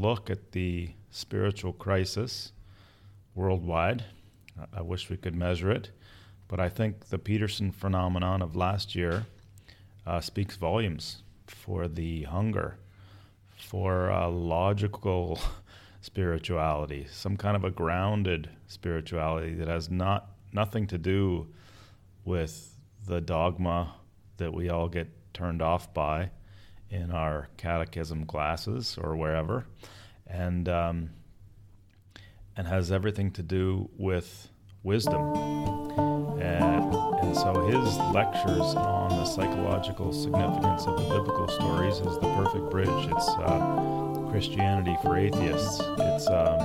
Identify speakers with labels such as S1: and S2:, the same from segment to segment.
S1: look at the spiritual crisis worldwide. I wish we could measure it, but I think the Peterson phenomenon of last year uh, speaks volumes for the hunger for a logical spirituality, some kind of a grounded spirituality that has not nothing to do with the dogma that we all get turned off by in our catechism classes or wherever, and um, and has everything to do with wisdom. And, and so his lectures on the psychological significance of the biblical stories is the perfect bridge. It's uh, Christianity for atheists. It's um,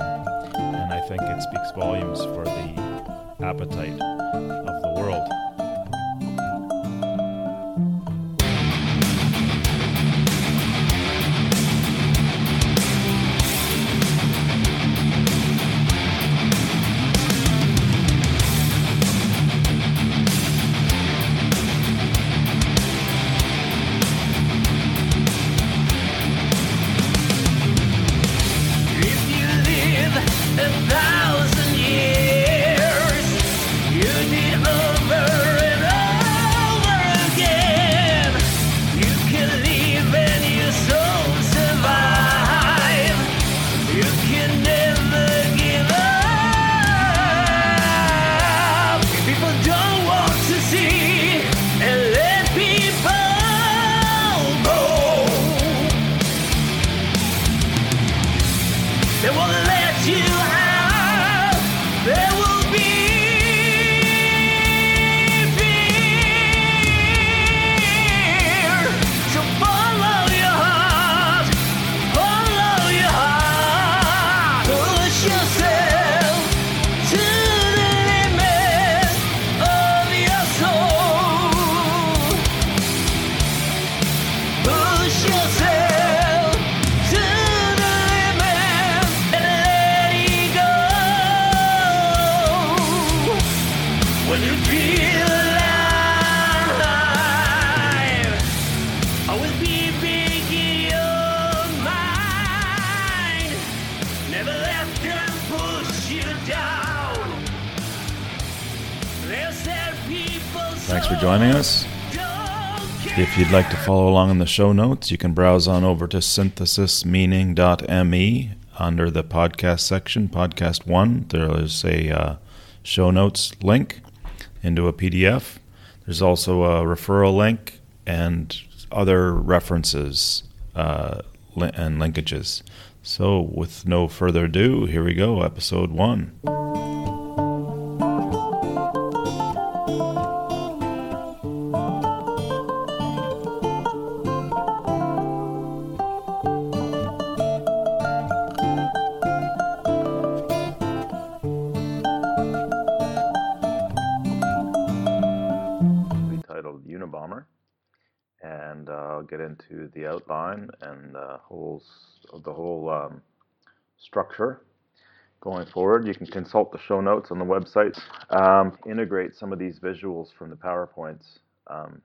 S1: and I think it speaks volumes for the appetite of the world. Like to follow along in the show notes, you can browse on over to synthesismeaning.me under the podcast section, podcast one. There is a uh, show notes link into a PDF. There's also a referral link and other references uh, and linkages. So, with no further ado, here we go, episode one. Outline and the whole the whole um, structure going forward. You can consult the show notes on the website. Um, integrate some of these visuals from the PowerPoints um,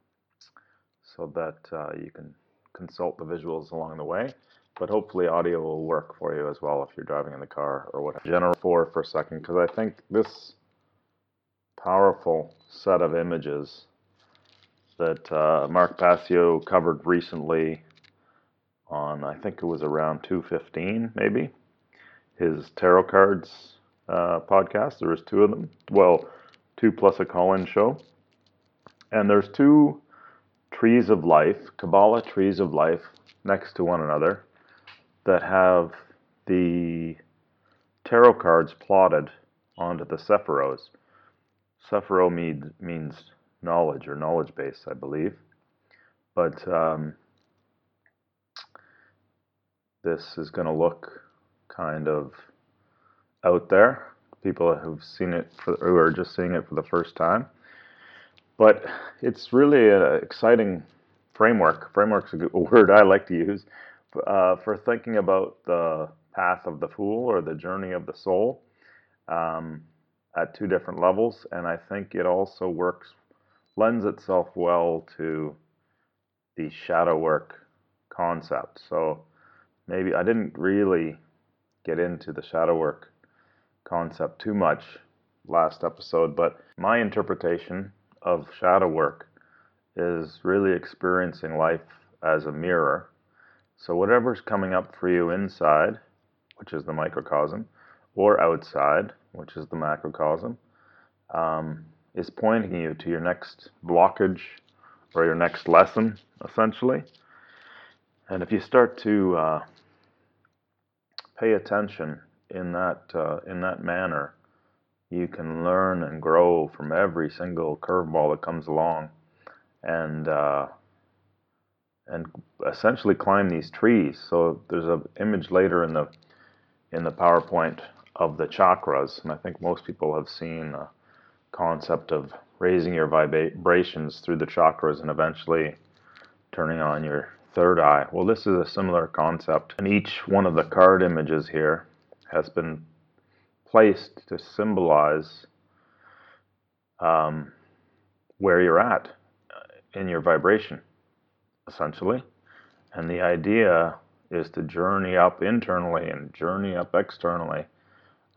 S1: so that uh, you can consult the visuals along the way. But hopefully audio will work for you as well if you're driving in the car or whatever. General 4 for a second because I think this powerful set of images that uh, Mark Passio covered recently on, I think it was around 215, maybe, his tarot cards uh, podcast. There was two of them. Well, two plus a call-in show. And there's two trees of life, Kabbalah trees of life, next to one another that have the tarot cards plotted onto the Sephiros. Sephiro means, means knowledge or knowledge base, I believe. But um, this is going to look kind of out there. People who've seen it for, who are just seeing it for the first time. But it's really an exciting framework. Framework's a, good, a word I like to use uh, for thinking about the path of the fool or the journey of the soul um, at two different levels. And I think it also works lends itself well to the shadow work concept. So maybe I didn't really get into the shadow work concept too much last episode, but my interpretation of shadow work is really experiencing life as a mirror. So, whatever's coming up for you inside, which is the microcosm, or outside, which is the macrocosm, um, is pointing you to your next blockage or your next lesson, essentially. And if you start to uh, pay attention in that uh, in that manner, you can learn and grow from every single curveball that comes along, and uh, and essentially climb these trees. So there's an image later in the in the PowerPoint of the chakras, and I think most people have seen the concept of raising your vibrations through the chakras and eventually turning on your third eye. Well, this is a similar concept, and each one of the card images here has been placed to symbolize um, where you're at in your vibration, essentially. And the idea is to journey up internally and journey up externally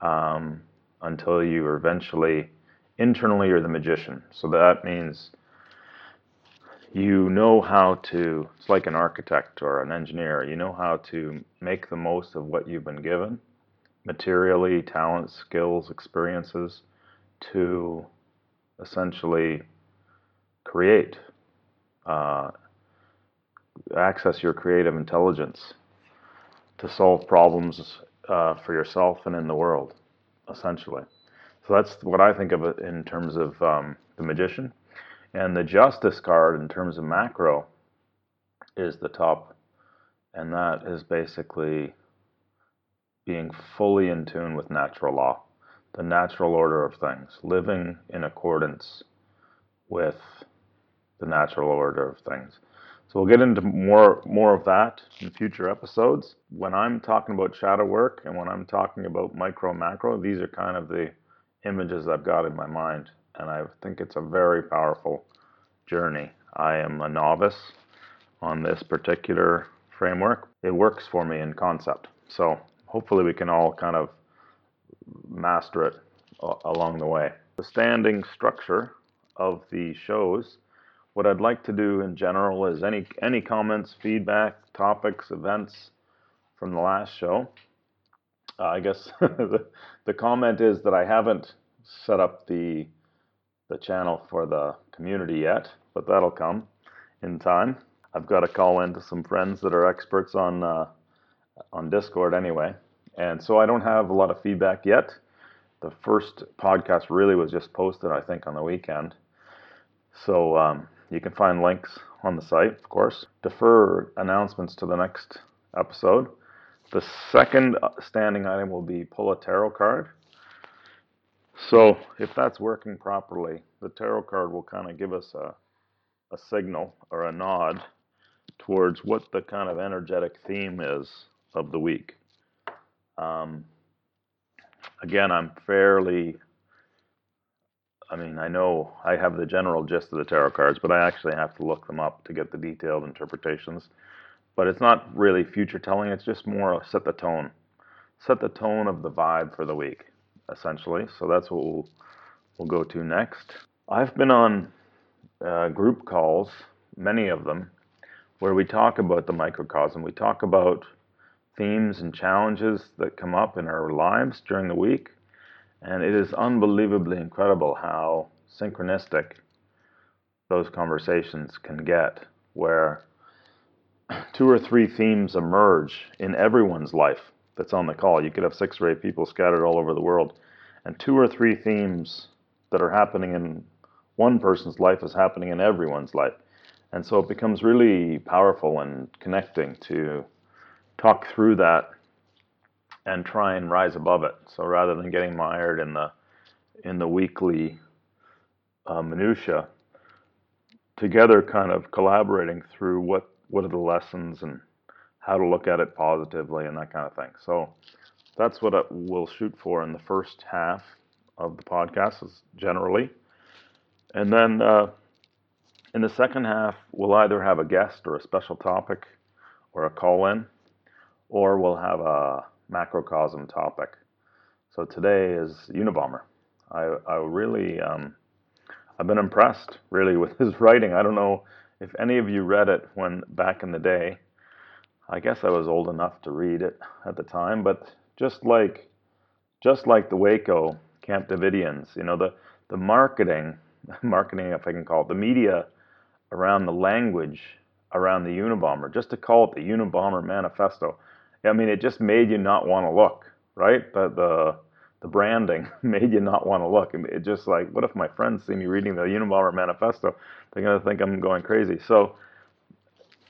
S1: um, until you eventually internally you're the magician. So that means you know how to, it's like an architect or an engineer, you know how to make the most of what you've been given materially, talents, skills, experiences to essentially create, uh, access your creative intelligence to solve problems uh, for yourself and in the world, essentially. So that's what I think of it in terms of um, the magician. And the justice card, in terms of macro, is the top. And that is basically being fully in tune with natural law, the natural order of things, living in accordance with the natural order of things. So we'll get into more more of that in future episodes. When I'm talking about shadow work and when I'm talking about micro macro, these are kind of the images I've got in my mind, and I think it's a very powerful journey. I am a novice on this particular framework. It works for me in concept. So hopefully we can all kind of master it along the way. The standing structure of the shows what I'd like to do in general is any any comments, feedback, topics, events from the last show. Uh, I guess the, the comment is that I haven't set up the the channel for the community yet, but that'll come in time. I've got to call in to some friends that are experts on uh, on Discord anyway, and so I don't have a lot of feedback yet. The first podcast really was just posted, I think, on the weekend. So um, you can find links on the site, of course. Defer announcements to the next episode. The second standing item will be pull a tarot card. So if that's working properly, the tarot card will kind of give us a, a signal or a nod towards what the kind of energetic theme is of the week. Um, again, I'm fairly I mean, I know I have the general gist of the tarot cards, but I actually have to look them up to get the detailed interpretations. But it's not really future telling, it's just more set the tone. Set the tone of the vibe for the week, essentially. So that's what we'll, we'll go to next. I've been on uh, group calls, many of them, where we talk about the microcosm. We talk about themes and challenges that come up in our lives during the week and it is unbelievably incredible how synchronistic those conversations can get, where two or three themes emerge in everyone's life that's on the call. You could have six or eight people scattered all over the world, and two or three themes that are happening in one person's life is happening in everyone's life. And so it becomes really powerful and connecting to talk through that and try and rise above it. So rather than getting mired in the in the weekly uh, minutia, together kind of collaborating through what what are the lessons and how to look at it positively and that kind of thing. So that's what we'll shoot for in the first half of the podcast, is generally, and then uh, in the second half we'll either have a guest or a special topic or a call in or we'll have a macrocosm topic. So today is Unabomber. I, I really, um, I've been impressed really with his writing. I don't know if any of you read it when back in the day. I guess I was old enough to read it at the time, but just like, just like the Waco Camp Davidians, you know, the, the marketing, marketing if I can call it, the media around the language around the Unabomber, just to call it the Unabomber Manifesto. I mean, it just made you not want to look, right? The, the, the branding made you not want to look. And it just like, what if my friends see me reading the Unabomber Manifesto? They're to think I'm going crazy. So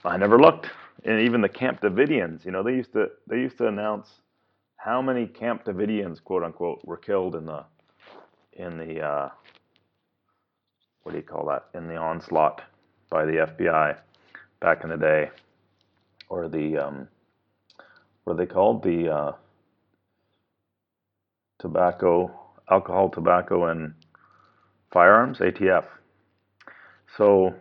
S1: I never looked. And even the Camp Davidians, you know, they used to they used to announce how many Camp Davidians, quote unquote, were killed in the in the uh, what do you call that? In the onslaught by the FBI back in the day, or the um, what are they called? The uh, tobacco, alcohol, tobacco, and firearms (ATF). So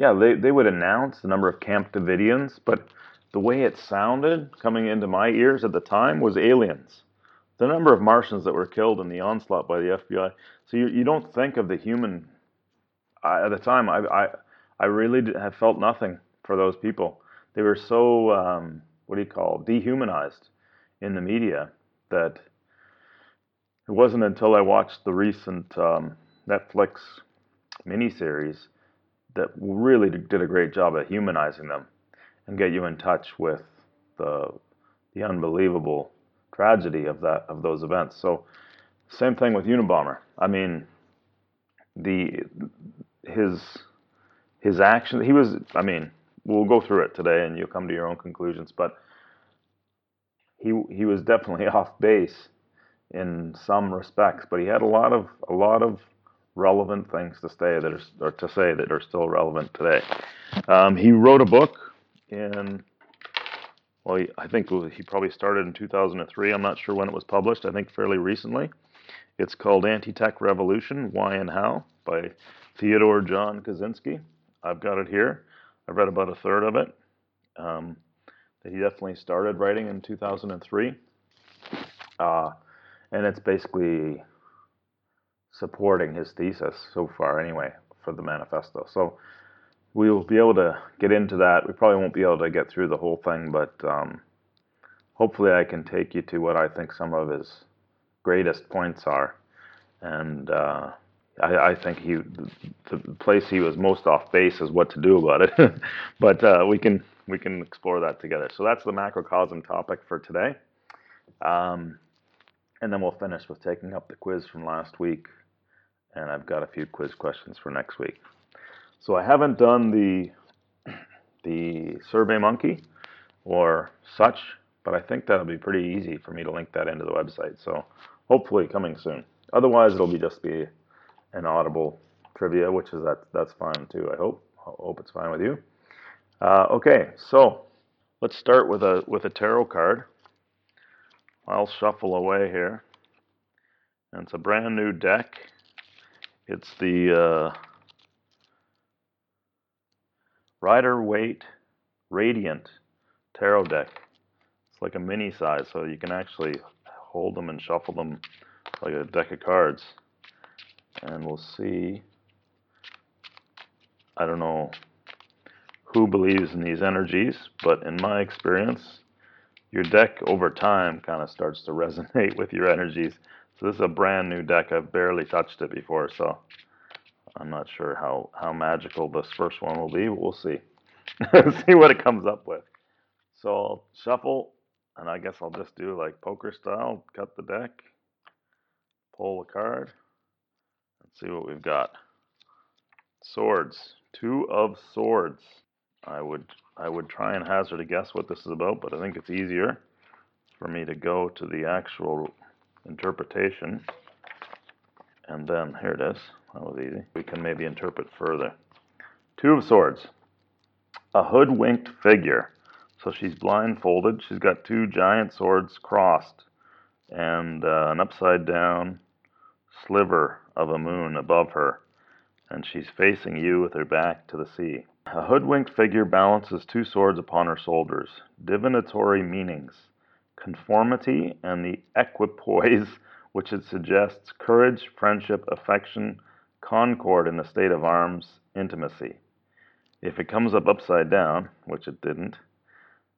S1: yeah, they, they would announce the number of Camp Davidians, but the way it sounded coming into my ears at the time was aliens. The number of Martians that were killed in the onslaught by the FBI. So you, you don't think of the human. I, at the time, I, I, I really did, have felt nothing for those people. They were so, um, what do you call, dehumanized in the media that it wasn't until I watched the recent um, Netflix miniseries that really did a great job at humanizing them and get you in touch with the the unbelievable tragedy of that of those events. So same thing with Unabomber. I mean the his his action he was I mean we'll go through it today and you'll come to your own conclusions but he he was definitely off base in some respects but he had a lot of a lot of relevant things to say that are or to say that are still relevant today. Um, he wrote a book in well, I think he probably started in 2003. I'm not sure when it was published. I think fairly recently. It's called Anti-Tech Revolution: Why and How by Theodore John Kaczynski. I've got it here. I've read about a third of it. Um, he definitely started writing in 2003. Uh, and it's basically supporting his thesis so far, anyway, for the manifesto. So we will be able to get into that. We probably won't be able to get through the whole thing, but um, hopefully I can take you to what I think some of his greatest points are. And uh, I, I, think he, the place he was most off base is what to do about it. but uh, we can we can explore that together. So that's the macrocosm topic for today. Um, and then we'll finish with taking up the quiz from last week and I've got a few quiz questions for next week. So I haven't done the the Survey Monkey or such, but I think that'll be pretty easy for me to link that into the website. So hopefully coming soon. Otherwise, it'll be just be an audible trivia, which is that that's fine too. I hope. I hope it's fine with you. Uh, okay, so let's start with a with a tarot card. I'll shuffle away here. And it's a brand new deck. It's the uh, Rider Waite Radiant Tarot deck. It's like a mini size, so you can actually hold them and shuffle them like a deck of cards. And we'll see. I don't know who believes in these energies, but in my experience, your deck over time kind of starts to resonate with your energies. So this is a brand new deck. I've barely touched it before, so I'm not sure how, how magical this first one will be. We'll see. see what it comes up with. So I'll shuffle, and I guess I'll just do like poker style, cut the deck, pull the card, and see what we've got. Swords, two of swords. I would I would try and hazard a guess what this is about, but I think it's easier for me to go to the actual interpretation. And then, here it is. That was easy. We can maybe interpret further. Two of Swords. A hoodwinked figure. So she's blindfolded. She's got two giant swords crossed and uh, an upside down sliver of a moon above her. And she's facing you with her back to the sea. A hoodwinked figure balances two swords upon her shoulders. Divinatory meanings conformity and the equipoise which it suggests courage, friendship, affection, concord in a state of arms, intimacy. If it comes up upside down, which it didn't,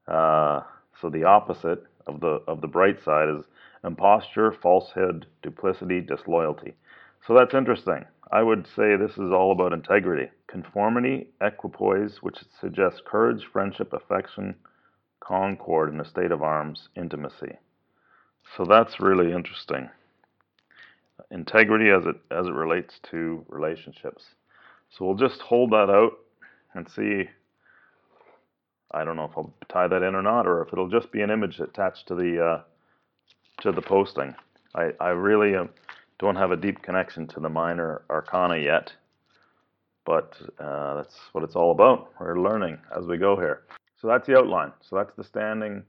S1: uh, so the opposite of the of the bright side is imposture, falsehood, duplicity, disloyalty. So that's interesting. I would say this is all about integrity, conformity, equipoise, which suggests courage, friendship, affection, concord in a state of arms, intimacy. So that's really interesting. Integrity as it as it relates to relationships. So we'll just hold that out and see. I don't know if I'll tie that in or not, or if it'll just be an image attached to the uh, to the posting. I I really um, don't have a deep connection to the minor arcana yet, but uh, that's what it's all about. We're learning as we go here. So that's the outline. So that's the standing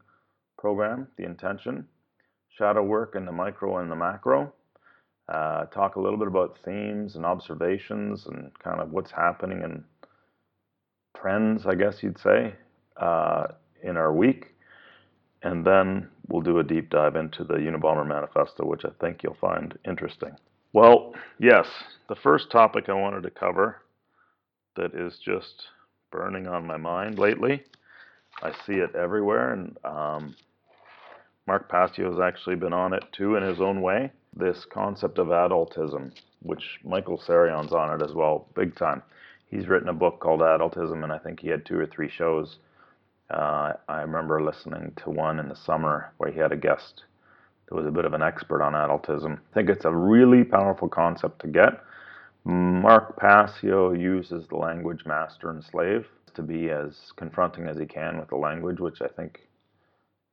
S1: program, the intention, shadow work in the micro and the macro. Uh, talk a little bit about themes and observations and kind of what's happening and trends, I guess you'd say, uh, in our week. And then we'll do a deep dive into the Unabomber Manifesto, which I think you'll find interesting. Well, yes, the first topic I wanted to cover that is just burning on my mind lately I see it everywhere, and um, Mark has actually been on it too in his own way. This concept of adultism, which Michael Tsarion's on it as well, big time. He's written a book called Adultism, and I think he had two or three shows. Uh, I remember listening to one in the summer where he had a guest that was a bit of an expert on adultism. I think it's a really powerful concept to get. Mark Passio uses the language master and slave to be as confronting as he can with the language, which I think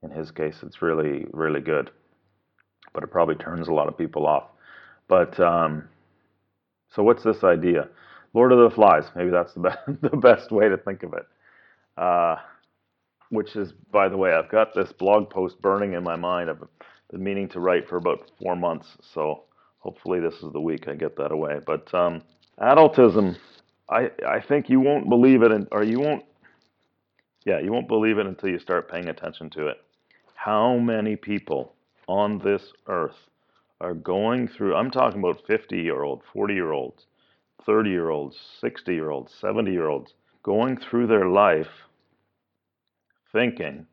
S1: in his case it's really, really good. But it probably turns a lot of people off. But um, so what's this idea? Lord of the Flies, maybe that's the, be- the best way to think of it. Uh, which is, by the way, I've got this blog post burning in my mind. I've been meaning to write for about four months, so hopefully this is the week I get that away. But um, adultism I I think you won't believe it, or you won't. Yeah, you won't believe it until you start paying attention to it. How many people on this earth are going through? I'm talking about 50 year olds, 40 year olds, 30 year olds, 60 year olds, 70 year olds, going through their life thinking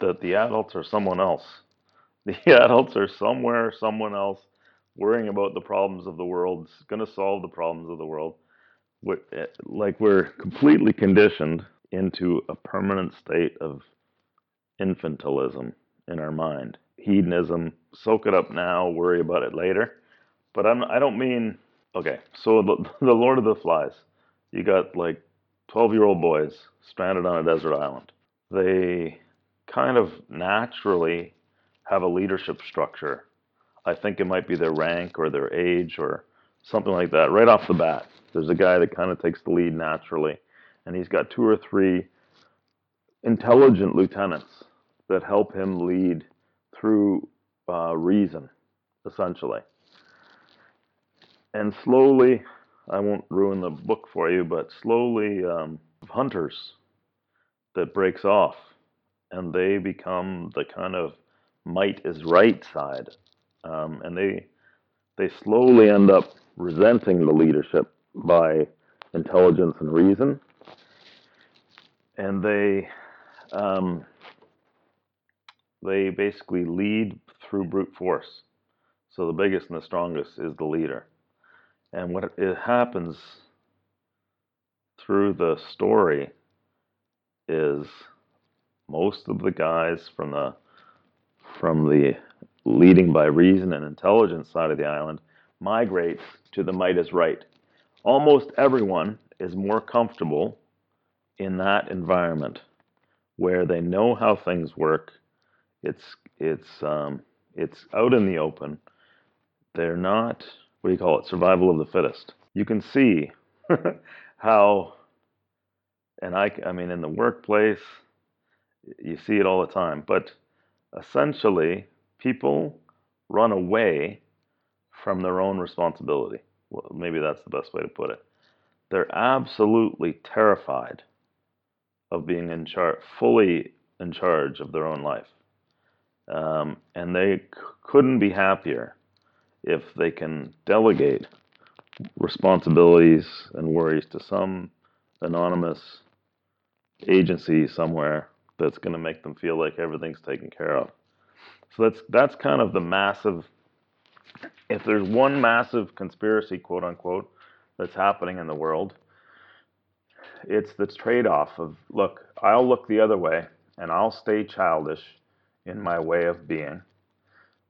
S1: that the adults are someone else. The adults are somewhere, someone else, worrying about the problems of the world, going to solve the problems of the world Eh, like we're completely conditioned into a permanent state of infantilism in our mind. Hedonism, soak it up now, worry about it later. But I'm, I don't mean, okay, so the, the Lord of the Flies, you got like 12 year old boys stranded on a desert island. They kind of naturally have a leadership structure. I think it might be their rank or their age or something like that right off the bat. There's a guy that kind of takes the lead naturally, and he's got two or three intelligent lieutenants that help him lead through uh, reason, essentially. And slowly, I won't ruin the book for you, but slowly, um, hunters that breaks off, and they become the kind of might is right side, um, and they they slowly end up resenting the leadership by intelligence and reason, and they um, they basically lead through brute force. So the biggest and the strongest is the leader, and what it happens through the story is most of the guys from the from the leading by reason and intelligence side of the island migrates to the might is right almost everyone is more comfortable in that environment where they know how things work. It's it's um, it's out in the open. They're not what do you call it? Survival of the fittest. You can see how, and I I mean in the workplace, you see it all the time. But essentially, people run away from their own responsibility. Well, maybe that's the best way to put it. they're absolutely terrified of being in charge, fully in charge of their own life. Um, and they c- couldn't be happier if they can delegate responsibilities and worries to some anonymous agency somewhere that's going to make them feel like everything's taken care of. So that's that's kind of the massive. If there's one massive conspiracy, quote unquote, that's happening in the world, it's the trade-off of look, I'll look the other way and I'll stay childish in my way of being.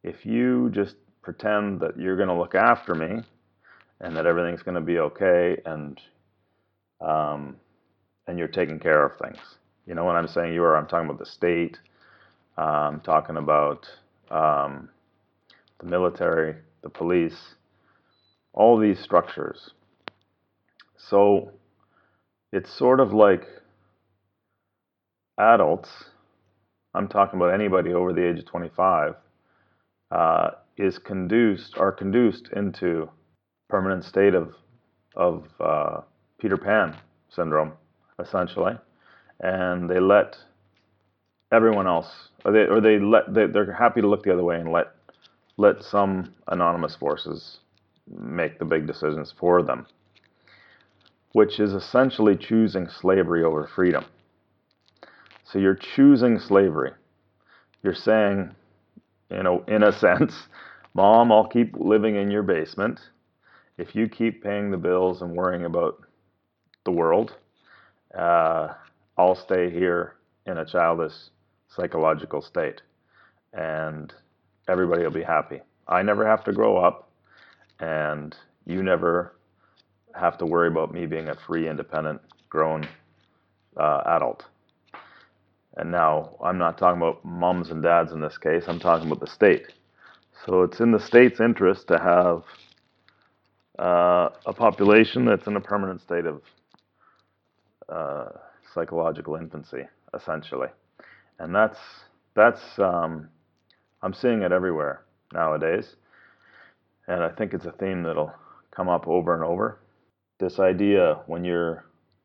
S1: If you just pretend that you're going to look after me and that everything's going to be okay and um, and you're taking care of things. You know what I'm saying? You are. I'm talking about the state. I'm talking about um, the military, the police, all these structures. So it's sort of like adults. I'm talking about anybody over the age of 25 uh, is conduced are conduced into permanent state of of uh, Peter Pan syndrome, essentially, and they let everyone else, or they or they let they, they're happy to look the other way and let let some anonymous forces make the big decisions for them, which is essentially choosing slavery over freedom. So you're choosing slavery. You're saying, you know, in a sense, Mom, I'll keep living in your basement if you keep paying the bills and worrying about the world. Uh, I'll stay here in a childish psychological state, and everybody will be happy. I never have to grow up, and you never have to worry about me being a free, independent, grown uh, adult. And now I'm not talking about moms and dads in this case, I'm talking about the state. So it's in the state's interest to have uh, a population that's in a permanent state of uh, psychological infancy, essentially, and that's that's um, I'm seeing it everywhere nowadays, and I think it's a theme that'll come up over and over. This idea when you're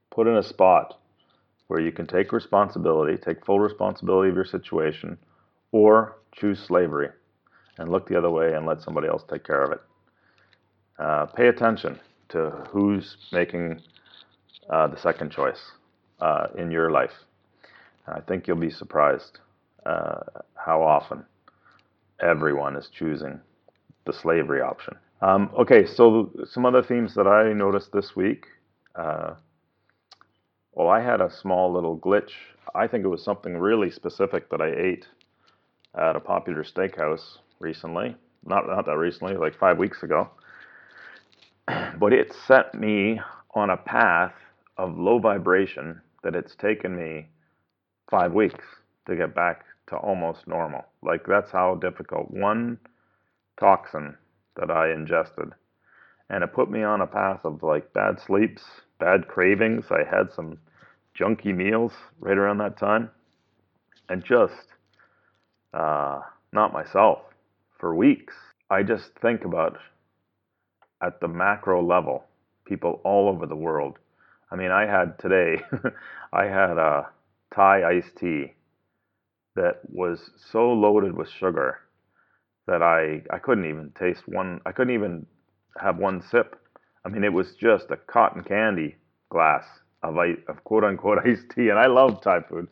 S1: put in a spot where you can take responsibility, take full responsibility of your situation, or choose slavery and look the other way and let somebody else take care of it. Uh, pay attention to who's making uh, the second choice uh, in your life. I think you'll be surprised uh, how often everyone is choosing the slavery option. Um, okay, so some other themes that I noticed this week. Uh, well, I had a small little glitch. I think it was something really specific that I ate at a popular steakhouse recently. Not not that recently, like five weeks ago. But it set me on a path of low vibration that it's taken me five weeks to get back to almost normal. Like that's how difficult one toxin that I ingested. And it put me on a path of like bad sleeps, bad cravings. I had some junky meals right around that time. And just uh, not myself for weeks. I just think about at the macro level, people all over the world. I mean, I had today, I had a Thai iced tea that was so loaded with sugar that I I couldn't even taste one. I couldn't even have one sip. I mean, it was just a cotton candy glass of of quote unquote iced tea, and I love Thai food,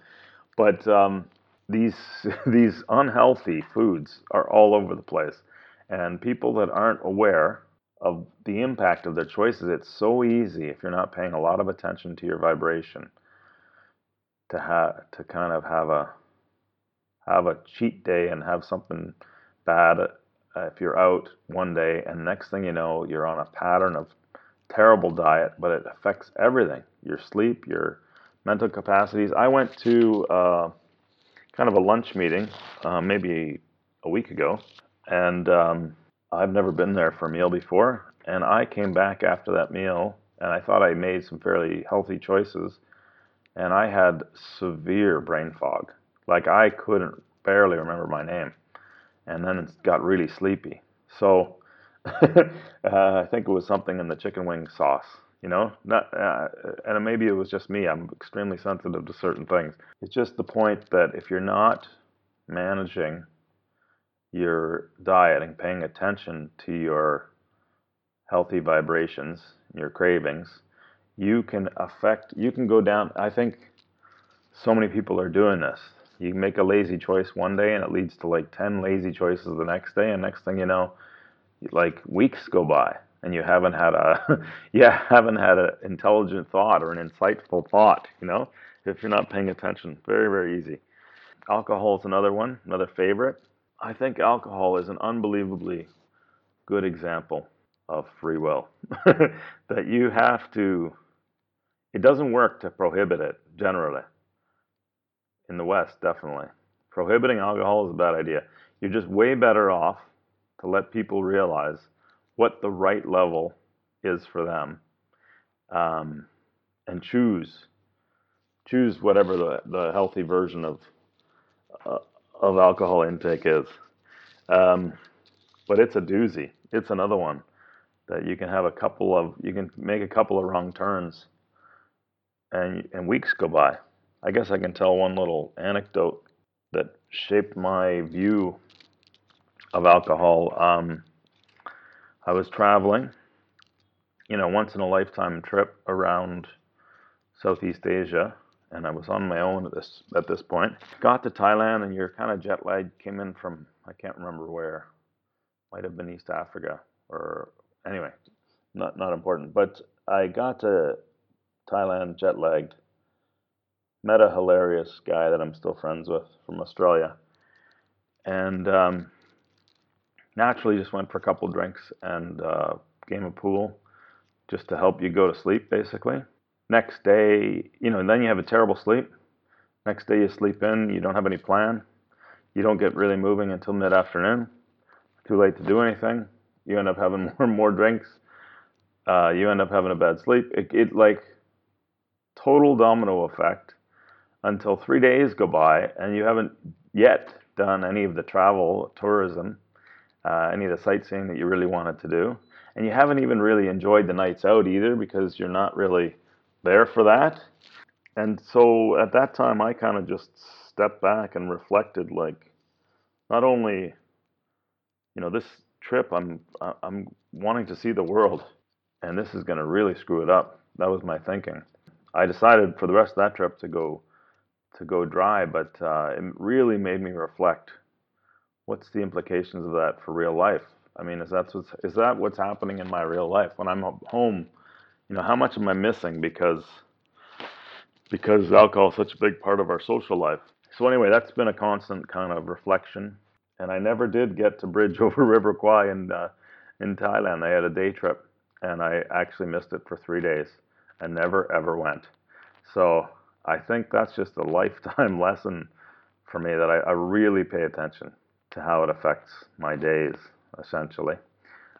S1: but um, these these unhealthy foods are all over the place, and people that aren't aware of the impact of their choices, it's so easy if you're not paying a lot of attention to your vibration to have to kind of have a have a cheat day and have something bad uh, if you're out one day and next thing you know you're on a pattern of terrible diet but it affects everything your sleep your mental capacities i went to uh, kind of a lunch meeting, uh, maybe a week ago, and um, I've never been there for a meal before. And I came back after that meal, and I thought I made some fairly healthy choices, and I had severe brain fog. Like I couldn't barely remember my name, and then it got really sleepy. So uh, I think it was something in the chicken wing sauce You know, not uh, and maybe it was just me. I'm extremely sensitive to certain things. It's just the point that if you're not managing your diet and paying attention to your healthy vibrations, your cravings, you can affect, you can go down. I think so many people are doing this. You make a lazy choice one day and it leads to like 10 lazy choices the next day. And next thing you know, like weeks go by and you haven't had a, yeah, haven't had an intelligent thought or an insightful thought, you know, if you're not paying attention. Very, very easy. Alcohol is another one, another favorite. I think alcohol is an unbelievably good example of free will. that you have to, it doesn't work to prohibit it generally. In the West, definitely. Prohibiting alcohol is a bad idea. You're just way better off to let people realize what the right level is for them um, and choose choose whatever the, the healthy version of uh, of alcohol intake is. Um, but it's a doozy. It's another one that you can have a couple of you can make a couple of wrong turns, and and weeks go by. I guess I can tell one little anecdote that shaped my view of alcohol. Um, I was traveling, you know, once in a lifetime trip around Southeast Asia and I was on my own at this at this point. Got to Thailand, and you're kind of jet lagged. Came in from I can't remember where, might have been East Africa or anyway, not not important. But I got to Thailand jet lagged. Met a hilarious guy that I'm still friends with from Australia, and um, naturally just went for a couple drinks and uh, game of pool, just to help you go to sleep, basically Next day, you know, and then you have a terrible sleep. Next day you sleep in, you don't have any plan. You don't get really moving until mid afternoon. Too late to do anything. You end up having more and more drinks. Uh, you end up having a bad sleep. It, it like total domino effect until three days go by and you haven't yet done any of the travel, tourism, uh, any of the sightseeing that you really wanted to do. And you haven't even really enjoyed the nights out either because you're not really there for that. And so at that time, I kind of just stepped back and reflected, like, not only, you know, this trip, I'm I'm wanting to see the world, and this is going to really screw it up. That was my thinking. I decided for the rest of that trip to go to go dry, but uh, it really made me reflect. What's the implications of that for real life? I mean, is that what's is that what's happening in my real life when I'm home? you know, how much am I missing because because alcohol is such a big part of our social life. So anyway, that's been a constant kind of reflection. And I never did get to bridge over River Kwai in uh, in Thailand. I had a day trip, and I actually missed it for three days, and never ever went. So I think that's just a lifetime lesson for me that I, I really pay attention to how it affects my days, essentially.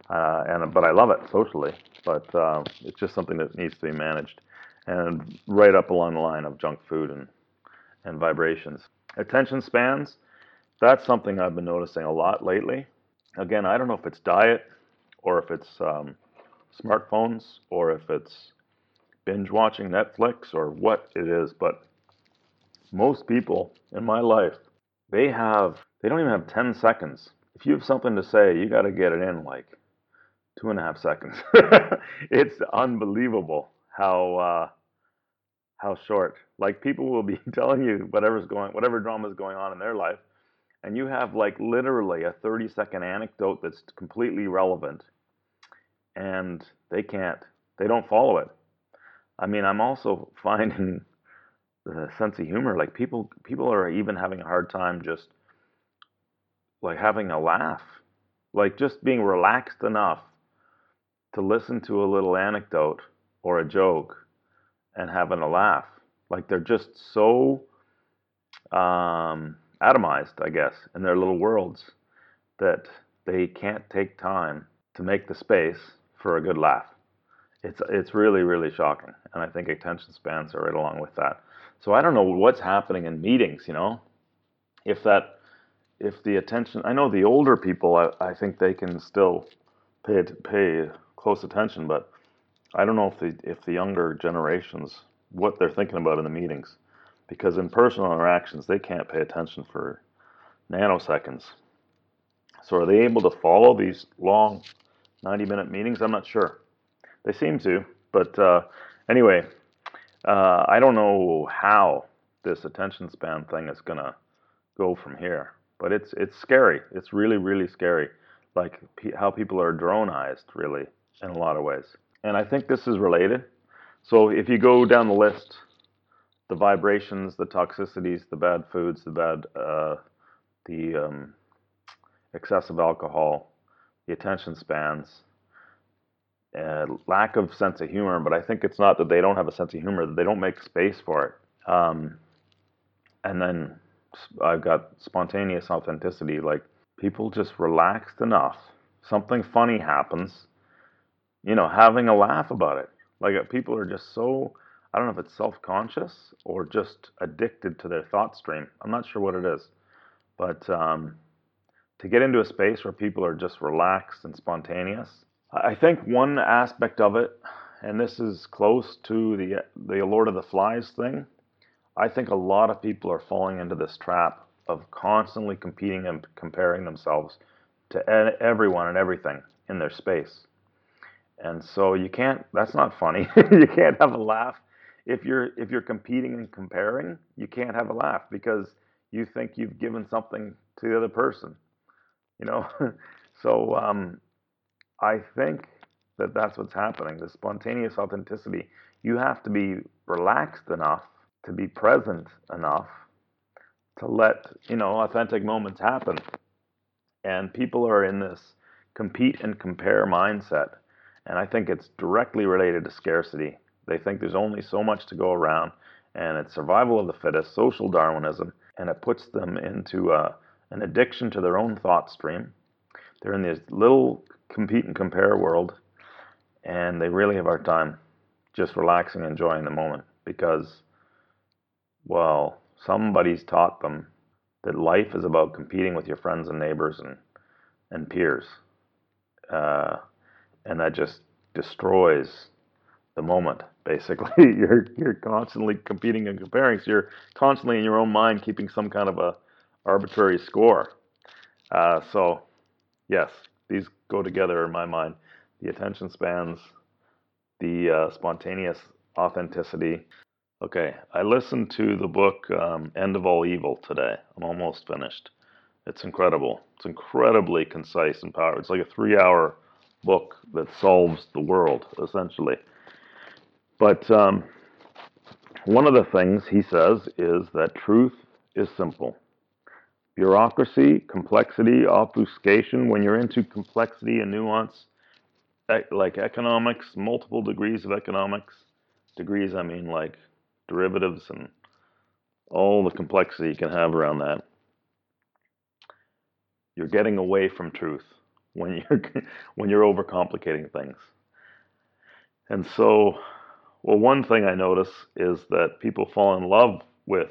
S1: Uh, and but I love it socially, but uh, it's just something that needs to be managed, and right up along the line of junk food and and vibrations. Attention spans, that's something I've been noticing a lot lately. Again, I don't know if it's diet, or if it's um, smartphones, or if it's binge watching Netflix, or what it is, but most people in my life, they have they don't even have 10 seconds. If you have something to say, you got to get it in like two and a half seconds. it's unbelievable how uh, how short. Like people will be telling you whatever's going, whatever drama is going on in their life, and you have like literally a 30 second anecdote that's completely relevant, and they can't, they don't follow it. I mean, I'm also finding the sense of humor. Like people, people are even having a hard time just like having a laugh, like just being relaxed enough to listen to a little anecdote or a joke and having a laugh. Like they're just so um, atomized, I guess, in their little worlds that they can't take time to make the space for a good laugh. It's it's really really shocking, and I think attention spans are right along with that. So I don't know what's happening in meetings. You know, if that if the attention, I know the older people, I, I think they can still pay pay close attention, but I don't know if the if the younger generations what they're thinking about in the meetings, because in personal interactions they can't pay attention for nanoseconds. So are they able to follow these long 90 minute meetings? I'm not sure. They seem to, but uh, anyway, uh, I don't know how this attention span thing is gonna go from here, but it's it's scary. It's really really scary, like how people are dronized really in a lot of ways. And I think this is related. So if you go down the list, the vibrations, the toxicities, the bad foods, the bad, uh, the um, excessive alcohol, the attention spans, uh, lack of sense of humor. But I think it's not that they don't have a sense of humor; that they don't make space for it. Um, and then I've got spontaneous authenticity. Like people just relaxed enough. Something funny happens, you know, having a laugh about it. Like uh, people are just so, I don't know if it's self conscious or just addicted to their thought stream. I'm not sure what it is. But um, to get into a space where people are just relaxed and spontaneous, I think one aspect of it, and this is close to the the Lord of the Flies thing, I think a lot of people are falling into this trap of constantly competing and comparing themselves to everyone and everything in their space. And so you can't that's not funny. you can't have a laugh if you're if you're competing and comparing, you can't have a laugh because you think you've given something to the other person. You know? so um, I think that that's what's happening. The spontaneous authenticity. You have to be relaxed enough to be present enough to let you know authentic moments happen and people are in this compete and compare mindset and i think it's directly related to scarcity they think there's only so much to go around and it's survival of the fittest social darwinism and it puts them into uh, an addiction to their own thought stream they're in this little compete and compare world and they really have hard time just relaxing enjoying the moment because well, somebody's taught them that life is about competing with your friends and neighbors and and peers, uh, and that just destroys the moment. Basically, you're you're constantly competing and comparing. So you're constantly in your own mind keeping some kind of a arbitrary score. Uh, so, yes, these go together in my mind. The attention spans, the uh, spontaneous authenticity, Okay, I listened to the book um, End of All Evil today. I'm almost finished. It's incredible. It's incredibly concise and powerful. It's like a three hour book that solves the world, essentially. But um, one of the things he says is that truth is simple. Bureaucracy, complexity, obfuscation, when you're into complexity and nuance, like economics, multiple degrees of economics, degrees, I mean like derivatives and all the complexity you can have around that. You're getting away from truth when you're when you're overcomplicating things. And so, well, one thing I notice is that people fall in love with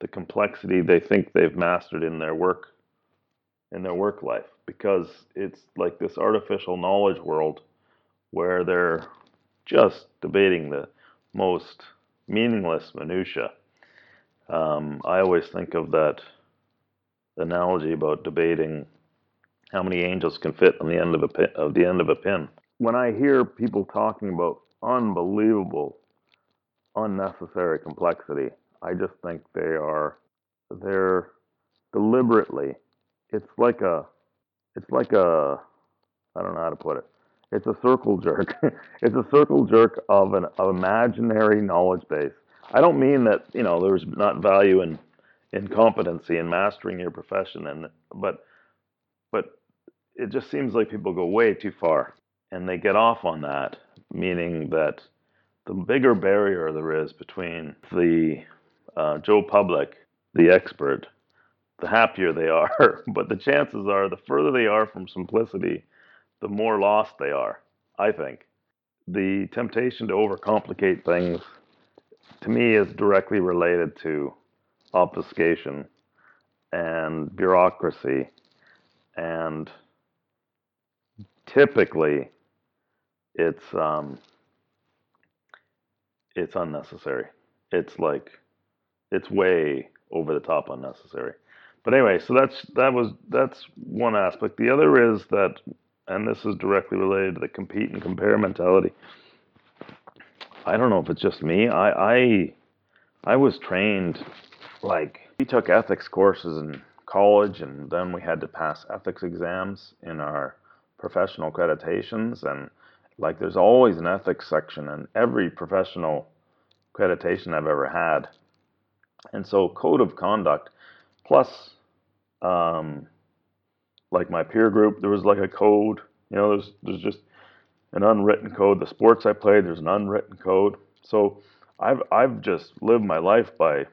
S1: the complexity they think they've mastered in their work in their work life because it's like this artificial knowledge world where they're just debating the most meaningless minutia. Um, I always think of that analogy about debating how many angels can fit on the end of a pin, of the end of a pin. When I hear people talking about unbelievable, unnecessary complexity, I just think they are they're deliberately. It's like a it's like a I don't know how to put it. It's a circle jerk. it's a circle jerk of an of imaginary knowledge base. I don't mean that you know there's not value in in competency and mastering your profession, and but but it just seems like people go way too far and they get off on that, meaning that the bigger barrier there is between the uh, Joe Public, the expert, the happier they are. but the chances are, the further they are from simplicity, the more lost they are, I think. The temptation to overcomplicate things, to me, is directly related to obfuscation and bureaucracy. And typically, it's um, it's unnecessary. It's like it's way over the top unnecessary. But anyway, so that's that was that's one aspect. The other is that, and this is directly related to the compete and compare mentality. I don't know if it's just me. I I, I was trained like we took ethics courses in college, and then we had to pass ethics exams in our professional accreditations, and like there's always an ethics section in every professional accreditation I've ever had. And so code of conduct plus um, like my peer group, there was like a code. You know, there's there's just an unwritten code. The sports I played, there's an unwritten code. So I've I've just lived my life by.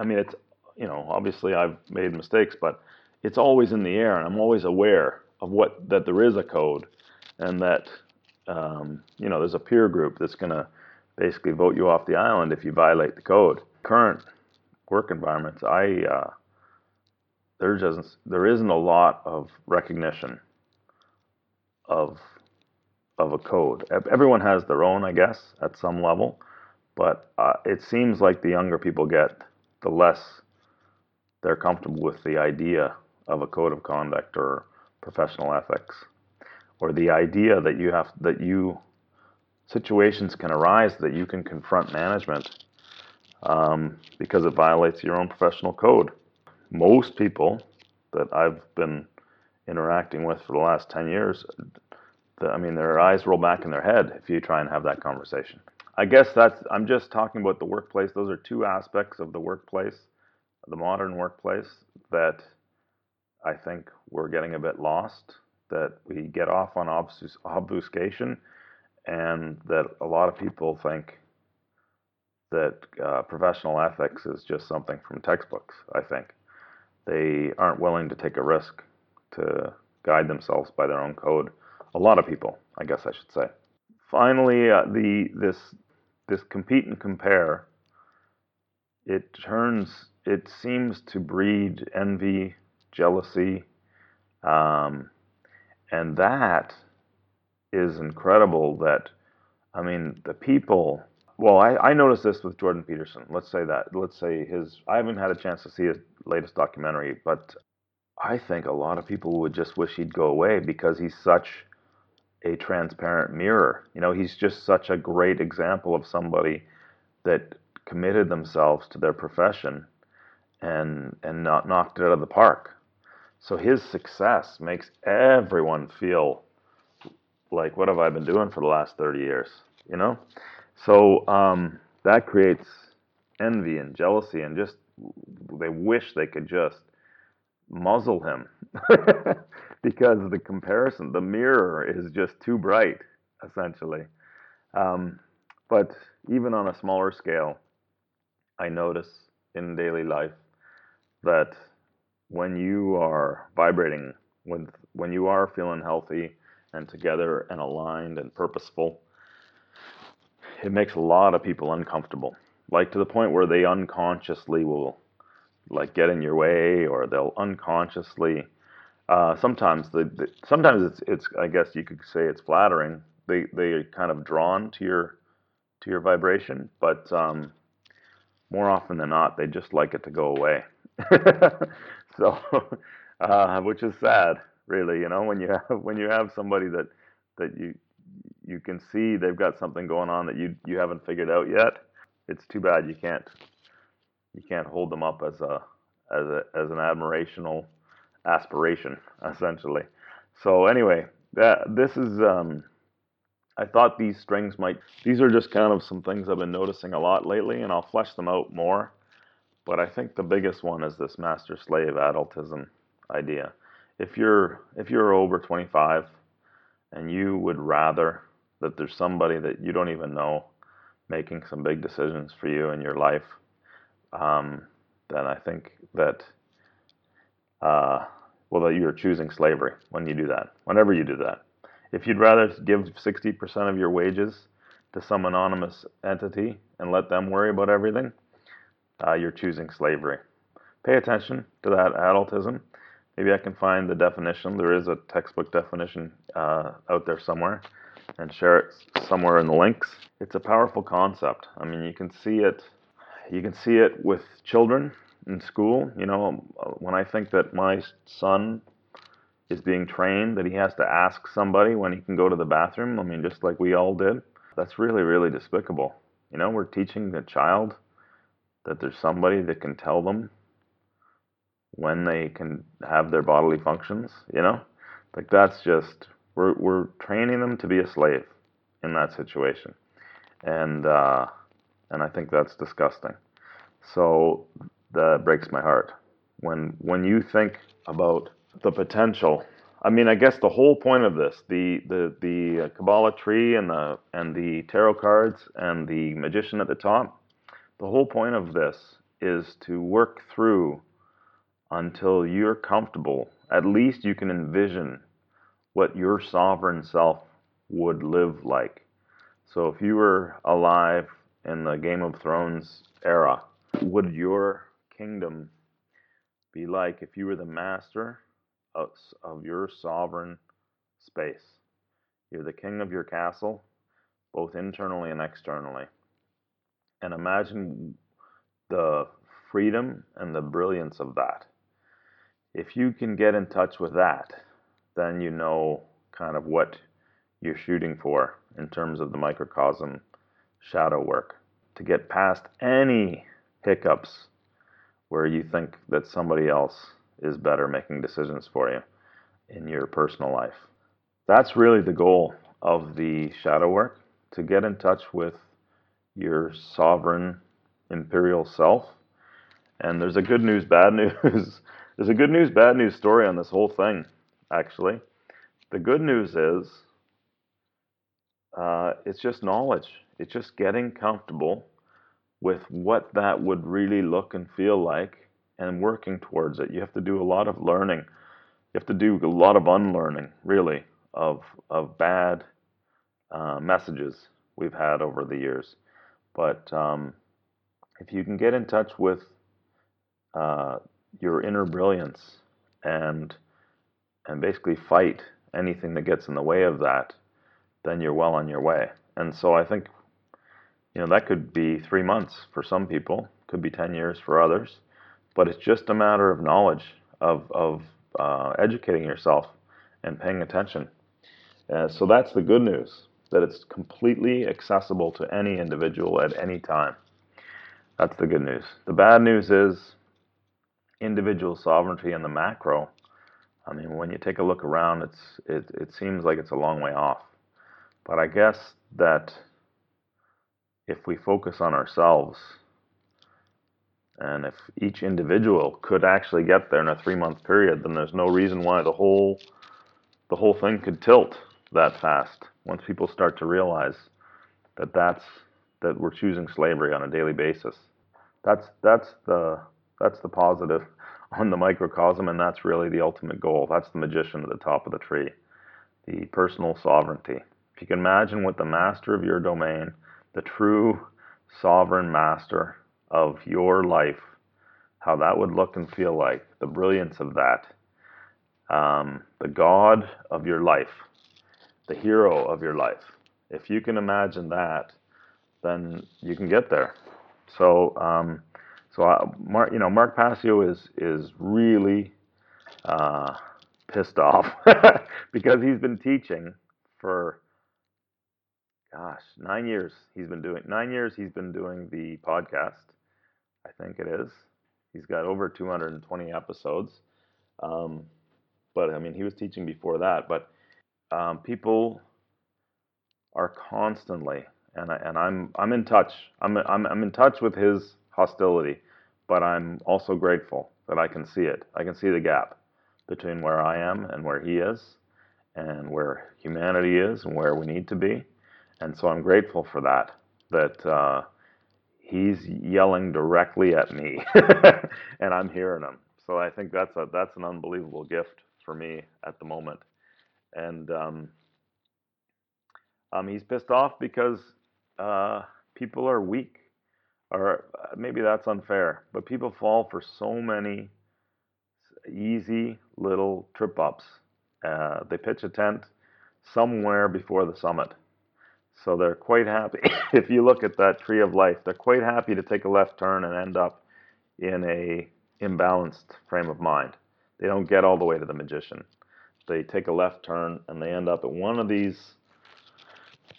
S1: I mean, it's you know obviously I've made mistakes, but it's always in the air, and I'm always aware of what that there is a code, and that um, you know there's a peer group that's to basically vote you off the island if you violate the code. Current work environments, I uh, there doesn't there isn't a lot of recognition of of a code. Everyone has their own, I guess, at some level, but uh, it seems like the younger people get, the less they're comfortable with the idea of a code of conduct or professional ethics, or the idea that you have that you situations can arise that you can confront management um, because it violates your own professional code most people that I've been interacting with for the last 10 years, I mean, their eyes roll back in their head if you try and have that conversation. I guess that's, I'm just talking about the workplace. Those are two aspects of the workplace, the modern workplace, that I think we're getting a bit lost, that we get off on obfuscation, and that a lot of people think that uh, professional ethics is just something from textbooks, I think they aren't willing to take a risk to guide themselves by their own code. A lot of people, I guess I should say. Finally, uh, the this this compete and compare. It turns. It seems to breed envy, jealousy, um, and that is incredible. That I mean, the people well, I, I noticed this with Jordan Peterson. Let's say that. Let's say his. I haven't had a chance to see his latest documentary, but I think a lot of people would just wish he'd go away because he's such a transparent mirror. You know, he's just such a great example of somebody that committed themselves to their profession and and not knocked it out of the park. So his success makes everyone feel like, what have I been doing for the last 30 years? You know? So um, that creates envy and jealousy, and just they wish they could just muzzle him because the comparison, the mirror is just too bright, essentially. Um, but even on a smaller scale, I notice in daily life that when you are vibrating, when when you are feeling healthy and together and aligned and purposeful, it makes a lot of people uncomfortable, like to the point where they unconsciously will like get in your way, or they'll unconsciously. Uh, sometimes the, the sometimes it's it's I guess you could say it's flattering. They they are kind of drawn to your to your vibration, but um, more often than not, they just like it to go away. so, uh, which is sad, really. You know, when you have when you have somebody that that you you can see they've got something going on that you you haven't figured out yet. It's too bad you can't you can't hold them up as a as a as an admirational aspiration essentially. So anyway, that this is um, I thought these strings might these are just kind of some things I've been noticing a lot lately, and I'll flesh them out more. But I think the biggest one is this master slave adultism idea. If you're if you're over 25 and you would rather that there's somebody that you don't even know making some big decisions for you in your life, um, then I think that, uh, well, that you're choosing slavery when you do that, whenever you do that. If you'd rather give 60% of your wages to some anonymous entity and let them worry about everything, uh, you're choosing slavery. Pay attention to that adultism Maybe I can find the definition. There is a textbook definition uh, out there somewhere. And share it somewhere in the links. It's a powerful concept. I mean, you can see it. You can see it with children in school. You know, when I think that my son is being trained that he has to ask somebody when he can go to the bathroom. I mean, just like we all did. That's really, really despicable. You know, we're teaching the child that there's somebody that can tell them when they can have their bodily functions, you know? Like that's just we're we're training them to be a slave in that situation. And uh and I think that's disgusting. So that breaks my heart. When when you think about the potential. I mean, I guess the whole point of this, the the the Kabbalah tree and the and the tarot cards and the magician at the top, the whole point of this is to work through until you're comfortable. At least you can envision what your sovereign self would live like. So if you were alive in the Game of Thrones era, would your kingdom be like if you were the master of, of your sovereign space. You're the king of your castle, both internally and externally. And imagine the freedom and the brilliance of that. If you can get in touch with that, then you know kind of what you're shooting for in terms of the microcosm shadow work. To get past any hiccups where you think that somebody else is better making decisions for you in your personal life. That's really the goal of the shadow work to get in touch with your sovereign imperial self. And there's a good news, bad news. there's a good news, bad news story on this whole thing, actually. The good news is uh, it's just knowledge. It's just getting comfortable with what that would really look and feel like and working towards it. You have to do a lot of learning. You have to do a lot of unlearning, really, of of bad uh, messages we've had over the years. But um, if you can get in touch with uh, your inner brilliance and and basically fight anything that gets in the way of that, then you're well on your way. And so I think, you know, that could be three months for some people, could be 10 years for others but it's just a matter of knowledge, of, of uh, educating yourself and paying attention. Uh, so that's the good news, that it's completely accessible to any individual at any time. That's the good news. The bad news is individual sovereignty in the macro. I mean, when you take a look around, it's it, it seems like it's a long way off. But I guess that if we focus on ourselves and if each individual could actually get there in a three month period, then there's no reason why the whole the whole thing could tilt that fast. Once people start to realize that that's that we're choosing slavery on a daily basis. That's that's the that's the positive on the microcosm, and that's really the ultimate goal. That's the magician at the top of the tree, the personal sovereignty. If you can imagine what the master of your domain, the true sovereign master of your life, how that would look and feel like, the brilliance of that, um, the God of your life, the hero of your life. If you can imagine that, then you can get there. So, um, so I, Mark, you know, Mark Passio is is really uh, pissed off because he's been teaching for gosh nine years. He's been doing nine years. He's been doing the podcast, I think it is. He's got over 220 episodes. Um, but I mean, he was teaching before that. But um, people are constantly, and I, and I'm I'm in touch. I'm I'm I'm in touch with his hostility, but I'm also grateful that I can see it. I can see the gap between where I am and where he is, and where humanity is and where we need to be. And so I'm grateful for that. That uh, he's yelling directly at me and I'm hearing him. So I think that's a that's an unbelievable gift for me at the moment. And um, um, he's pissed off because uh, people are weak, or uh, maybe that's unfair, but people fall for so many easy little trip ups. Uh, they pitch a tent somewhere before the summit, So they're quite happy. if you look at that tree of life, they're quite happy to take a left turn and end up in a imbalanced frame of mind. They don't get all the way to the magician. They take a left turn and they end up at one of these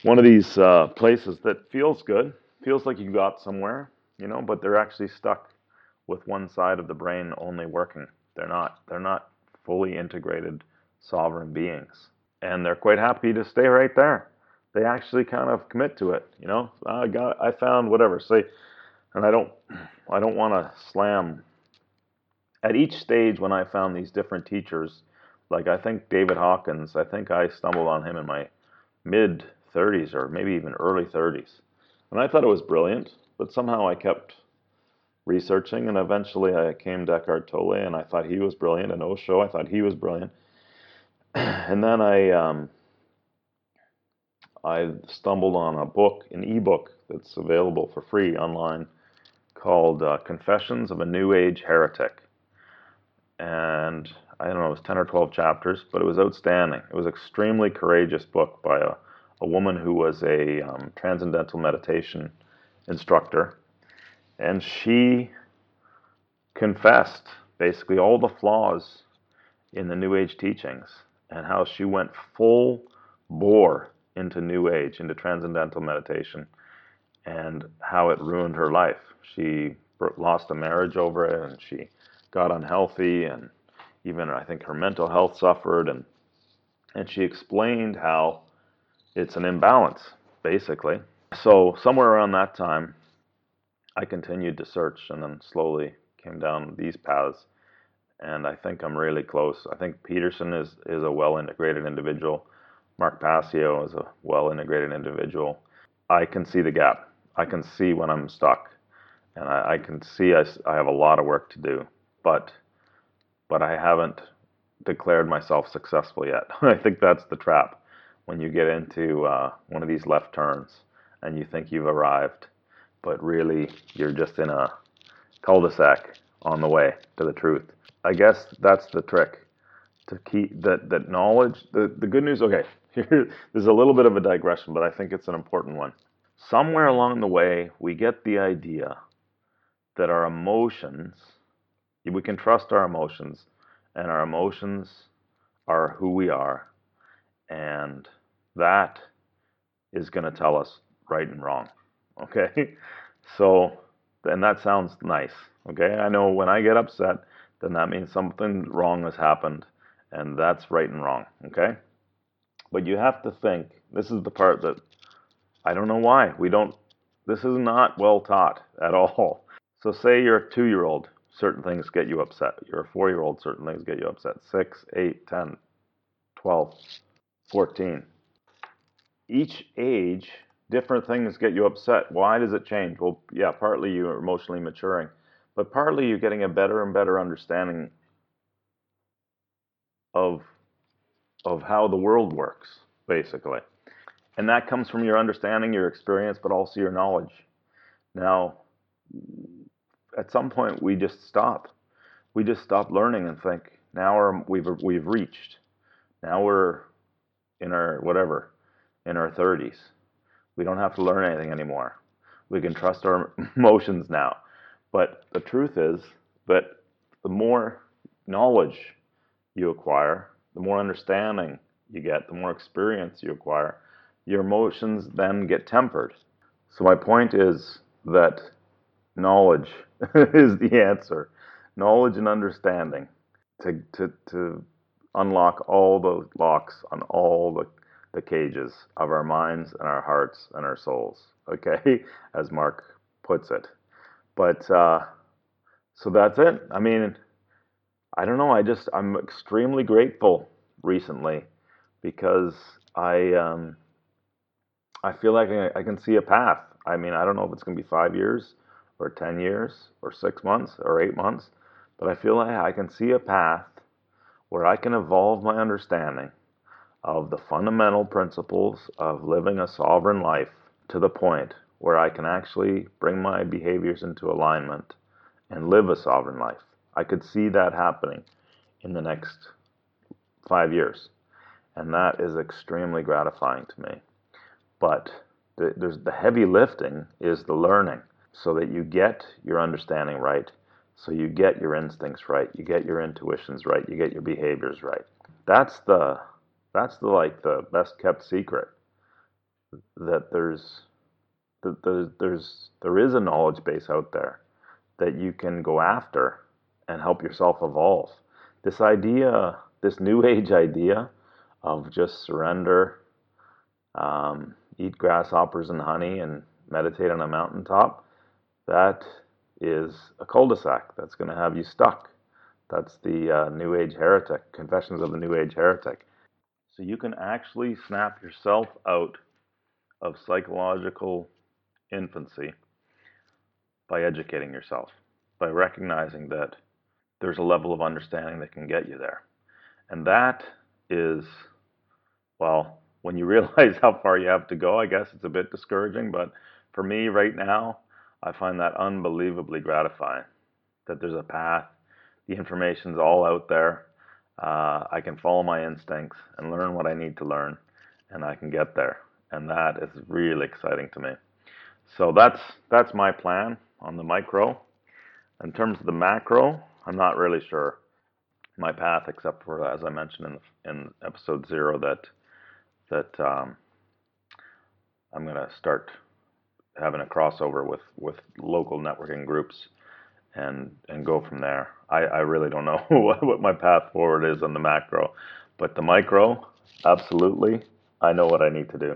S1: one of these uh, places that feels good, feels like you got somewhere, you know, but they're actually stuck with one side of the brain only working. They're not they're not fully integrated sovereign beings, and they're quite happy to stay right there. They actually kind of commit to it, you know. I got I found whatever say, and I don't I don't want to slam. At each stage, when I found these different teachers, like I think David Hawkins, I think I stumbled on him in my mid 30s or maybe even early 30s. And I thought it was brilliant, but somehow I kept researching and eventually I came to Eckhart Tolle and I thought he was brilliant and Osho, I thought he was brilliant. and then I um, I stumbled on a book, an ebook that's available for free online called uh, Confessions of a New Age Heretic. And I don't know, it was 10 or 12 chapters, but it was outstanding. It was an extremely courageous book by a a woman who was a um, transcendental meditation instructor, and she confessed basically all the flaws in the New Age teachings and how she went full bore into New Age, into transcendental meditation, and how it ruined her life. She lost a marriage over it, and she got unhealthy, and even I think her mental health suffered, and and she explained how it's an imbalance, basically. So somewhere around that time, I continued to search and then slowly came down these paths. And I think I'm really close. I think Peterson is, is a well integrated individual. Mark Passio is a well integrated individual. I can see the gap. I can see when I'm stuck. And I, I can see I, I have a lot of work to do. But but I haven't declared myself successful yet. I think that's the trap when you get into uh, one of these left turns and you think you've arrived, but really you're just in a cul-de-sac on the way to the truth. I guess that's the trick to keep that that knowledge. The the good news. Okay, here there's a little bit of a digression, but I think it's an important one. Somewhere along the way, we get the idea that our emotions, we can trust our emotions, and our emotions are who we are, and that is going to tell us right and wrong. Okay? So, and that sounds nice. Okay? I know when I get upset, then that means something wrong has happened, and that's right and wrong. Okay? But you have to think this is the part that I don't know why. We don't, this is not well taught at all. So, say you're a two year old, certain things get you upset. You're a four year old, certain things get you upset. Six, eight, ten, twelve, fourteen each age, different things get you upset. Why does it change? Well, yeah, partly you're emotionally maturing, but partly you're getting a better and better understanding of of how the world works, basically. And that comes from your understanding, your experience, but also your knowledge. Now, at some point, we just stop. We just stop learning and think, now we've, we've reached. Now we're in our whatever, in our 30s. We don't have to learn anything anymore. We can trust our emotions now. But the truth is that the more knowledge you acquire, the more understanding you get, the more experience you acquire, your emotions then get tempered. So, my point is that knowledge is the answer. Knowledge and understanding to, to, to unlock all the locks on all the the cages of our minds and our hearts and our souls, okay, as Mark puts it. But uh, so that's it. I mean, I don't know. I just, I'm extremely grateful recently because I, um, I feel like I, I can see a path. I mean, I don't know if it's going to be five years or 10 years or six months or eight months, but I feel like I can see a path where I can evolve my understanding of the fundamental principles of living a sovereign life to the point where I can actually bring my behaviors into alignment and live a sovereign life. I could see that happening in the next five years. And that is extremely gratifying to me. but the, the heavy lifting is the learning so that you get your understanding right so you get your instincts right you get your intuitions right you get your behaviors right. That's the that's the like the best kept secret. That there's that there's, there's there is a knowledge base out there that you can go after and help yourself evolve. This idea this new age idea of just surrender um, eat grasshoppers and honey and meditate on a mountaintop, that is a cul-de-sac that's going to have you stuck. That's the uh, New Age heretic, Confessions of the New Age heretic. So you can actually snap yourself out of psychological infancy by educating yourself, by recognizing that there's a level of understanding that can get you there. And that is, well, when you realize how far you have to go, I guess it's a bit discouraging. But for me right now, I find that unbelievably gratifying that there's a path, the information's all out there. Uh, I can follow my instincts and learn what I need to learn, and I can get there. And that is really exciting to me. So that's that's my plan on the micro. In terms of the macro, I'm not really sure my path, except for as I mentioned in in episode zero that that um, I'm to start having a crossover with, with local networking groups and and go from there. I, I really don't know what, my path forward is on the macro, but the micro, absolutely, I know what I need to do,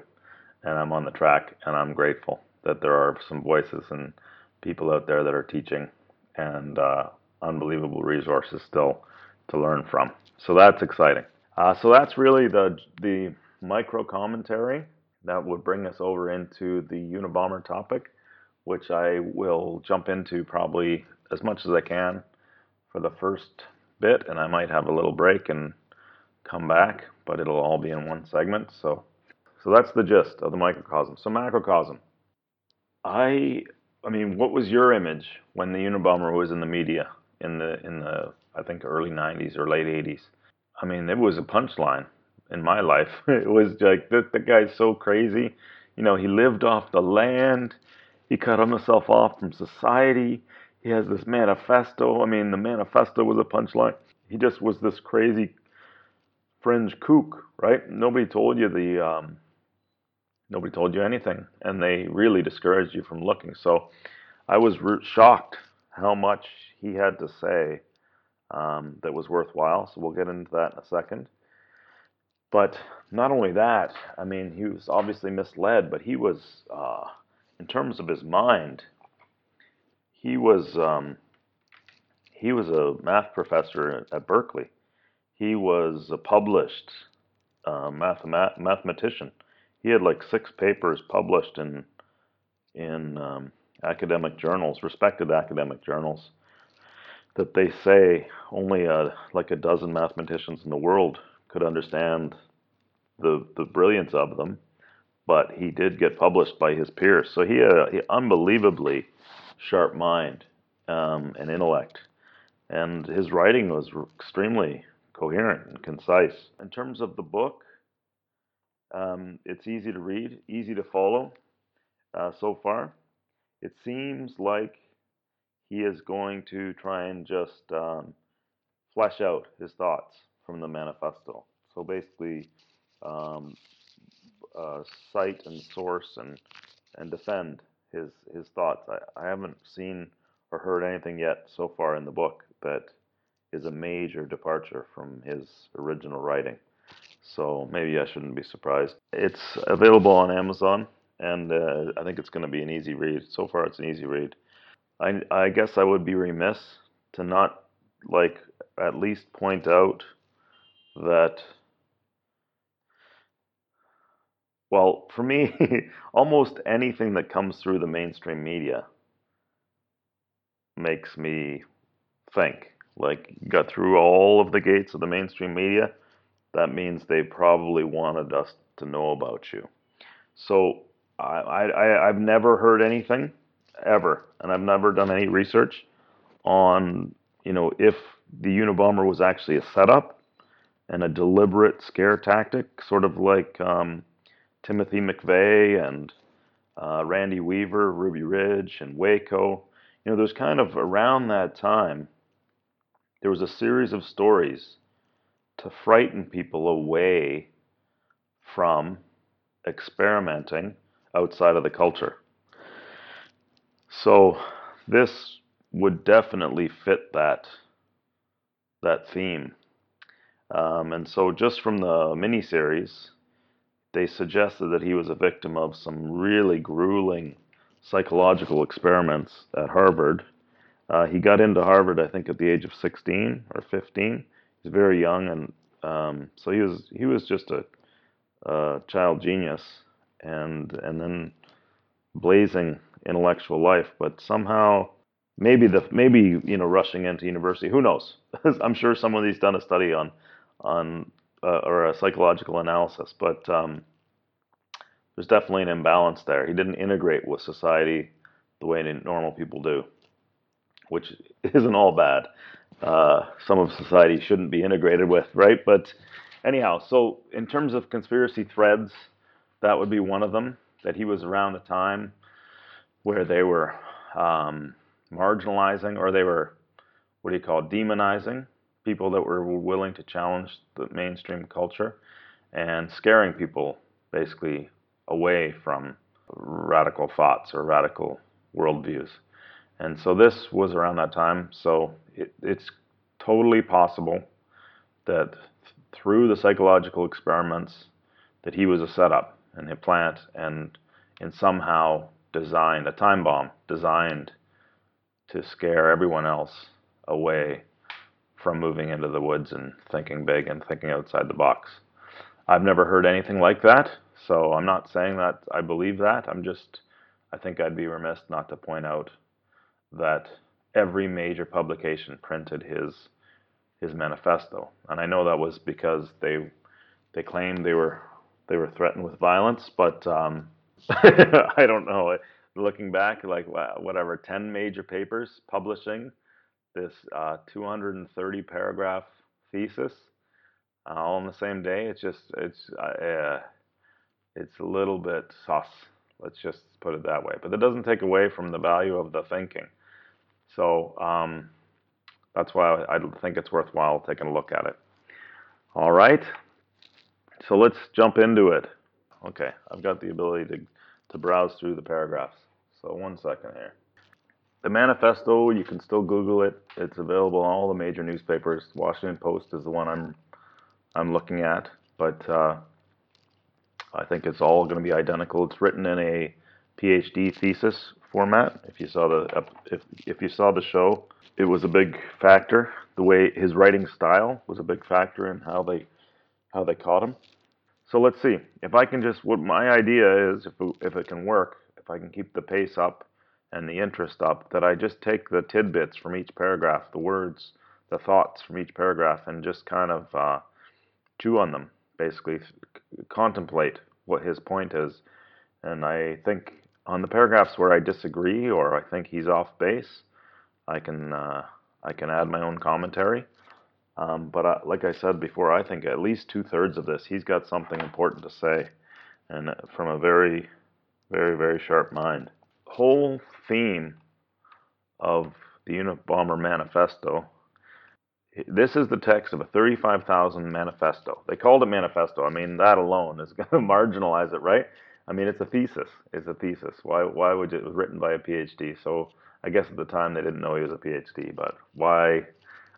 S1: and I'm on the track, and I'm grateful that there are some voices and people out there that are teaching and uh, unbelievable resources still to learn from. So that's exciting. Uh, so that's really the the micro commentary that would bring us over into the Unabomber topic, which I will jump into probably as much as I can for the first bit, and I might have a little break and come back, but it'll all be in one segment. So, so that's the gist of the microcosm. So macrocosm. I, I mean, what was your image when the Unabomber was in the media in the in the I think early '90s or late '80s? I mean, it was a punchline in my life. It was like the, the guy's so crazy. You know, he lived off the land. He cut himself off from society. He has this manifesto. I mean, the manifesto was a punchline. He just was this crazy fringe kook, right? Nobody told you the um, nobody told you anything, and they really discouraged you from looking. So I was shocked how much he had to say um, that was worthwhile. So we'll get into that in a second. But not only that, I mean, he was obviously misled, but he was, uh, in terms of his mind, he was um, he was a math professor at Berkeley. He was a published uh, mathemat- mathematician. He had like six papers published in in um, academic journals, respected academic journals, that they say only a, like a dozen mathematicians in the world could understand the the brilliance of them, but he did get published by his peers. So he had an unbelievably sharp mind um, and intellect, and his writing was extremely coherent and concise. In terms of the book, um, it's easy to read, easy to follow. Uh, so far, it seems like he is going to try and just um, flesh out his thoughts from the manifesto. So basically, um, uh, cite and source and and defend his his thoughts. I, I haven't seen or heard anything yet so far in the book that is a major departure from his original writing. So maybe I shouldn't be surprised. It's available on Amazon, and uh, I think it's going to be an easy read. So far, it's an easy read. I I guess I would be remiss to not like at least point out that well, for me, almost anything that comes through the mainstream media makes me think. Like, got through all of the gates of the mainstream media, that means they probably wanted us to know about you. So, I, I, I've never heard anything ever, and I've never done any research on, you know, if the Unabomber was actually a setup and a deliberate scare tactic, sort of like um, Timothy McVeigh and uh, Randy Weaver, Ruby Ridge, and Waco. You know, there's kind of around that time, there was a series of stories to frighten people away from experimenting outside of the culture. So this would definitely fit that that theme. Um, and so just from the miniseries, they suggested that he was a victim of some really grueling psychological experiments at Harvard. Uh, he got into Harvard, I think, at the age of 16 or 15. He's very young, and um, so he was he was just a, a child genius, and and then blazing intellectual life. But somehow, maybe the maybe you know rushing into university. Who knows? I'm sure someone somebody's done a study on on uh, or a psychological analysis, but um, there's definitely an imbalance there. He didn't integrate with society the way normal people do, which isn't all bad. Uh, some of society shouldn't be integrated with, right? But anyhow, so in terms of conspiracy threads, that would be one of them. That he was around the time where they were um, marginalizing or they were, what do you call, demonizing people that were willing to challenge the mainstream culture and scaring people basically away from radical thoughts or radical worldviews. And so this was around that time. So it, it's totally possible that through the psychological experiments that he was a setup and a plant and and somehow designed a time bomb designed to scare everyone else away from moving into the woods and thinking big and thinking outside the box. I've never heard anything like that, so I'm not saying that I believe that. I'm just, I think I'd be remiss not to point out that every major publication printed his his manifesto, and I know that was because they they claimed they were they were threatened with violence, but um, I don't know. Looking back, like whatever, 10 major papers publishing this uh, 230 paragraph thesis uh, all on the same day. It's just it's uh, it's a little bit sus. Let's just put it that way. But that doesn't take away from the value of the thinking. So um, that's why I think it's worthwhile taking a look at it. All right. So let's jump into it. Okay, I've got the ability to, to browse through the paragraphs. So one second here. The manifesto, you can still Google it. It's available in all the major newspapers. Washington Post is the one I'm I'm looking at, but uh, I think it's all going to be identical. It's written in a PhD thesis format. If you saw the if if you saw the show, it was a big factor. The way his writing style was a big factor in how they how they caught him. So let's see if I can just what my idea is if if it can work if I can keep the pace up and the interest up, that I just take the tidbits from each paragraph, the words, the thoughts from each paragraph, and just kind of uh, chew on them, basically contemplate what his point is. And I think on the paragraphs where I disagree or I think he's off base, I can uh, I can add my own commentary. Um, but I, uh, like I said before, I think at least two thirds of this, he's got something important to say, and from a very very, very sharp mind. Whole theme of the Unabomber Manifesto. This is the text of a 35,000 manifesto. They called it manifesto. I mean, that alone is going to marginalize it, right? I mean, it's a thesis. It's a thesis. Why? Why would it, it was written by a PhD? So I guess at the time they didn't know he was a PhD, but why?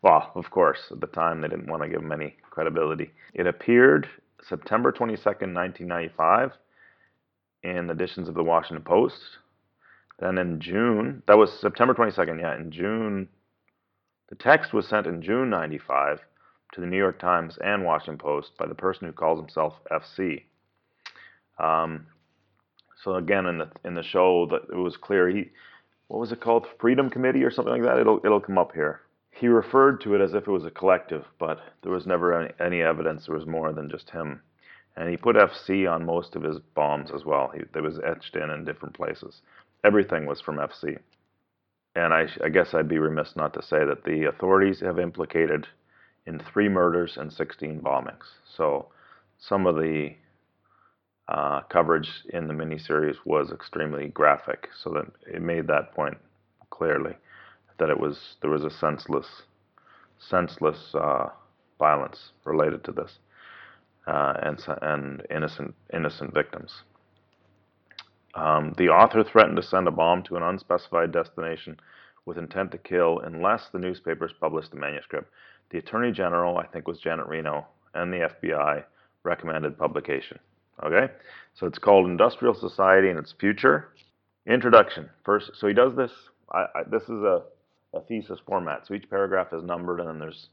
S1: Well, of course, at the time they didn't want to give him any credibility. It appeared September 22nd, 1995 in editions of the Washington Post. Then in June, that was September 22nd, yeah, in June, the text was sent in June 95 to the New York Times and Washington Post by the person who calls himself FC. Um, so again, in the in the show, that it was clear he, what was it called, Freedom Committee or something like that. It'll it'll come up here. He referred to it as if it was a collective, but there was never any, any evidence there was more than just him and he put FC on most of his bombs as well. He, it was etched in in different places. Everything was from FC. And I, I guess I'd be remiss not to say that the authorities have implicated in three murders and 16 bombings. So some of the uh, coverage in the miniseries was extremely graphic, so that it made that point clearly that it was there was a senseless, senseless uh, violence related to this, uh, and and innocent innocent victims. Um, the author threatened to send a bomb to an unspecified destination with intent to kill unless the newspapers published the manuscript. The Attorney General, I think was Janet Reno, and the FBI recommended publication. Okay, so it's called Industrial Society and Its Future. Introduction. First, so he does this. I, I, this is a, a thesis format. So each paragraph is numbered, and then there's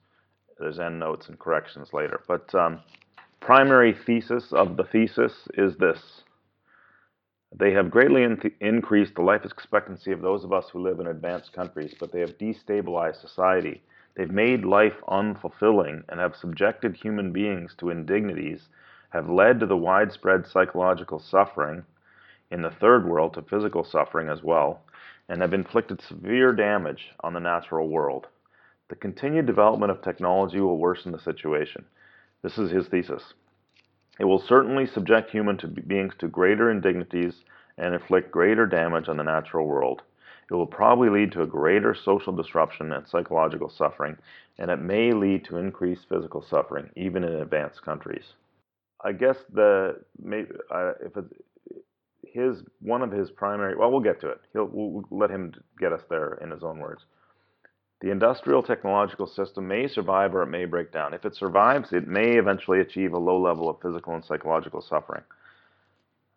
S1: there's end notes and corrections later. But um, primary thesis of the thesis is this. They have greatly in increased the life expectancy of those of us who live in advanced countries, but they have destabilized society. They've made life unfulfilling and have subjected human beings to indignities have led to the widespread psychological suffering in the third world to physical suffering as well, and have inflicted severe damage on the natural world. The continued development of technology will worsen the situation. This is his thesis. It will certainly subject human to beings to greater indignities and inflict greater damage on the natural world. It will probably lead to a greater social disruption and psychological suffering, and it may lead to increased physical suffering, even in advanced countries. I guess the maybe uh, if it's his one of his primary well we'll get to it he'll we'll let him get us there in his own words the industrial technological system may survive or it may break down if it survives it may eventually achieve a low level of physical and psychological suffering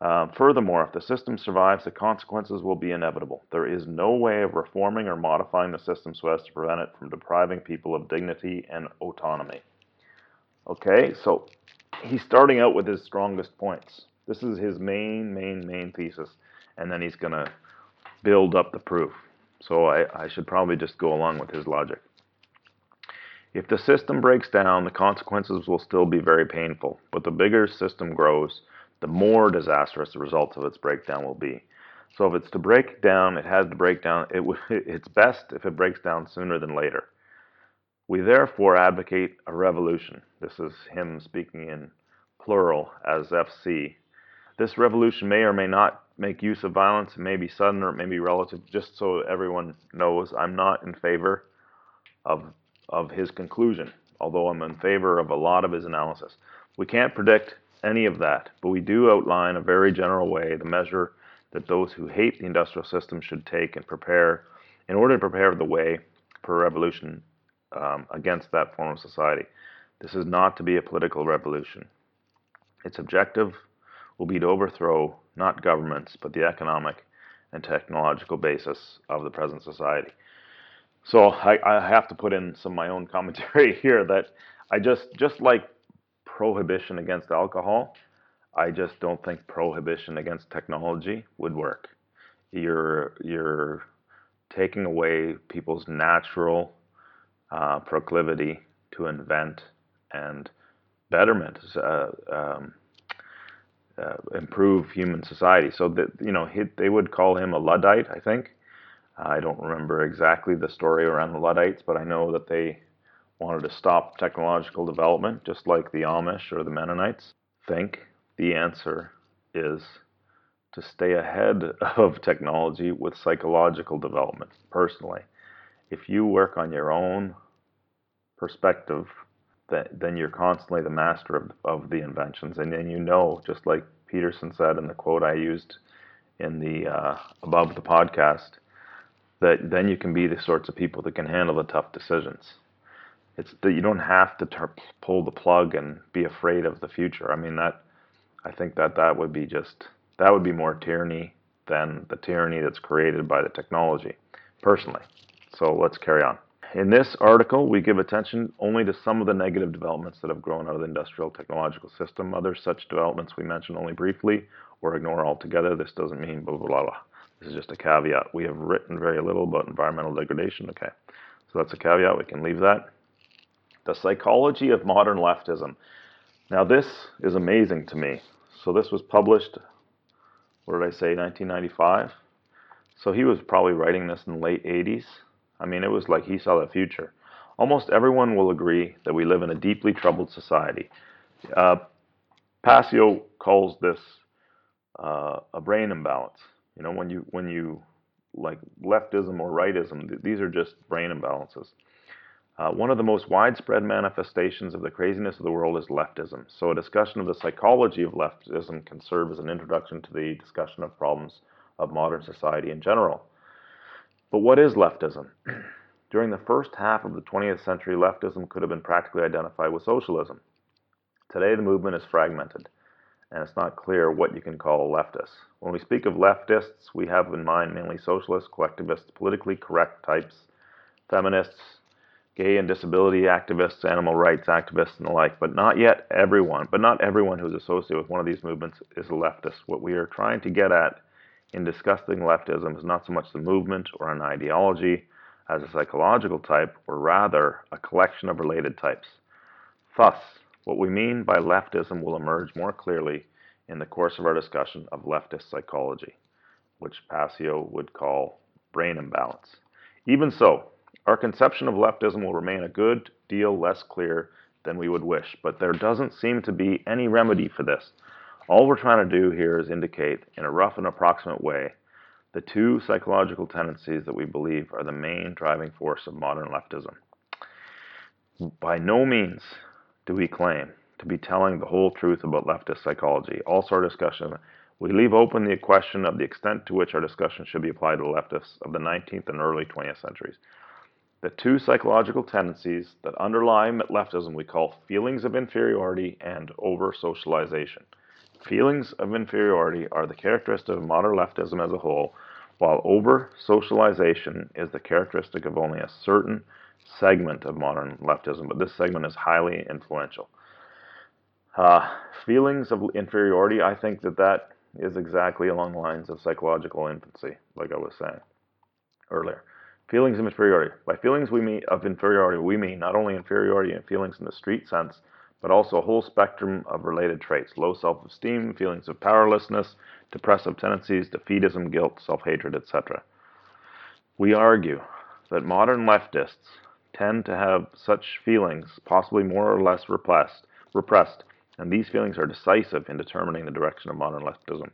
S1: uh, furthermore if the system survives the consequences will be inevitable there is no way of reforming or modifying the system so as to prevent it from depriving people of dignity and autonomy okay so he's starting out with his strongest points. This is his main, main, main thesis, and then he's going to build up the proof. So I, I should probably just go along with his logic. If the system breaks down, the consequences will still be very painful, but the bigger system grows, the more disastrous the results of its breakdown will be. So if it's to break down, it has to break down. It, it's best if it breaks down sooner than later. We therefore advocate a revolution. This is him speaking in plural as FC. This revolution may or may not make use of violence. It may be sudden or it may be relative. Just so everyone knows, I'm not in favor of, of his conclusion, although I'm in favor of a lot of his analysis. We can't predict any of that, but we do outline a very general way the measure that those who hate the industrial system should take and prepare in order to prepare the way for a revolution um, against that form of society. This is not to be a political revolution. Its objective will be to overthrow not governments, but the economic and technological basis of the present society. So I, I have to put in some of my own commentary here that I just just like prohibition against alcohol, I just don't think prohibition against technology would work. You're you're taking away people's natural uh, proclivity to invent and betterment, uh, um, uh, improve human society. So that you know, he, they would call him a luddite, I think. I don't remember exactly the story around the luddites, but I know that they wanted to stop technological development, just like the Amish or the Mennonites. Think the answer is to stay ahead of technology with psychological development. Personally, if you work on your own perspective, then you're constantly the master of, of the inventions. And then you know, just like Peterson said in the quote I used in the uh, above the podcast, that then you can be the sorts of people that can handle the tough decisions. It's that you don't have to ter- pull the plug and be afraid of the future. I mean that I think that that would be just that would be more tyranny than the tyranny that's created by the technology, personally. So let's carry on. In this article, we give attention only to some of the negative developments that have grown out of the industrial technological system. Other such developments we mention only briefly or ignore altogether. This doesn't mean blah, blah, blah, blah. This is just a caveat. We have written very little about environmental degradation. Okay, so that's a caveat. We can leave that. The psychology of modern leftism. Now, this is amazing to me. So, this was published, what did I say, 1995? So, he was probably writing this in the late 80s. I mean, it was like he saw the future. Almost everyone will agree that we live in a deeply troubled society. Uh, Passio calls this uh, a brain imbalance. You know, when you when you like leftism or rightism, th- these are just brain imbalances. Uh, one of the most widespread manifestations of the craziness of the world is leftism. So, a discussion of the psychology of leftism can serve as an introduction to the discussion of problems of modern society in general. But what is leftism? During the first half of the 20th century, leftism could have been practically identified with socialism. Today, the movement is fragmented, and it's not clear what you can call a leftist. When we speak of leftists, we have in mind mainly socialists, collectivists, politically correct types, feminists, gay and disability activists, animal rights activists, and the like, but not yet everyone, but not everyone who's associated with one of these movements is a leftist. What we are trying to get at in discussing leftism is not so much the movement or an ideology as a psychological type, or rather a collection of related types. Thus, what we mean by leftism will emerge more clearly in the course of our discussion of leftist psychology, which Passio would call brain imbalance. Even so, our conception of leftism will remain a good deal less clear than we would wish, but there doesn't seem to be any remedy for this. All we're trying to do here is indicate, in a rough and approximate way, the two psychological tendencies that we believe are the main driving force of modern leftism. By no means do we claim to be telling the whole truth about leftist psychology. Also, our discussion, we leave open the question of the extent to which our discussion should be applied to the leftists of the 19th and early 20th centuries. The two psychological tendencies that underlie leftism we call feelings of inferiority and over socialization. Feelings of inferiority are the characteristic of modern leftism as a whole, while over socialization is the characteristic of only a certain segment of modern leftism, but this segment is highly influential. Uh, feelings of inferiority, I think that that is exactly along the lines of psychological infancy, like I was saying earlier. Feelings of inferiority. By feelings we mean of inferiority, we mean not only inferiority and feelings in the street sense, but also a whole spectrum of related traits: low self-esteem, feelings of powerlessness, depressive tendencies, defeatism, guilt, self-hatred, etc. We argue that modern leftists tend to have such feelings, possibly more or less repressed, repressed, and these feelings are decisive in determining the direction of modern leftism.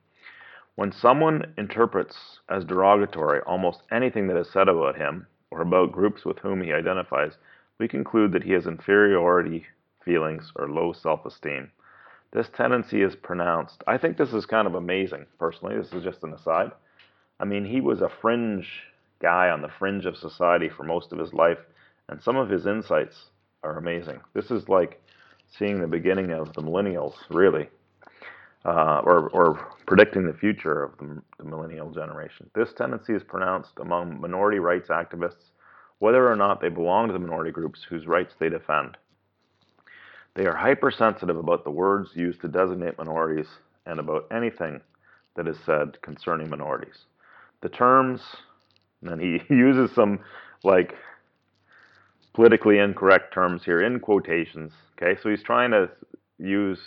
S1: When someone interprets as derogatory almost anything that is said about him or about groups with whom he identifies, we conclude that he has inferiority feelings or low self esteem. This tendency is pronounced. I think this is kind of amazing, personally. This is just an aside. I mean, he was a fringe guy on the fringe of society for most of his life, and some of his insights are amazing. This is like seeing the beginning of the millennials, really uh, or, or predicting the future of the, the millennial generation. This tendency is pronounced among minority rights activists, whether or not they belong to the minority groups whose rights they defend. They are hypersensitive about the words used to designate minorities and about anything that is said concerning minorities. The terms, and he uses some like politically incorrect terms here in quotations. Okay, so he's trying to use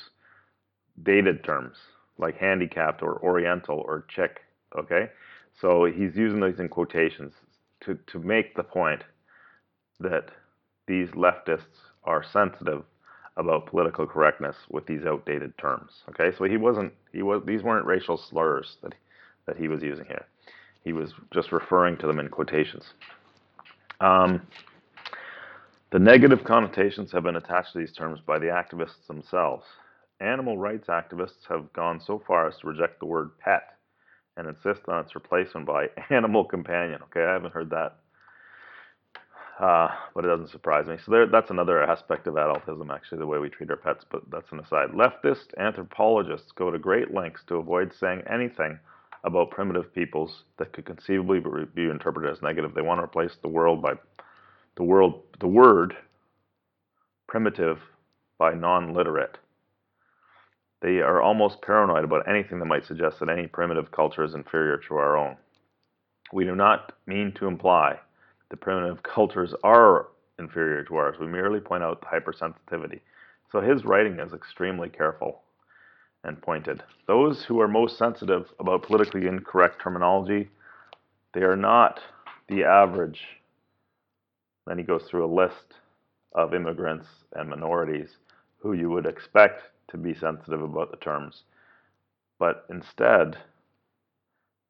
S1: dated terms like handicapped or oriental or chick. Okay, so he's using these in quotations to, to make the point that these leftists are sensitive about political correctness with these outdated terms. Okay, so he wasn't he was these weren't racial slurs that that he was using here. He was just referring to them in quotations. Um, the negative connotations have been attached to these terms by the activists themselves animal rights activists have gone so far as to reject the word pet and insist on its replacement by animal companion. Okay, I haven't heard that, uh, but it doesn't surprise me. So there, that's another aspect of adultism, actually, the way we treat our pets, but that's an aside. Leftist anthropologists go to great lengths to avoid saying anything about primitive peoples that could conceivably be interpreted as negative. They want to replace the world by the world, the word primitive by non-literate. They are almost paranoid about anything that might suggest that any primitive culture is inferior to our own. We do not mean to imply that primitive cultures are inferior to ours. We merely point out the hypersensitivity. So his writing is extremely careful and pointed. Those who are most sensitive about politically incorrect terminology, they are not the average. Then he goes through a list of immigrants and minorities who you would expect to be sensitive about the terms. but instead,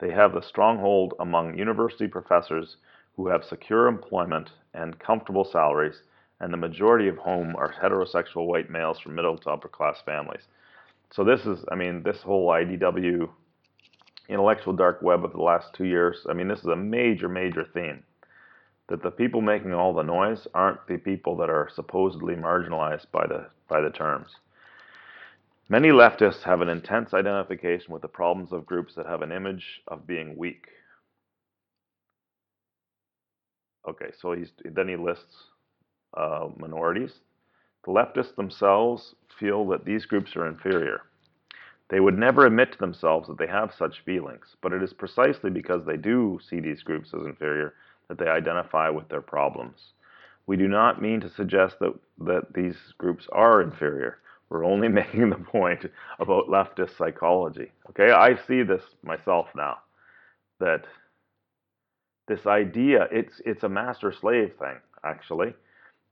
S1: they have the stronghold among university professors who have secure employment and comfortable salaries, and the majority of whom are heterosexual white males from middle to upper class families. So this is, I mean, this whole IDW intellectual dark web of the last two years, I mean, this is a major, major theme. That the people making all the noise aren't the people that are supposedly marginalized by the, by the terms. Many leftists have an intense identification with the problems of groups that have an image of being weak. Okay, so he's, then he lists uh, minorities. The leftists themselves feel that these groups are inferior. They would never admit to themselves that they have such feelings, but it is precisely because they do see these groups as inferior that they identify with their problems. We do not mean to suggest that, that these groups are inferior. We're only making the point about leftist psychology. Okay, I see this myself now. That this idea, it's it's a master slave thing, actually.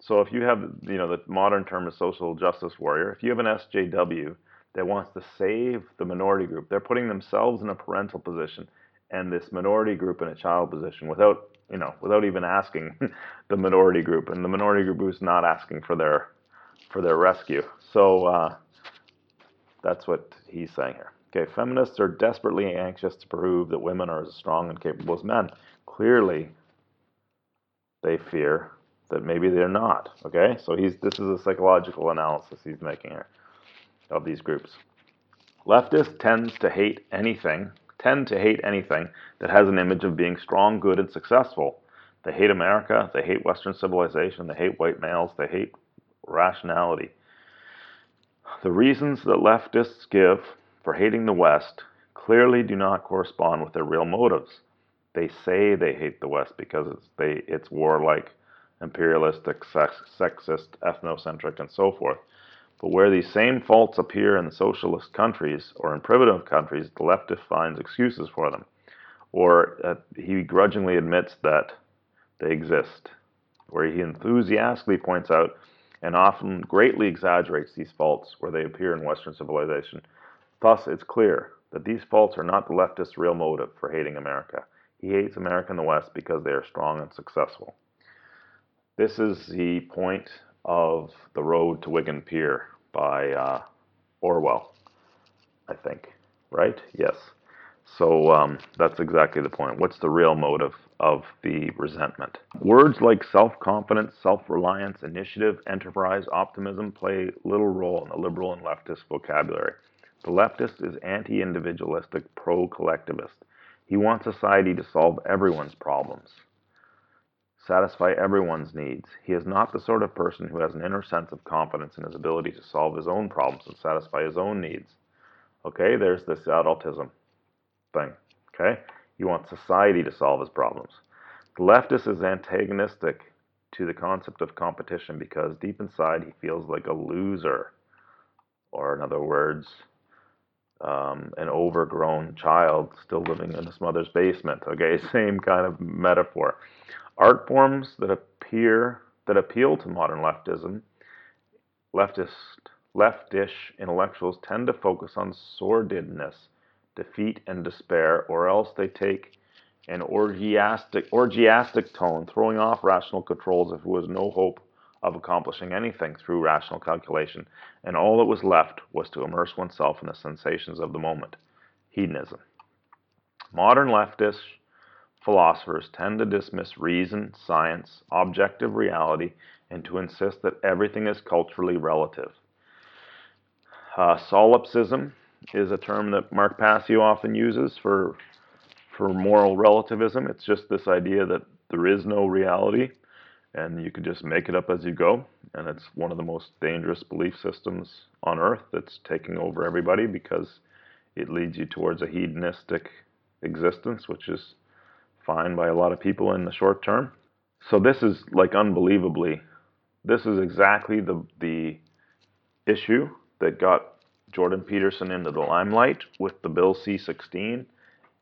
S1: So if you have, you know, the modern term is social justice warrior, if you have an SJW that wants to save the minority group. They're putting themselves in a parental position and this minority group in a child position without, you know, without even asking the minority group, and the minority group is not asking for their for their rescue. So uh, that's what he's saying here. Okay, feminists are desperately anxious to prove that women are as strong and capable as men. Clearly, they fear that maybe they're not. Okay, so he's this is a psychological analysis he's making here of these groups. Leftists tends to hate anything, tend to hate anything that has an image of being strong, good, and successful. They hate America, they hate Western civilization, they hate white males, they hate rationality. The reasons that leftists give for hating the West clearly do not correspond with their real motives. They say they hate the West because it's, they, it's warlike, imperialistic, sexist, ethnocentric, and so forth. But where these same faults appear in socialist countries or in primitive countries, the leftist finds excuses for them. Or uh, he grudgingly admits that they exist, where he enthusiastically points out and often greatly exaggerates these faults where they appear in Western civilization. Thus, it's clear that these faults are not the leftist's real motive for hating America. He hates America and the West because they are strong and successful. This is the point of The Road to Wigan Pier by uh, Orwell, I think. Right? Yes. So um, that's exactly the point. What's the real motive of the resentment? Words like self confidence, self reliance, initiative, enterprise, optimism play little role in the liberal and leftist vocabulary. The leftist is anti individualistic, pro collectivist. He wants society to solve everyone's problems satisfy everyone's needs. He is not the sort of person who has an inner sense of confidence in his ability to solve his own problems and satisfy his own needs. Okay, there's this adultism thing. Okay, he wants society to solve his problems. The leftist is antagonistic to the concept of competition because deep inside he feels like a loser, or in other words, um, an overgrown child still living in his mother's basement. Okay, same kind of metaphor. Art forms that appear that appeal to modern leftism, leftist, leftish intellectuals tend to focus on sordidness, defeat, and despair, or else they take an orgiastic, orgiastic tone, throwing off rational controls if there was no hope of accomplishing anything through rational calculation, and all that was left was to immerse oneself in the sensations of the moment hedonism. Modern leftist philosophers tend to dismiss reason, science, objective reality, and to insist that everything is culturally relative. Uh, solipsism is a term that Mark Passio often uses for, for moral relativism. It's just this idea that there is no reality and you can just make it up as you go. And it's one of the most dangerous belief systems on earth that's taking over everybody because it leads you towards a hedonistic existence, which is fine by a lot of people in the short term. So this is like unbelievably, this is exactly the the issue that got Jordan Peterson into the limelight with the Bill C-16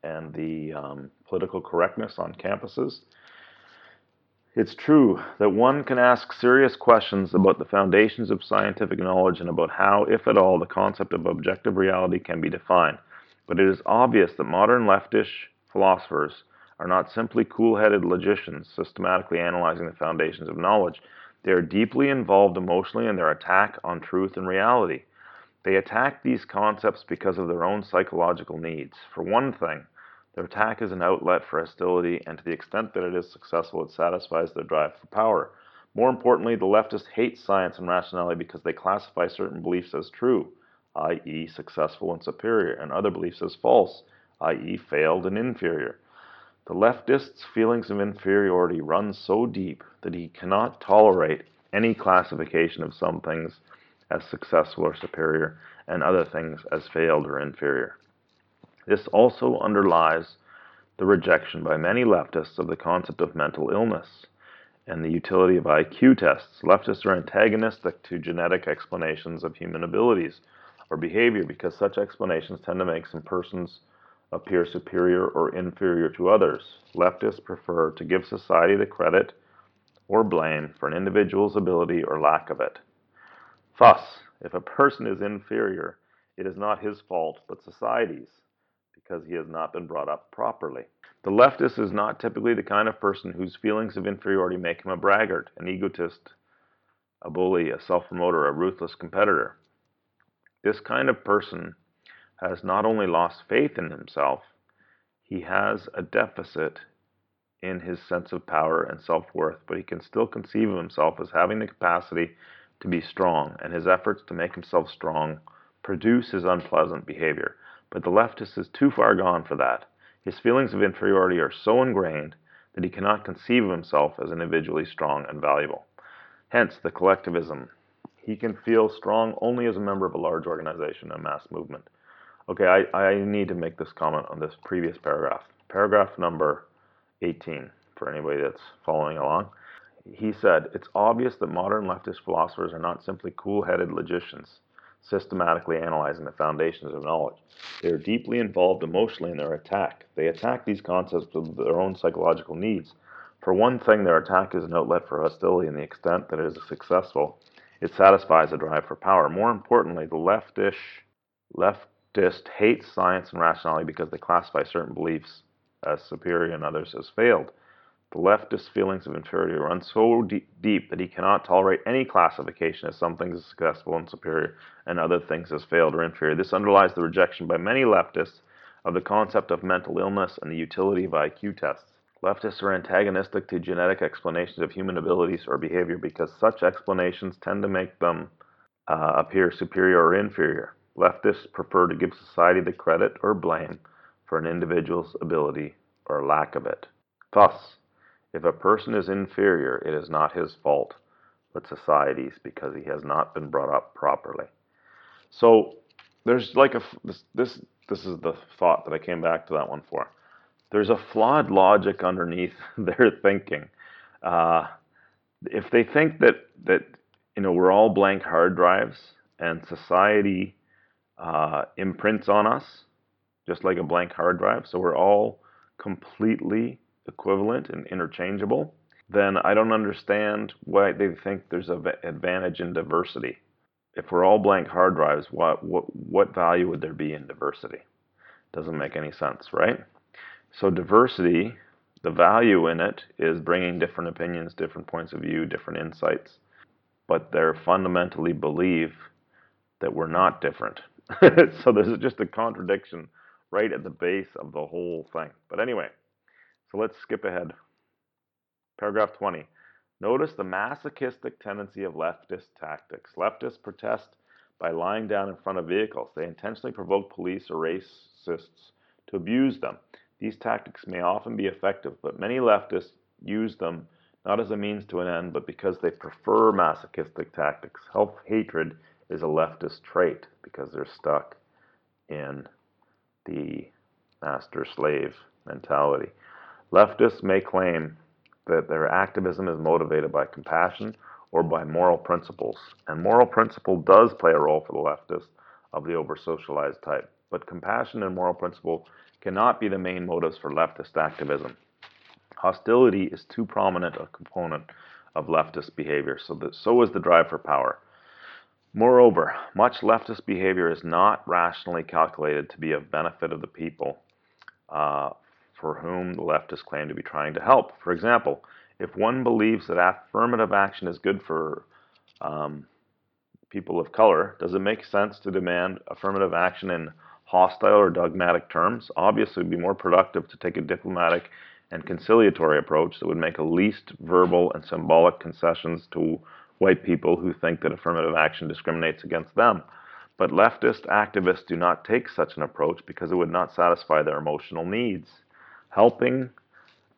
S1: and the um, political correctness on campuses. It's true that one can ask serious questions about the foundations of scientific knowledge and about how, if at all, the concept of objective reality can be defined. But it is obvious that modern leftish philosophers are not simply cool headed logicians systematically analyzing the foundations of knowledge. They are deeply involved emotionally in their attack on truth and reality. They attack these concepts because of their own psychological needs. For one thing, their attack is an outlet for hostility, and to the extent that it is successful, it satisfies their drive for power. More importantly, the leftists hate science and rationality because they classify certain beliefs as true, i.e., successful and superior, and other beliefs as false, i.e., failed and inferior. The leftist's feelings of inferiority run so deep that he cannot tolerate any classification of some things as successful or superior and other things as failed or inferior. This also underlies the rejection by many leftists of the concept of mental illness and the utility of IQ tests. Leftists are antagonistic to genetic explanations of human abilities or behavior because such explanations tend to make some persons appear superior or inferior to others. Leftists prefer to give society the credit or blame for an individual's ability or lack of it. Thus, if a person is inferior, it is not his fault, but society's, because he has not been brought up properly. The leftist is not typically the kind of person whose feelings of inferiority make him a braggart, an egotist, a bully, a self promoter, a ruthless competitor. This kind of person has not only lost faith in himself, he has a deficit in his sense of power and self worth, but he can still conceive of himself as having the capacity to be strong, and his efforts to make himself strong produce his unpleasant behavior. But the leftist is too far gone for that. His feelings of inferiority are so ingrained that he cannot conceive of himself as individually strong and valuable. Hence, the collectivism. He can feel strong only as a member of a large organization, a mass movement. Okay, I, I need to make this comment on this previous paragraph. Paragraph number 18, for anybody that's following along. He said, It's obvious that modern leftist philosophers are not simply cool headed logicians systematically analyzing the foundations of knowledge. They are deeply involved emotionally in their attack. They attack these concepts with their own psychological needs. For one thing, their attack is an outlet for hostility in the extent that it is successful. It satisfies a drive for power. More importantly, the leftish leftist hates science and rationality because they classify certain beliefs as superior and others as failed. The leftist feelings of inferiority run so deep that he cannot tolerate any classification as some things as successful and superior and other things as failed or inferior. This underlies the rejection by many leftists of the concept of mental illness and the utility of IQ tests. Leftists are antagonistic to genetic explanations of human abilities or behavior because such explanations tend to make them uh, appear superior or inferior. Leftists prefer to give society the credit or blame for an individual's ability or lack of it. Thus, if a person is inferior, it is not his fault, but society's because he has not been brought up properly. So there's like a this this this is the thought that I came back to that one for. There's a flawed logic underneath their thinking. Uh, if they think that that you know we're all blank hard drives and society uh, imprints on us just like a blank hard drive, so we're all completely equivalent and interchangeable, then I don't understand why they think there's an advantage in diversity. If we're all blank hard drives, what, what, what value would there be in diversity? Doesn't make any sense, right? So, diversity, the value in it is bringing different opinions, different points of view, different insights, but they're fundamentally believe that we're not different. so, there's just a contradiction right at the base of the whole thing. But anyway, so let's skip ahead. Paragraph 20. Notice the masochistic tendency of leftist tactics. Leftists protest by lying down in front of vehicles. They intentionally provoke police or racists to abuse them. These tactics may often be effective, but many leftists use them not as a means to an end, but because they prefer masochistic tactics. Self hatred is a leftist trait because they're stuck in the master slave mentality. Leftists may claim that their activism is motivated by compassion or by moral principles, and moral principle does play a role for the leftists of the over socialized type. But compassion and moral principle cannot be the main motives for leftist activism. Hostility is too prominent a component of leftist behavior, so that so is the drive for power. Moreover, much leftist behavior is not rationally calculated to be of benefit of the people uh, for whom the leftists claim to be trying to help. For example, if one believes that affirmative action is good for um, people of color, does it make sense to demand affirmative action in hostile or dogmatic terms? Obviously, it would be more productive to take a diplomatic and conciliatory approach that would make at least verbal and symbolic concessions to white people who think that affirmative action discriminates against them. But leftist activists do not take such an approach because it would not satisfy their emotional needs. Helping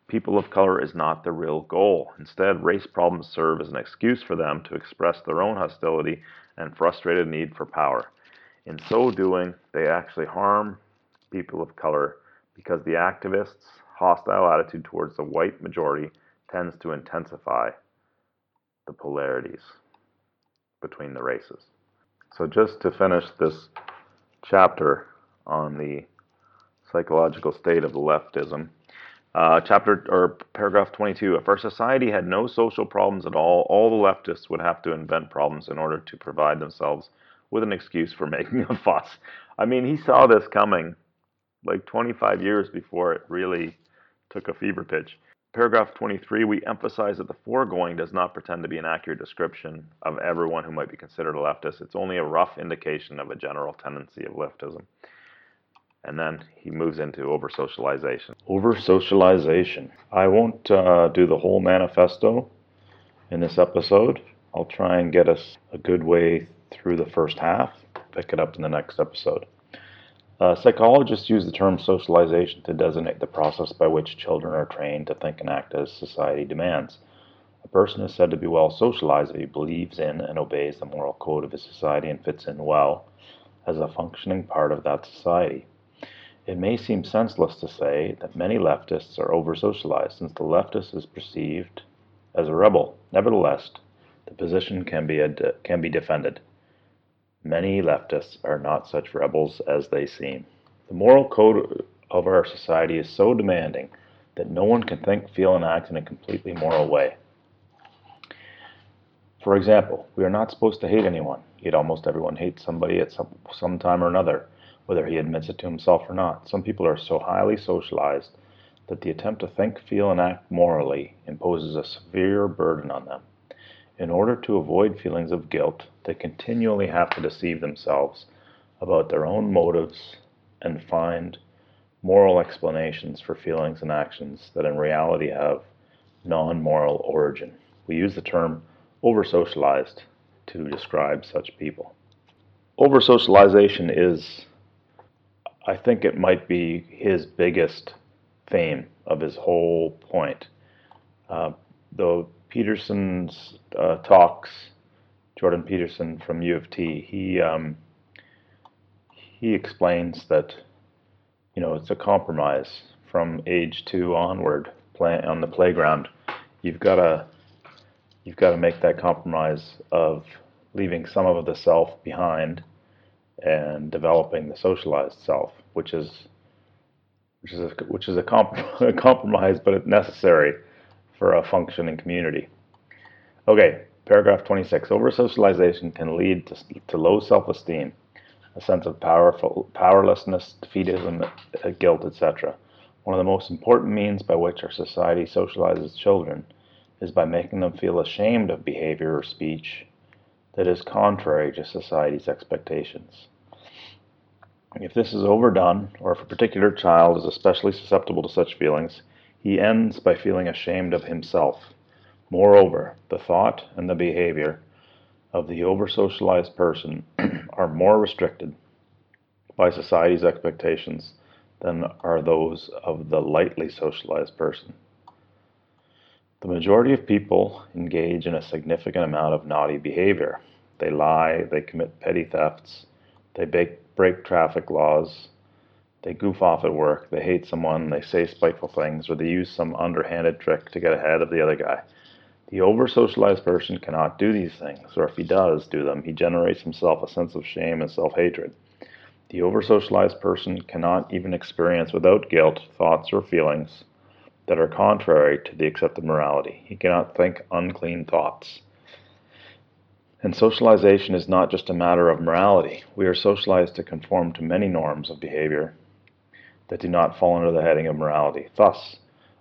S1: people of color is not the real goal. Instead, race problems serve as an excuse for them to express their own hostility and frustrated need for power. In so doing, they actually harm people of color because the activists' hostile attitude towards the white majority tends to intensify the polarities between the races. So, just to finish this chapter on the psychological state of leftism, uh, chapter or paragraph 22 if our society had no social problems at all. All the leftists would have to invent problems in order to provide themselves with an excuse for making a fuss. I mean he saw this coming like 25 years before it really took a fever pitch. Paragraph 23 we emphasize that the foregoing does not pretend to be an accurate description of everyone who might be considered a leftist. It's only a rough indication of a general tendency of leftism and then he moves into over socialization. Over socialization. I won't uh, do the whole manifesto in this episode. I'll try and get us a good way through the first half, pick it up in the next episode. Uh, psychologists use the term socialization to designate the process by which children are trained to think and act as society demands. A person is said to be well socialized if he believes in and obeys the moral code of his society and fits in well as a functioning part of that society. It may seem senseless to say that many leftists are over socialized, since the leftist is perceived as a rebel. Nevertheless, the position can be, can be defended. Many leftists are not such rebels as they seem. The moral code of our society is so demanding that no one can think, feel, and act in a completely moral way. For example, we are not supposed to hate anyone, yet almost everyone hates somebody at some, some time or another whether he admits it to himself or not. Some people are so highly socialized that the attempt to think, feel, and act morally imposes a severe burden on them. In order to avoid feelings of guilt, they continually have to deceive themselves about their own motives and find moral explanations for feelings and actions that in reality have non moral origin. We use the term over socialized to describe such people. Over socialization is I think it might be his biggest theme of his whole point. Uh, though Peterson's uh, talks, Jordan Peterson from U of T, he um, he explains that you know it's a compromise from age two onward play, on the playground. You've got to you've got to make that compromise of leaving some of the self behind and developing the socialized self, which is which is a, which is a, comp- a compromise, but it's necessary for a functioning community. Okay, paragraph 26. Over socialization can lead to, to low self-esteem, a sense of powerful powerlessness, defeatism, uh, guilt, etc. One of the most important means by which our society socializes children is by making them feel ashamed of behavior or speech that is contrary to society's expectations. If this is overdone, or if a particular child is especially susceptible to such feelings, he ends by feeling ashamed of himself. Moreover, the thought and the behavior of the over socialized person are more restricted by society's expectations than are those of the lightly socialized person. The majority of people engage in a significant amount of naughty behavior. They lie, they commit petty thefts, they break traffic laws, they goof off at work, they hate someone, they say spiteful things, or they use some underhanded trick to get ahead of the other guy. The over socialized person cannot do these things, or if he does do them, he generates himself a sense of shame and self hatred. The over socialized person cannot even experience without guilt thoughts or feelings that are contrary to the accepted morality. He cannot think unclean thoughts. And socialization is not just a matter of morality. We are socialized to conform to many norms of behavior that do not fall under the heading of morality. Thus,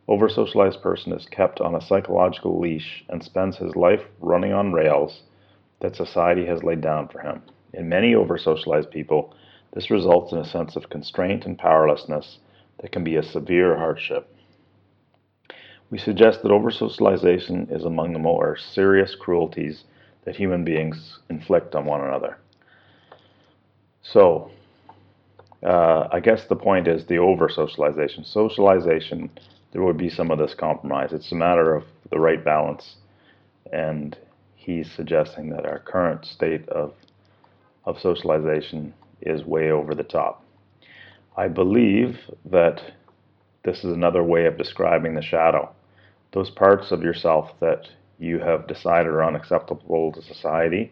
S1: over socialized person is kept on a psychological leash and spends his life running on rails that society has laid down for him. In many over socialized people, this results in a sense of constraint and powerlessness that can be a severe hardship. We suggest that over socialization is among the more serious cruelties that human beings inflict on one another. So, uh, I guess the point is the over socialization. Socialization, there would be some of this compromise. It's a matter of the right balance, and he's suggesting that our current state of of socialization is way over the top. I believe that this is another way of describing the shadow. Those parts of yourself that you have decided are unacceptable to society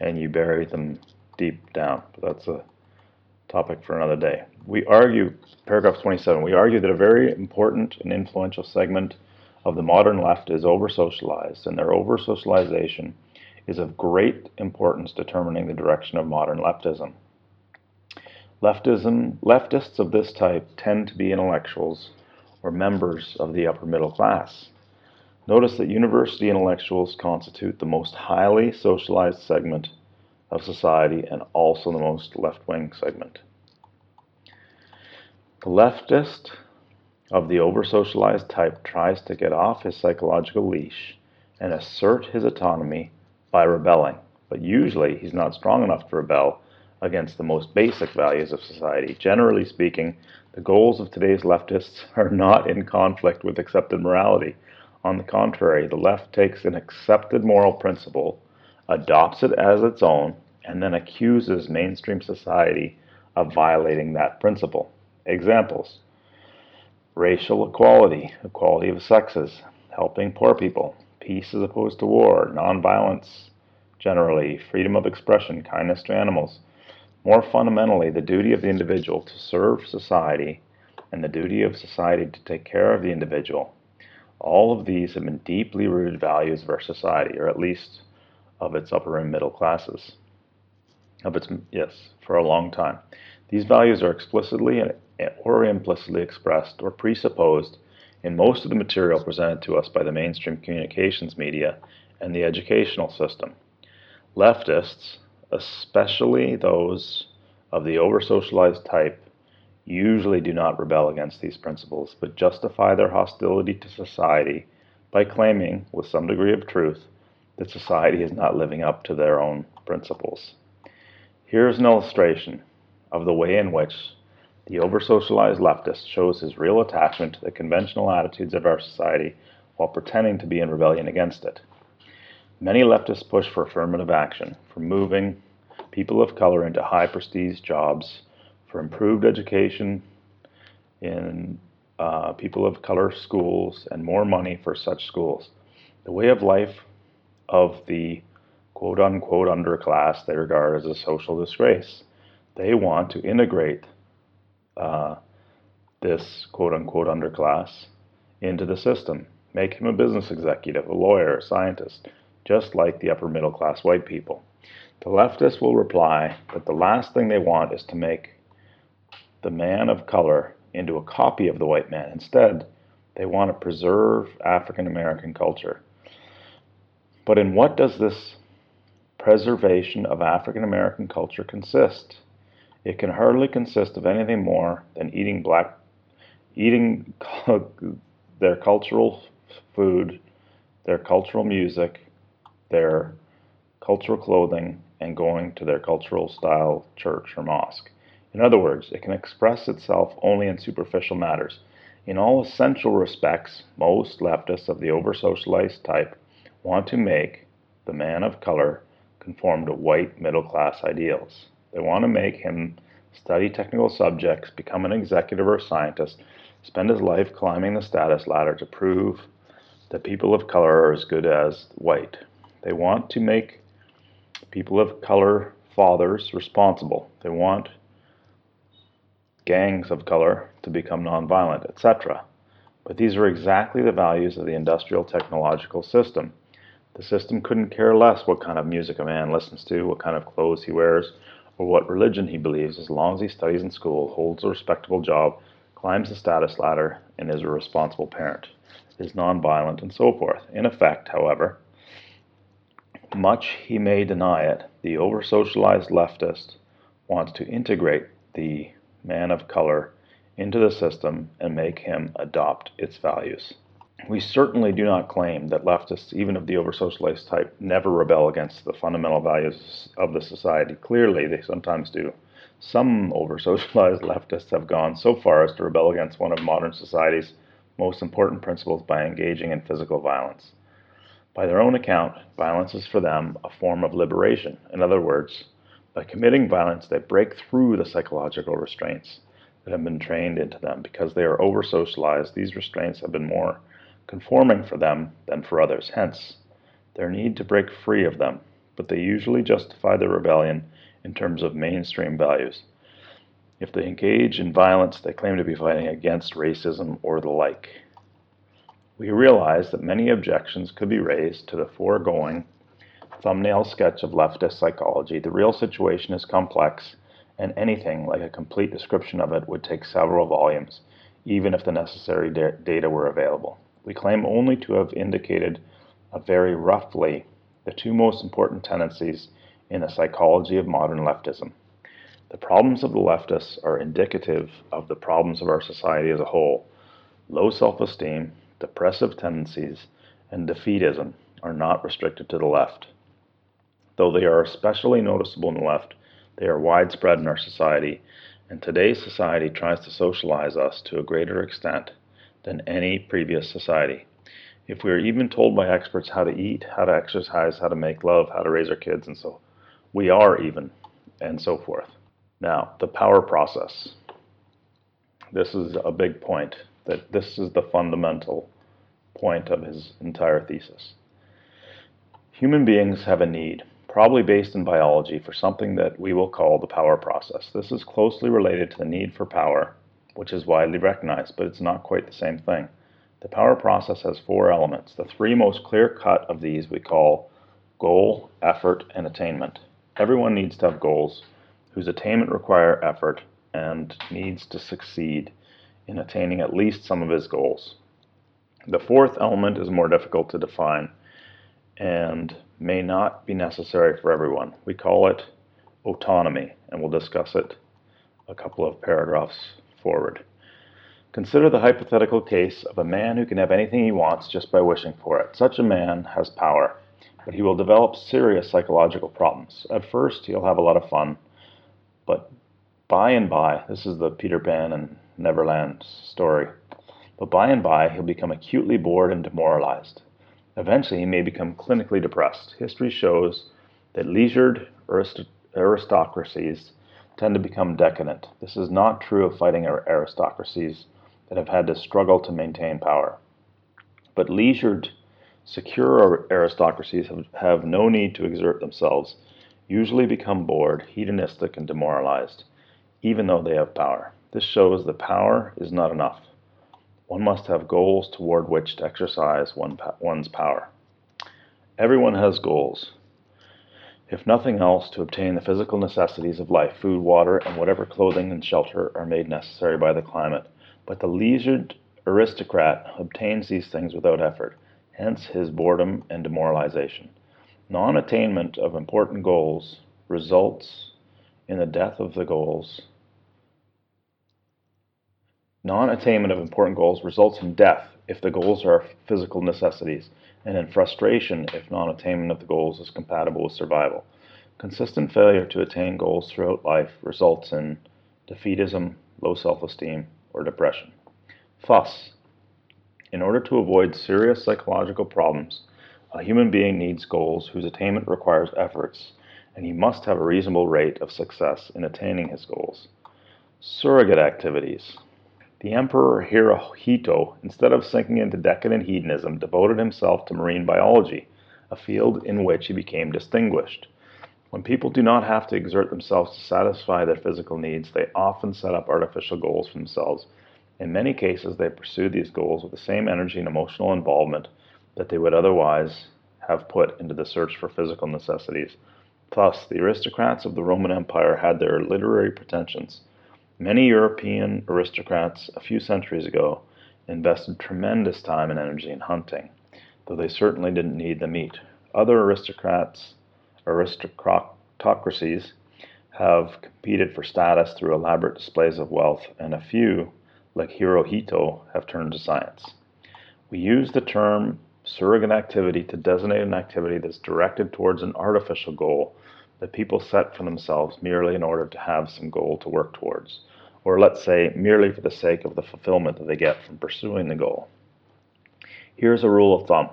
S1: and you bury them deep down. That's a topic for another day. We argue, paragraph 27, we argue that a very important and influential segment of the modern left is over socialized, and their over socialization is of great importance determining the direction of modern leftism. Leftism, leftists of this type tend to be intellectuals or members of the upper middle class. Notice that university intellectuals constitute the most highly socialized segment of society and also the most left wing segment. The leftist of the over socialized type tries to get off his psychological leash and assert his autonomy by rebelling, but usually he's not strong enough to rebel against the most basic values of society. Generally speaking, the goals of today's leftists are not in conflict with accepted morality. On the contrary, the left takes an accepted moral principle, adopts it as its own, and then accuses mainstream society of violating that principle. Examples racial equality, equality of sexes, helping poor people, peace as opposed to war, nonviolence generally, freedom of expression, kindness to animals, more fundamentally, the duty of the individual to serve society and the duty of society to take care of the individual. All of these have been deeply rooted values of our society, or at least of its upper and middle classes. Of its yes, for a long time. These values are explicitly or implicitly expressed or presupposed in most of the material presented to us by the mainstream communications media and the educational system. Leftists, especially those of the over socialized type, usually do not rebel against these principles, but justify their hostility to society by claiming, with some degree of truth, that society is not living up to their own principles. Here is an illustration of the way in which the over socialized leftist shows his real attachment to the conventional attitudes of our society while pretending to be in rebellion against it. Many leftists push for affirmative action, for moving people of color into high prestige jobs, for improved education in uh, people of color schools, and more money for such schools. The way of life of the quote unquote underclass they regard as a social disgrace. They want to integrate uh, this quote unquote underclass into the system, make him a business executive, a lawyer, a scientist just like the upper middle class white people. The leftists will reply that the last thing they want is to make the man of color into a copy of the white man. Instead, they want to preserve African American culture. But in what does this preservation of African American culture consist? It can hardly consist of anything more than eating black, eating their cultural food, their cultural music, their cultural clothing and going to their cultural style church or mosque. In other words, it can express itself only in superficial matters. In all essential respects, most leftists of the over socialized type want to make the man of color conform to white middle class ideals. They want to make him study technical subjects, become an executive or scientist, spend his life climbing the status ladder to prove that people of color are as good as white. They want to make people of color fathers responsible. They want gangs of color to become nonviolent, etc. But these are exactly the values of the industrial technological system. The system couldn't care less what kind of music a man listens to, what kind of clothes he wears, or what religion he believes, as long as he studies in school, holds a respectable job, climbs the status ladder, and is a responsible parent, is nonviolent, and so forth. In effect, however, much he may deny it, the over socialized leftist wants to integrate the man of color into the system and make him adopt its values. We certainly do not claim that leftists, even of the over socialized type, never rebel against the fundamental values of the society. Clearly, they sometimes do. Some over socialized leftists have gone so far as to rebel against one of modern society's most important principles by engaging in physical violence. By their own account, violence is for them a form of liberation. In other words, by committing violence, they break through the psychological restraints that have been trained into them. Because they are over socialized, these restraints have been more conforming for them than for others, hence their need to break free of them, but they usually justify their rebellion in terms of mainstream values. If they engage in violence, they claim to be fighting against racism or the like. We realize that many objections could be raised to the foregoing thumbnail sketch of leftist psychology. The real situation is complex, and anything like a complete description of it would take several volumes, even if the necessary da- data were available. We claim only to have indicated very roughly the two most important tendencies in the psychology of modern leftism. The problems of the leftists are indicative of the problems of our society as a whole. Low self esteem, depressive tendencies, and defeatism are not restricted to the left. Though they are especially noticeable in the left, they are widespread in our society, and today's society tries to socialize us to a greater extent than any previous society. If we are even told by experts how to eat, how to exercise, how to make love, how to raise our kids, and so we are even, and so forth. Now, the power process. This is a big point, that this is the fundamental point of his entire thesis. Human beings have a need, probably based in biology, for something that we will call the power process. This is closely related to the need for power which is widely recognized, but it's not quite the same thing. The power process has four elements. The three most clear cut of these we call goal, effort, and attainment. Everyone needs to have goals whose attainment require effort and needs to succeed in attaining at least some of his goals. The fourth element is more difficult to define and may not be necessary for everyone. We call it autonomy, and we'll discuss it a couple of paragraphs forward. Consider the hypothetical case of a man who can have anything he wants just by wishing for it. Such a man has power, but he will develop serious psychological problems. At first, he'll have a lot of fun, but by and by, this is the Peter Pan and Neverland story, but by and by, he'll become acutely bored and demoralized. Eventually, he may become clinically depressed. History shows that leisured arist- aristocracies tend to become decadent. This is not true of fighting aristocracies that have had to struggle to maintain power. But leisured, secure aristocracies have, have no need to exert themselves, usually become bored, hedonistic, and demoralized, even though they have power. This shows that power is not enough. One must have goals toward which to exercise one, one's power. Everyone has goals if nothing else, to obtain the physical necessities of life food, water, and whatever clothing and shelter are made necessary by the climate. But the leisured aristocrat obtains these things without effort, hence his boredom and demoralization. Non attainment of important goals results in the death of the goals. Non attainment of important goals results in death if the goals are physical necessities and in frustration if non attainment of the goals is compatible with survival. Consistent failure to attain goals throughout life results in defeatism, low self esteem, or depression. Thus, in order to avoid serious psychological problems, a human being needs goals whose attainment requires efforts, and he must have a reasonable rate of success in attaining his goals. Surrogate activities. The Emperor Hirohito, instead of sinking into decadent hedonism, devoted himself to marine biology, a field in which he became distinguished. When people do not have to exert themselves to satisfy their physical needs, they often set up artificial goals for themselves. In many cases, they pursue these goals with the same energy and emotional involvement that they would otherwise have put into the search for physical necessities. Thus, the aristocrats of the Roman Empire had their literary pretensions. Many European aristocrats a few centuries ago invested tremendous time and energy in hunting, though they certainly didn't need the meat. Other aristocrats, aristocracies, have competed for status through elaborate displays of wealth, and a few, like Hirohito, have turned to science. We use the term surrogate activity to designate an activity that's directed towards an artificial goal that people set for themselves merely in order to have some goal to work towards, or let's say merely for the sake of the fulfillment that they get from pursuing the goal. Here's a rule of thumb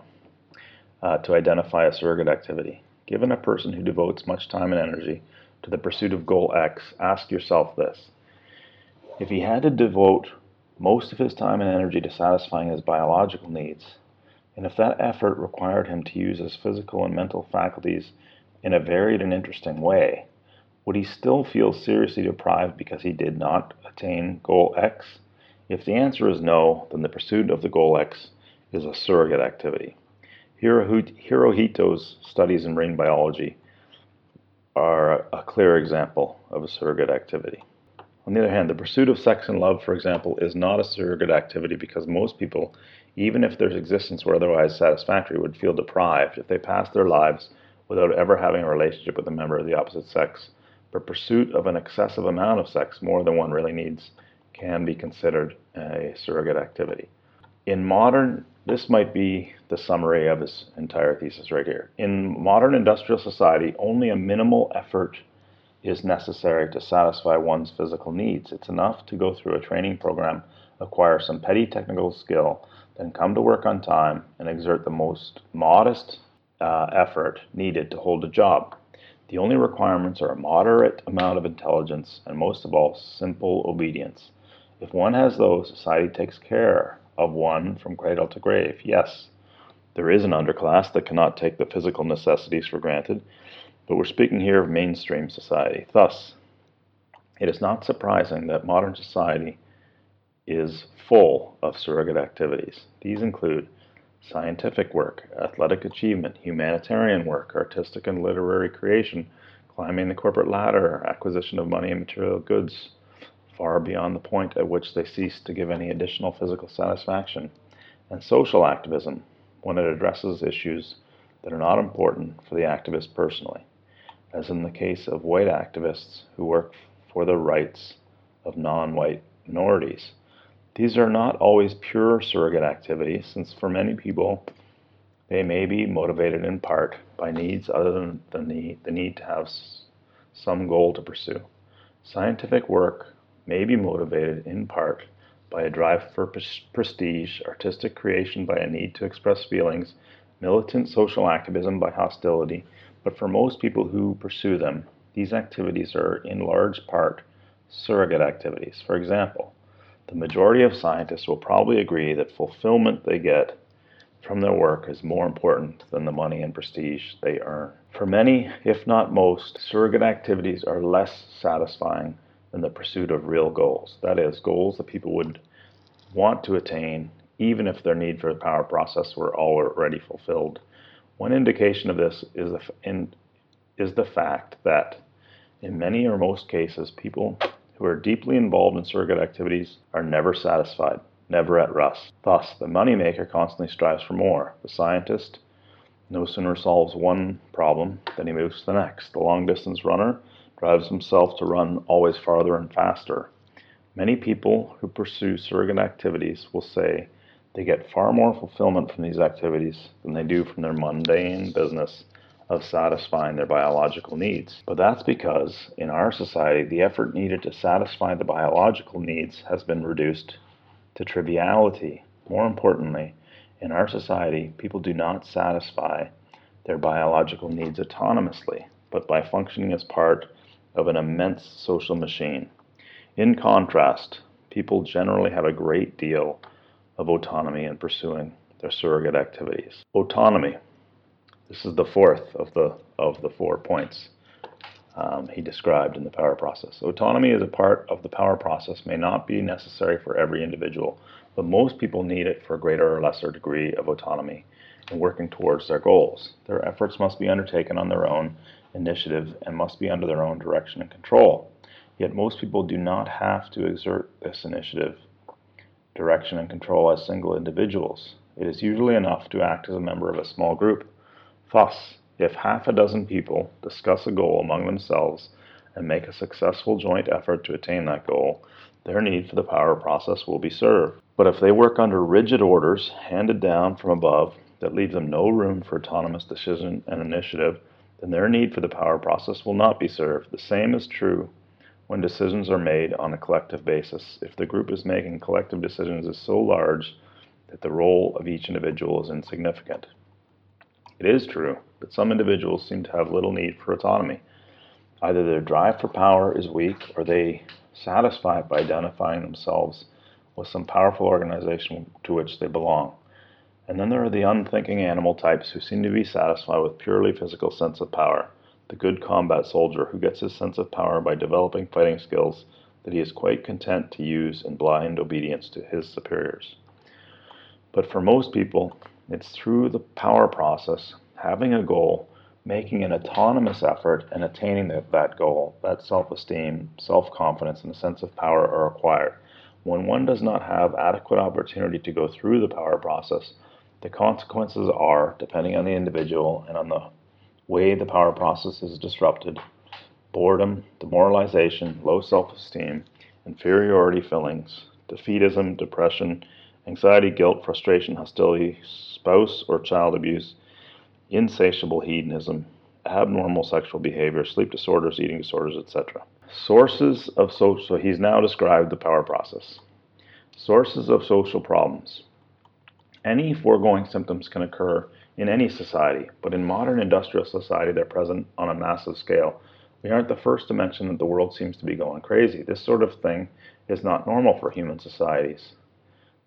S1: uh, to identify a surrogate activity. Given a person who devotes much time and energy to the pursuit of goal X, ask yourself this. If he had to devote most of his time and energy to satisfying his biological needs, and if that effort required him to use his physical and mental faculties in a varied and interesting way, would he still feel seriously deprived because he did not attain goal X? If the answer is no, then the pursuit of the goal X is a surrogate activity. Hirohito's studies in marine biology are a clear example of a surrogate activity. On the other hand, the pursuit of sex and love, for example, is not a surrogate activity because most people, even if their existence were otherwise satisfactory, would feel deprived if they passed their lives without ever having a relationship with a member of the opposite sex. But pursuit of an excessive amount of sex, more than one really needs, can be considered a surrogate activity. In modern, this might be the summary of his entire thesis right here. In modern industrial society, only a minimal effort is necessary to satisfy one's physical needs. It's enough to go through a training program, acquire some petty technical skill, then come to work on time and exert the most modest uh, effort needed to hold a job. The only requirements are a moderate amount of intelligence and, most of all, simple obedience. If one has those, society takes care of one from cradle to grave. Yes, there is an underclass that cannot take the physical necessities for granted, but we're speaking here of mainstream society. Thus, it is not surprising that modern society is full of surrogate activities. These include scientific work, athletic achievement, humanitarian work, artistic and literary creation, climbing the corporate ladder, acquisition of money and material goods, far beyond the point at which they cease to give any additional physical satisfaction, and social activism, when it addresses issues that are not important for the activist personally, as in the case of white activists who work for the rights of non white minorities. These are not always pure surrogate activities, since for many people, they may be motivated in part by needs other than the need, the need to have some goal to pursue. Scientific work may be motivated in part by a drive for prestige, artistic creation by a need to express feelings, militant social activism by hostility, but for most people who pursue them, these activities are in large part surrogate activities. For example, the majority of scientists will probably agree that fulfillment they get from their work is more important than the money and prestige they earn. For many, if not most, surrogate activities are less satisfying than the pursuit of real goals. That is, goals that people would want to attain even if their need for the power process were already fulfilled. One indication of this is the, in, is the fact that in many or most cases, people who are deeply involved in surrogate activities are never satisfied, never at rest. Thus, the moneymaker constantly strives for more. The scientist no sooner solves one problem than he moves to the next. The long distance runner drives himself to run always farther and faster. Many people who pursue surrogate activities will say they get far more fulfillment from these activities than they do from their mundane business of satisfying their biological needs. But that's because in our society, the effort needed to satisfy the biological needs has been reduced to triviality. More importantly, in our society, people do not satisfy their biological needs autonomously, but by functioning as part of an immense social machine. In contrast, people generally have a great deal of autonomy in pursuing their surrogate activities. Autonomy. This is the fourth of the of the four points um, he described in the power process. Autonomy as a part of the power process may not be necessary for every individual, but most people need it for a greater or lesser degree of autonomy in working towards their goals. Their efforts must be undertaken on their own initiative and must be under their own direction and control. Yet most people do not have to exert this initiative, direction, and control as single individuals. It is usually enough to act as a member of a small group. Thus, if half a dozen people discuss a goal among themselves and make a successful joint effort to attain that goal, their need for the power process will be served. But if they work under rigid orders handed down from above that leave them no room for autonomous decision and initiative, then their need for the power process will not be served. The same is true when decisions are made on a collective basis. If the group is making collective decisions is so large that the role of each individual is insignificant. It is true that some individuals seem to have little need for autonomy. Either their drive for power is weak or they satisfy it by identifying themselves with some powerful organization to which they belong. And then there are the unthinking animal types who seem to be satisfied with purely physical sense of power. The good combat soldier who gets his sense of power by developing fighting skills that he is quite content to use in blind obedience to his superiors. But for most people, it's through the power process, having a goal, making an autonomous effort, and attaining that, that goal that self esteem, self confidence, and a sense of power are acquired. When one does not have adequate opportunity to go through the power process, the consequences are, depending on the individual and on the way the power process is disrupted, boredom, demoralization, low self esteem, inferiority feelings, defeatism, depression, anxiety, guilt, frustration, hostility, spouse or child abuse, insatiable hedonism, abnormal sexual behavior, sleep disorders, eating disorders, etc. Sources of social, so he's now described the power process. Sources of social problems. Any foregoing symptoms can occur in any society, but in modern industrial society, they're present on a massive scale. We aren't the first to mention that the world seems to be going crazy. This sort of thing is not normal for human societies.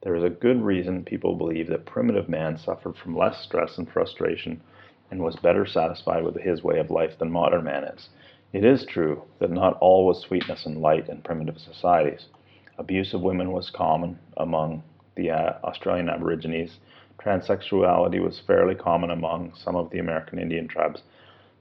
S1: There is a good reason people believe that primitive man suffered from less stress and frustration and was better satisfied with his way of life than modern man is. It is true that not all was sweetness and light in primitive societies. Abuse of women was common among the uh, Australian Aborigines. Transsexuality was fairly common among some of the American Indian tribes.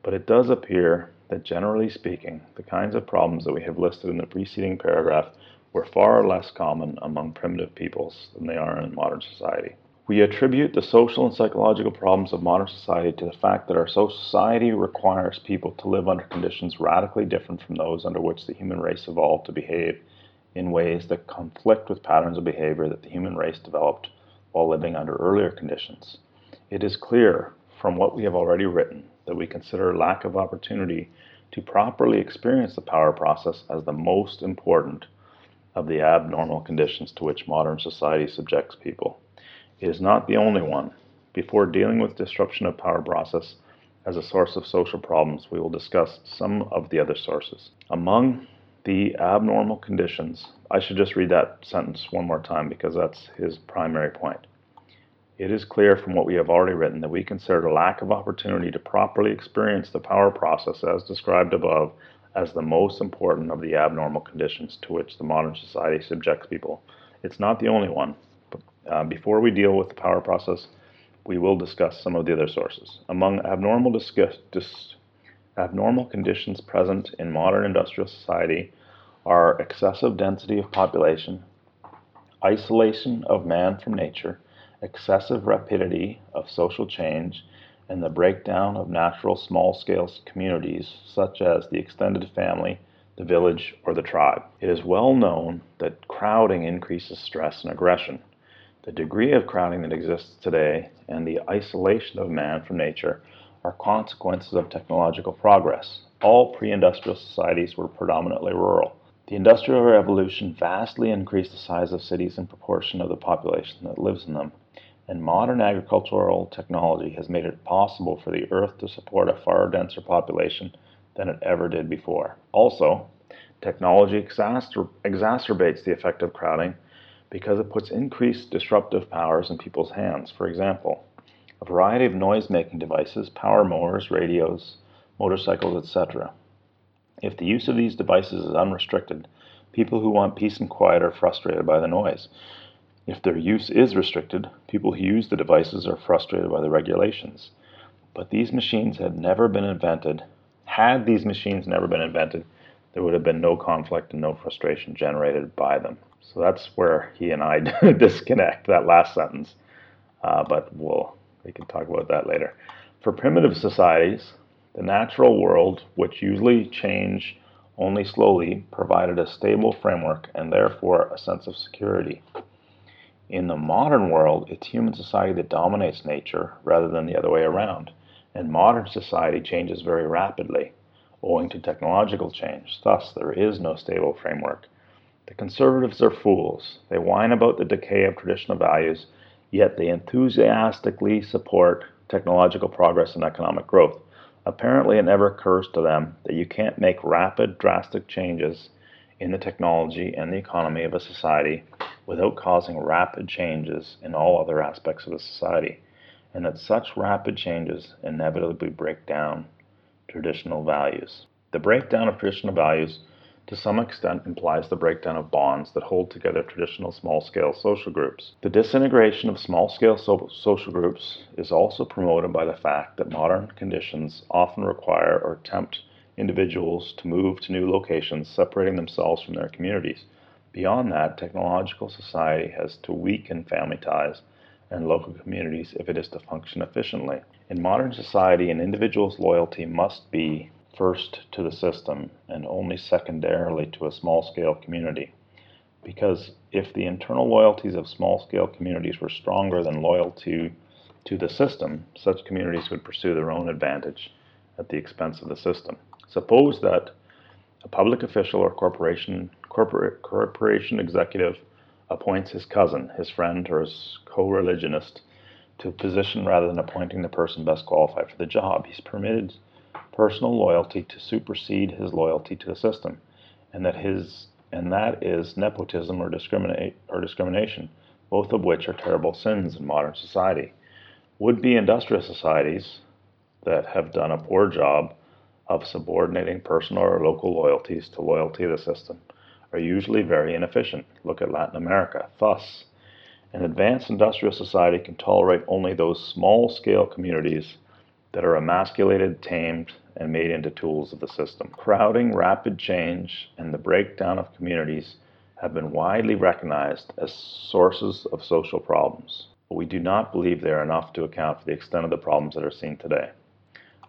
S1: But it does appear that, generally speaking, the kinds of problems that we have listed in the preceding paragraph were far less common among primitive peoples than they are in modern society. We attribute the social and psychological problems of modern society to the fact that our society requires people to live under conditions radically different from those under which the human race evolved to behave in ways that conflict with patterns of behavior that the human race developed while living under earlier conditions. It is clear from what we have already written that we consider lack of opportunity to properly experience the power process as the most important of the abnormal conditions to which modern society subjects people. It is not the only one. Before dealing with disruption of power process as a source of social problems, we will discuss some of the other sources. Among the abnormal conditions, I should just read that sentence one more time because that's his primary point. It is clear from what we have already written that we consider a lack of opportunity to properly experience the power process as described above as the most important of the abnormal conditions to which the modern society subjects people. It's not the only one. But, uh, before we deal with the power process, we will discuss some of the other sources. Among abnormal, discuss, dis, abnormal conditions present in modern industrial society are excessive density of population, isolation of man from nature, excessive rapidity of social change, and the breakdown of natural small scale communities such as the extended family, the village, or the tribe. It is well known that crowding increases stress and aggression. The degree of crowding that exists today and the isolation of man from nature are consequences of technological progress. All pre industrial societies were predominantly rural. The Industrial Revolution vastly increased the size of cities in proportion of the population that lives in them and modern agricultural technology has made it possible for the Earth to support a far denser population than it ever did before. Also, technology exacer- exacerbates the effect of crowding because it puts increased disruptive powers in people's hands. For example, a variety of noise making devices, power mowers, radios, motorcycles, etc. If the use of these devices is unrestricted, people who want peace and quiet are frustrated by the noise. If their use is restricted, people who use the devices are frustrated by the regulations. But these machines had never been invented. Had these machines never been invented, there would have been no conflict and no frustration generated by them. So that's where he and I disconnect that last sentence. Uh, but we'll we can talk about that later. For primitive societies, the natural world, which usually change only slowly, provided a stable framework and therefore a sense of security. In the modern world, it's human society that dominates nature rather than the other way around, and modern society changes very rapidly owing to technological change. Thus, there is no stable framework. The conservatives are fools. They whine about the decay of traditional values, yet they enthusiastically support technological progress and economic growth. Apparently, it never occurs to them that you can't make rapid, drastic changes in the technology and the economy of a society without causing rapid changes in all other aspects of the society, and that such rapid changes inevitably break down traditional values. The breakdown of traditional values to some extent implies the breakdown of bonds that hold together traditional small scale social groups. The disintegration of small scale so- social groups is also promoted by the fact that modern conditions often require or tempt individuals to move to new locations, separating themselves from their communities. Beyond that, technological society has to weaken family ties and local communities if it is to function efficiently. In modern society, an individual's loyalty must be first to the system and only secondarily to a small scale community. Because if the internal loyalties of small scale communities were stronger than loyalty to the system, such communities would pursue their own advantage at the expense of the system. Suppose that a public official or corporation corporate corporation executive appoints his cousin, his friend, or his co-religionist to a position rather than appointing the person best qualified for the job. He's permitted personal loyalty to supersede his loyalty to the system, and that his and that is nepotism or discriminate or discrimination, both of which are terrible sins in modern society. Would-be industrial societies that have done a poor job of subordinating personal or local loyalties to loyalty to the system are usually very inefficient. Look at Latin America. Thus, an advanced industrial society can tolerate only those small scale communities that are emasculated, tamed, and made into tools of the system. Crowding, rapid change, and the breakdown of communities have been widely recognized as sources of social problems, but we do not believe they are enough to account for the extent of the problems that are seen today.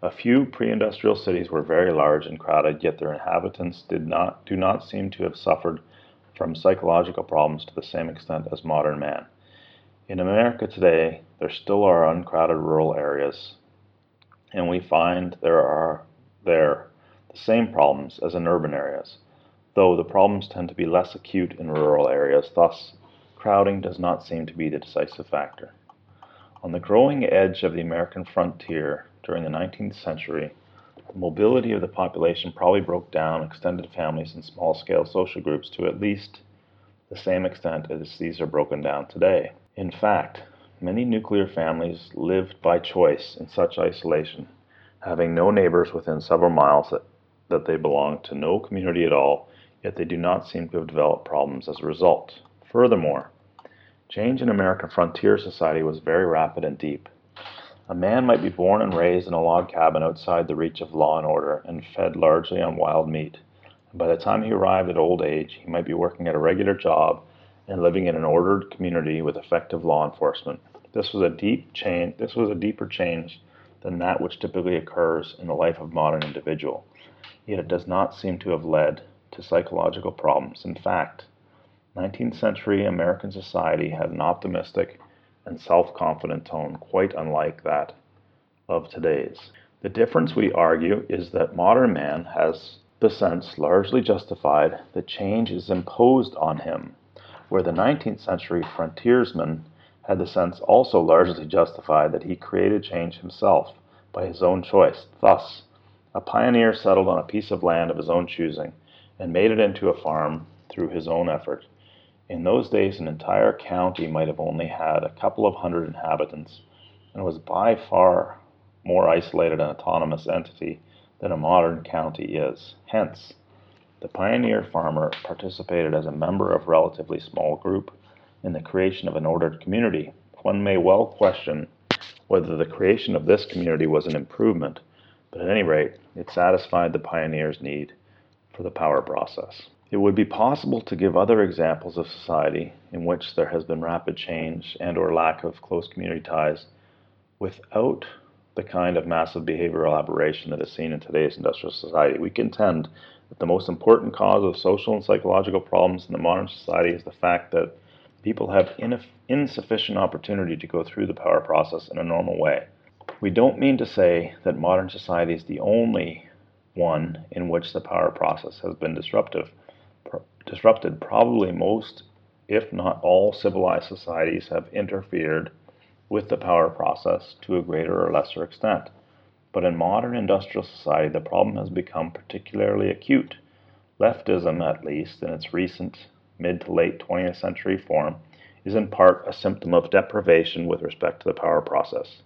S1: A few pre-industrial cities were very large and crowded, yet their inhabitants did not, do not seem to have suffered from psychological problems to the same extent as modern man. In America today, there still are uncrowded rural areas and we find there are there the same problems as in urban areas, though the problems tend to be less acute in rural areas, thus crowding does not seem to be the decisive factor. On the growing edge of the American frontier during the 19th century, the mobility of the population probably broke down extended families and small scale social groups to at least the same extent as these are broken down today. In fact, Many nuclear families lived by choice in such isolation, having no neighbors within several miles that, that they belonged to no community at all, yet they do not seem to have developed problems as a result. Furthermore, change in American frontier society was very rapid and deep. A man might be born and raised in a log cabin outside the reach of law and order and fed largely on wild meat. By the time he arrived at old age, he might be working at a regular job and living in an ordered community with effective law enforcement. This was a deep change. This was a deeper change than that which typically occurs in the life of modern individual. Yet it does not seem to have led to psychological problems. In fact, 19th century American society had an optimistic and self-confident tone quite unlike that of today's. The difference, we argue, is that modern man has the sense largely justified that change is imposed on him, where the 19th century frontiersman had the sense also largely justified that he created change himself by his own choice. Thus, a pioneer settled on a piece of land of his own choosing and made it into a farm through his own effort. In those days, an entire county might have only had a couple of hundred inhabitants and was by far more isolated and autonomous entity than a modern county is. Hence, the pioneer farmer participated as a member of a relatively small group in the creation of an ordered community, one may well question whether the creation of this community was an improvement, but at any rate, it satisfied the pioneer's need for the power process. It would be possible to give other examples of society in which there has been rapid change and or lack of close community ties without the kind of massive behavioral aberration that is seen in today's industrial society. We contend that the most important cause of social and psychological problems in the modern society is the fact that people have insufficient opportunity to go through the power process in a normal way. We don't mean to say that modern society is the only one in which the power process has been disruptive. Disrupted. Probably most, if not all, civilized societies have interfered with the power process to a greater or lesser extent. But in modern industrial society, the problem has become particularly acute. Leftism, at least in its recent mid to late 20th century form, is in part a symptom of deprivation with respect to the power process.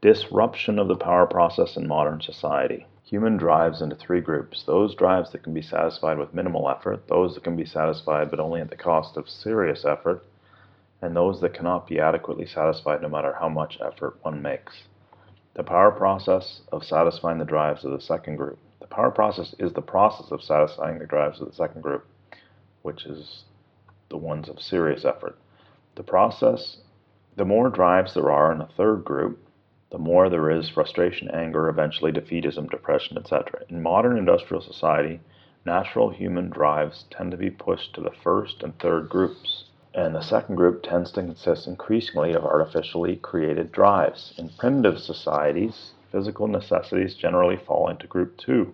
S1: Disruption of the power process in modern society. Human drives into three groups those drives that can be satisfied with minimal effort, those that can be satisfied but only at the cost of serious effort, and those that cannot be adequately satisfied no matter how much effort one makes. The power process of satisfying the drives of the second group. The power process is the process of satisfying the drives of the second group, which is the ones of serious effort. The process, the more drives there are in a third group, the more there is frustration, anger, eventually defeatism, depression, etc. In modern industrial society, natural human drives tend to be pushed to the first and third groups and the second group tends to consist increasingly of artificially created drives. In primitive societies, physical necessities generally fall into group two.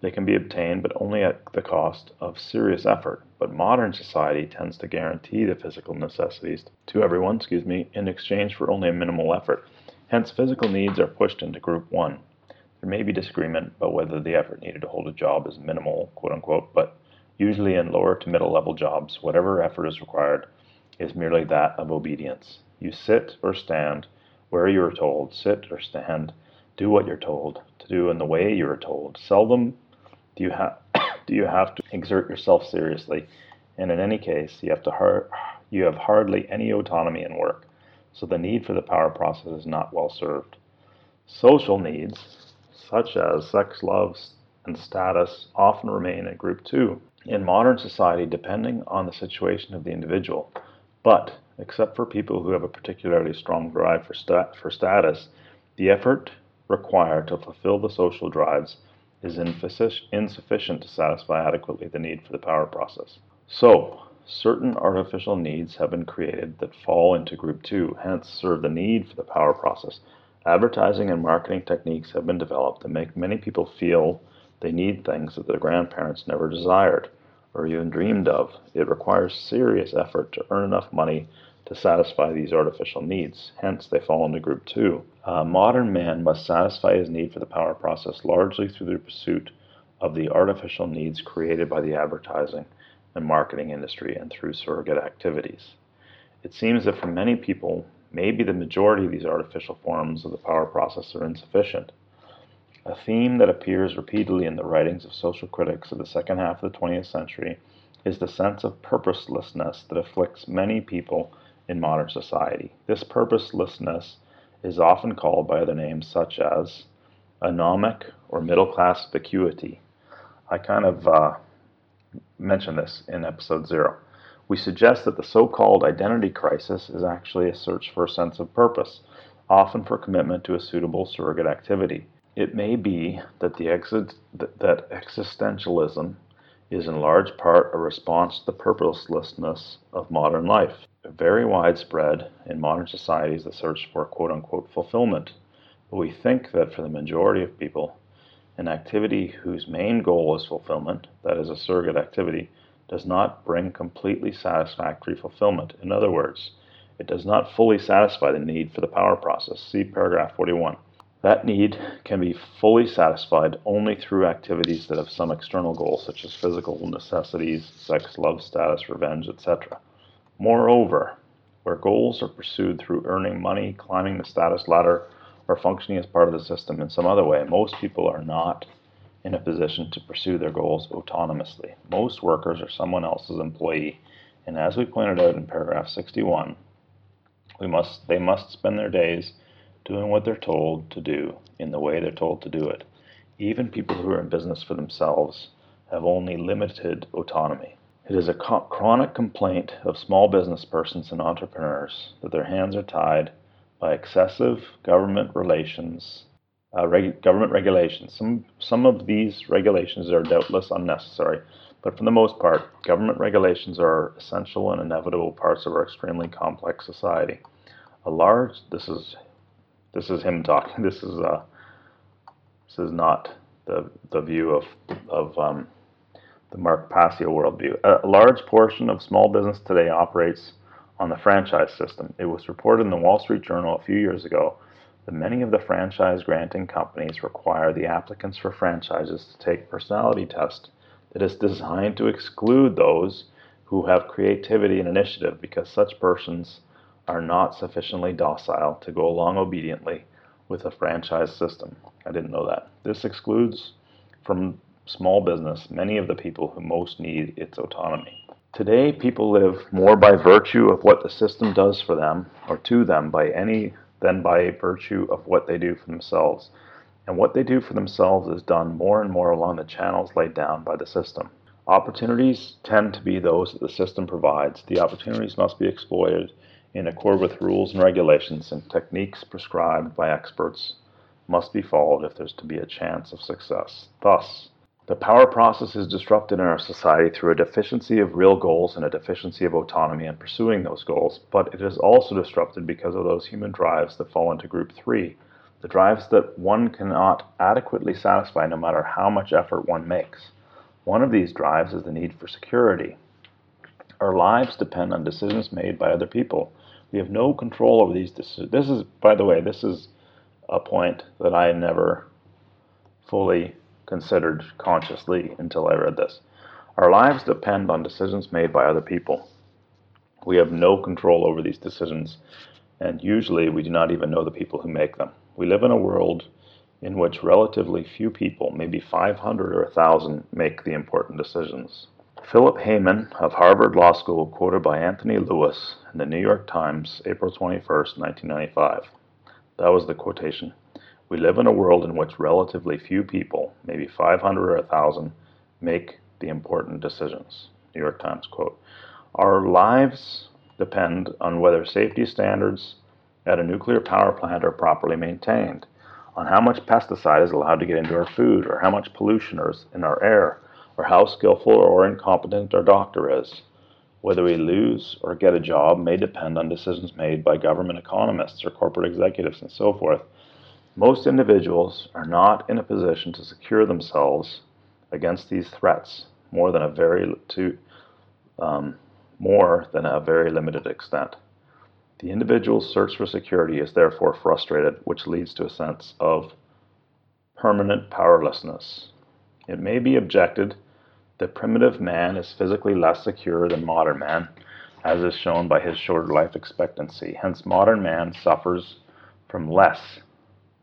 S1: They can be obtained, but only at the cost of serious effort. But modern society tends to guarantee the physical necessities to everyone, excuse me, in exchange for only a minimal effort. Hence, physical needs are pushed into group one. There may be disagreement about whether the effort needed to hold a job is minimal, quote unquote, but Usually in lower to middle level jobs, whatever effort is required is merely that of obedience. You sit or stand where you are told, sit or stand, do what you're told to do in the way you are told. Seldom do you have do you have to exert yourself seriously, and in any case, you have to har- you have hardly any autonomy in work. So the need for the power process is not well served. Social needs, such as sex, love, and status, often remain in group two in modern society depending on the situation of the individual. But, except for people who have a particularly strong drive for, stat- for status, the effort required to fulfill the social drives is insufficient to satisfy adequately the need for the power process. So, certain artificial needs have been created that fall into group 2, hence serve the need for the power process. Advertising and marketing techniques have been developed that make many people feel they need things that their grandparents never desired or even dreamed of. It requires serious effort to earn enough money to satisfy these artificial needs. Hence, they fall into group two. A modern man must satisfy his need for the power process largely through the pursuit of the artificial needs created by the advertising and marketing industry and through surrogate activities. It seems that for many people, maybe the majority of these artificial forms of the power process are insufficient. A theme that appears repeatedly in the writings of social critics of the second half of the 20th century is the sense of purposelessness that afflicts many people in modern society. This purposelessness is often called by other names such as anomic or middle class vacuity. I kind of uh, mentioned this in episode zero. We suggest that the so called identity crisis is actually a search for a sense of purpose, often for commitment to a suitable surrogate activity. It may be that, the exi- that existentialism is in large part a response to the purposelessness of modern life. Very widespread in modern societies the search for quote unquote fulfillment. But we think that for the majority of people, an activity whose main goal is fulfillment, that is, a surrogate activity, does not bring completely satisfactory fulfillment. In other words, it does not fully satisfy the need for the power process. See paragraph 41. That need can be fully satisfied only through activities that have some external goal, such as physical necessities, sex, love, status, revenge, etc. Moreover, where goals are pursued through earning money, climbing the status ladder, or functioning as part of the system in some other way, most people are not in a position to pursue their goals autonomously. Most workers are someone else's employee And as we pointed out in paragraph 61, we must, they must spend their days doing what they're told to do in the way they're told to do it. Even people who are in business for themselves have only limited autonomy. It is a chronic complaint of small business persons and entrepreneurs that their hands are tied by excessive government relations, uh, reg- government regulations. Some some of these regulations are doubtless unnecessary, but for the most part, government regulations are essential and inevitable parts of our extremely complex society. A large this is this is him talking. This is uh, this is not the the view of of um, the Mark Passio worldview. A large portion of small business today operates on the franchise system. It was reported in the Wall Street Journal a few years ago that many of the franchise granting companies require the applicants for franchises to take personality test that is designed to exclude those who have creativity and initiative because such persons are not sufficiently docile to go along obediently with a franchise system. I didn't know that. This excludes from small business many of the people who most need its autonomy. Today, people live more by virtue of what the system does for them or to them by any than by virtue of what they do for themselves. And what they do for themselves is done more and more along the channels laid down by the system. Opportunities tend to be those that the system provides. The opportunities must be exploited in accord with rules and regulations, and techniques prescribed by experts must be followed if there's to be a chance of success. Thus, the power process is disrupted in our society through a deficiency of real goals and a deficiency of autonomy in pursuing those goals, but it is also disrupted because of those human drives that fall into group three, the drives that one cannot adequately satisfy no matter how much effort one makes. One of these drives is the need for security. Our lives depend on decisions made by other people. We have no control over these decisions. This is, by the way, this is a point that I never fully considered consciously until I read this. Our lives depend on decisions made by other people. We have no control over these decisions, and usually we do not even know the people who make them. We live in a world in which relatively few people, maybe 500 or 1,000, make the important decisions. Philip Heymann of Harvard Law School, quoted by Anthony Lewis in the New York Times, April 21, 1995. That was the quotation. We live in a world in which relatively few people, maybe 500 or 1,000, make the important decisions. New York Times quote. Our lives depend on whether safety standards at a nuclear power plant are properly maintained, on how much pesticide is allowed to get into our food, or how much pollution is in our air, or how skillful or incompetent our doctor is. Whether we lose or get a job may depend on decisions made by government economists or corporate executives and so forth. Most individuals are not in a position to secure themselves against these threats more than a very to um, more than a very limited extent. The individual's search for security is therefore frustrated, which leads to a sense of permanent powerlessness. It may be objected that primitive man is physically less secure than modern man, as is shown by his shorter life expectancy. Hence, modern man suffers from less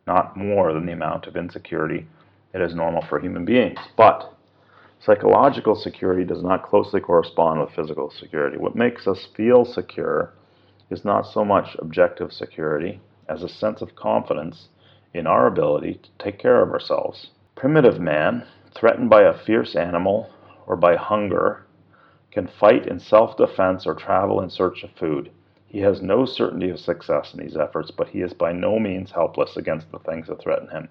S1: not more than the amount of insecurity that is normal for human beings. But psychological security does not closely correspond with physical security. What makes us feel secure is not so much objective security as a sense of confidence in our ability to take care of ourselves. Primitive man, threatened by a fierce animal or by hunger, can fight in self defense or travel in search of food. He has no certainty of success in these efforts, but he is by no means helpless against the things that threaten him.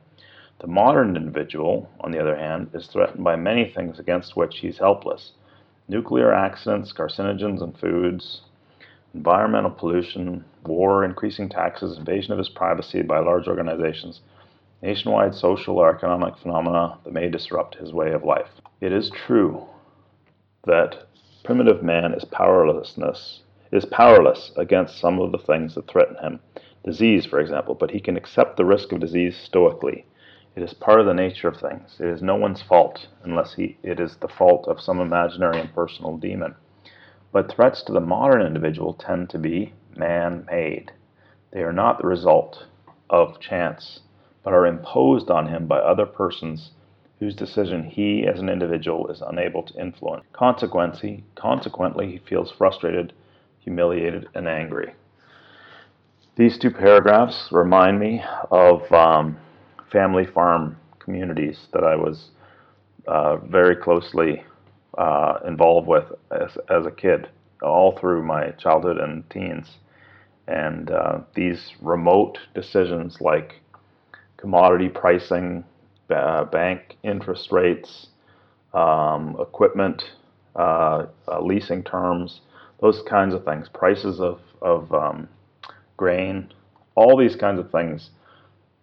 S1: The modern individual, on the other hand, is threatened by many things against which he is helpless nuclear accidents, carcinogens in foods, environmental pollution, war, increasing taxes, invasion of his privacy by large organizations, nationwide social or economic phenomena that may disrupt his way of life. It is true that primitive man is powerlessness is powerless against some of the things that threaten him. Disease, for example, but he can accept the risk of disease stoically. It is part of the nature of things. It is no one's fault unless he, it is the fault of some imaginary and personal demon. But threats to the modern individual tend to be man made. They are not the result of chance, but are imposed on him by other persons whose decision he as an individual is unable to influence. Consequently, consequently he feels frustrated, humiliated, and angry. These two paragraphs remind me of um, family farm communities that I was uh, very closely uh, involved with as, as a kid, all through my childhood and teens. And uh, these remote decisions like commodity pricing, uh, bank interest rates, um, equipment, uh, uh, leasing terms, those kinds of things, prices of, of um, grain, all these kinds of things.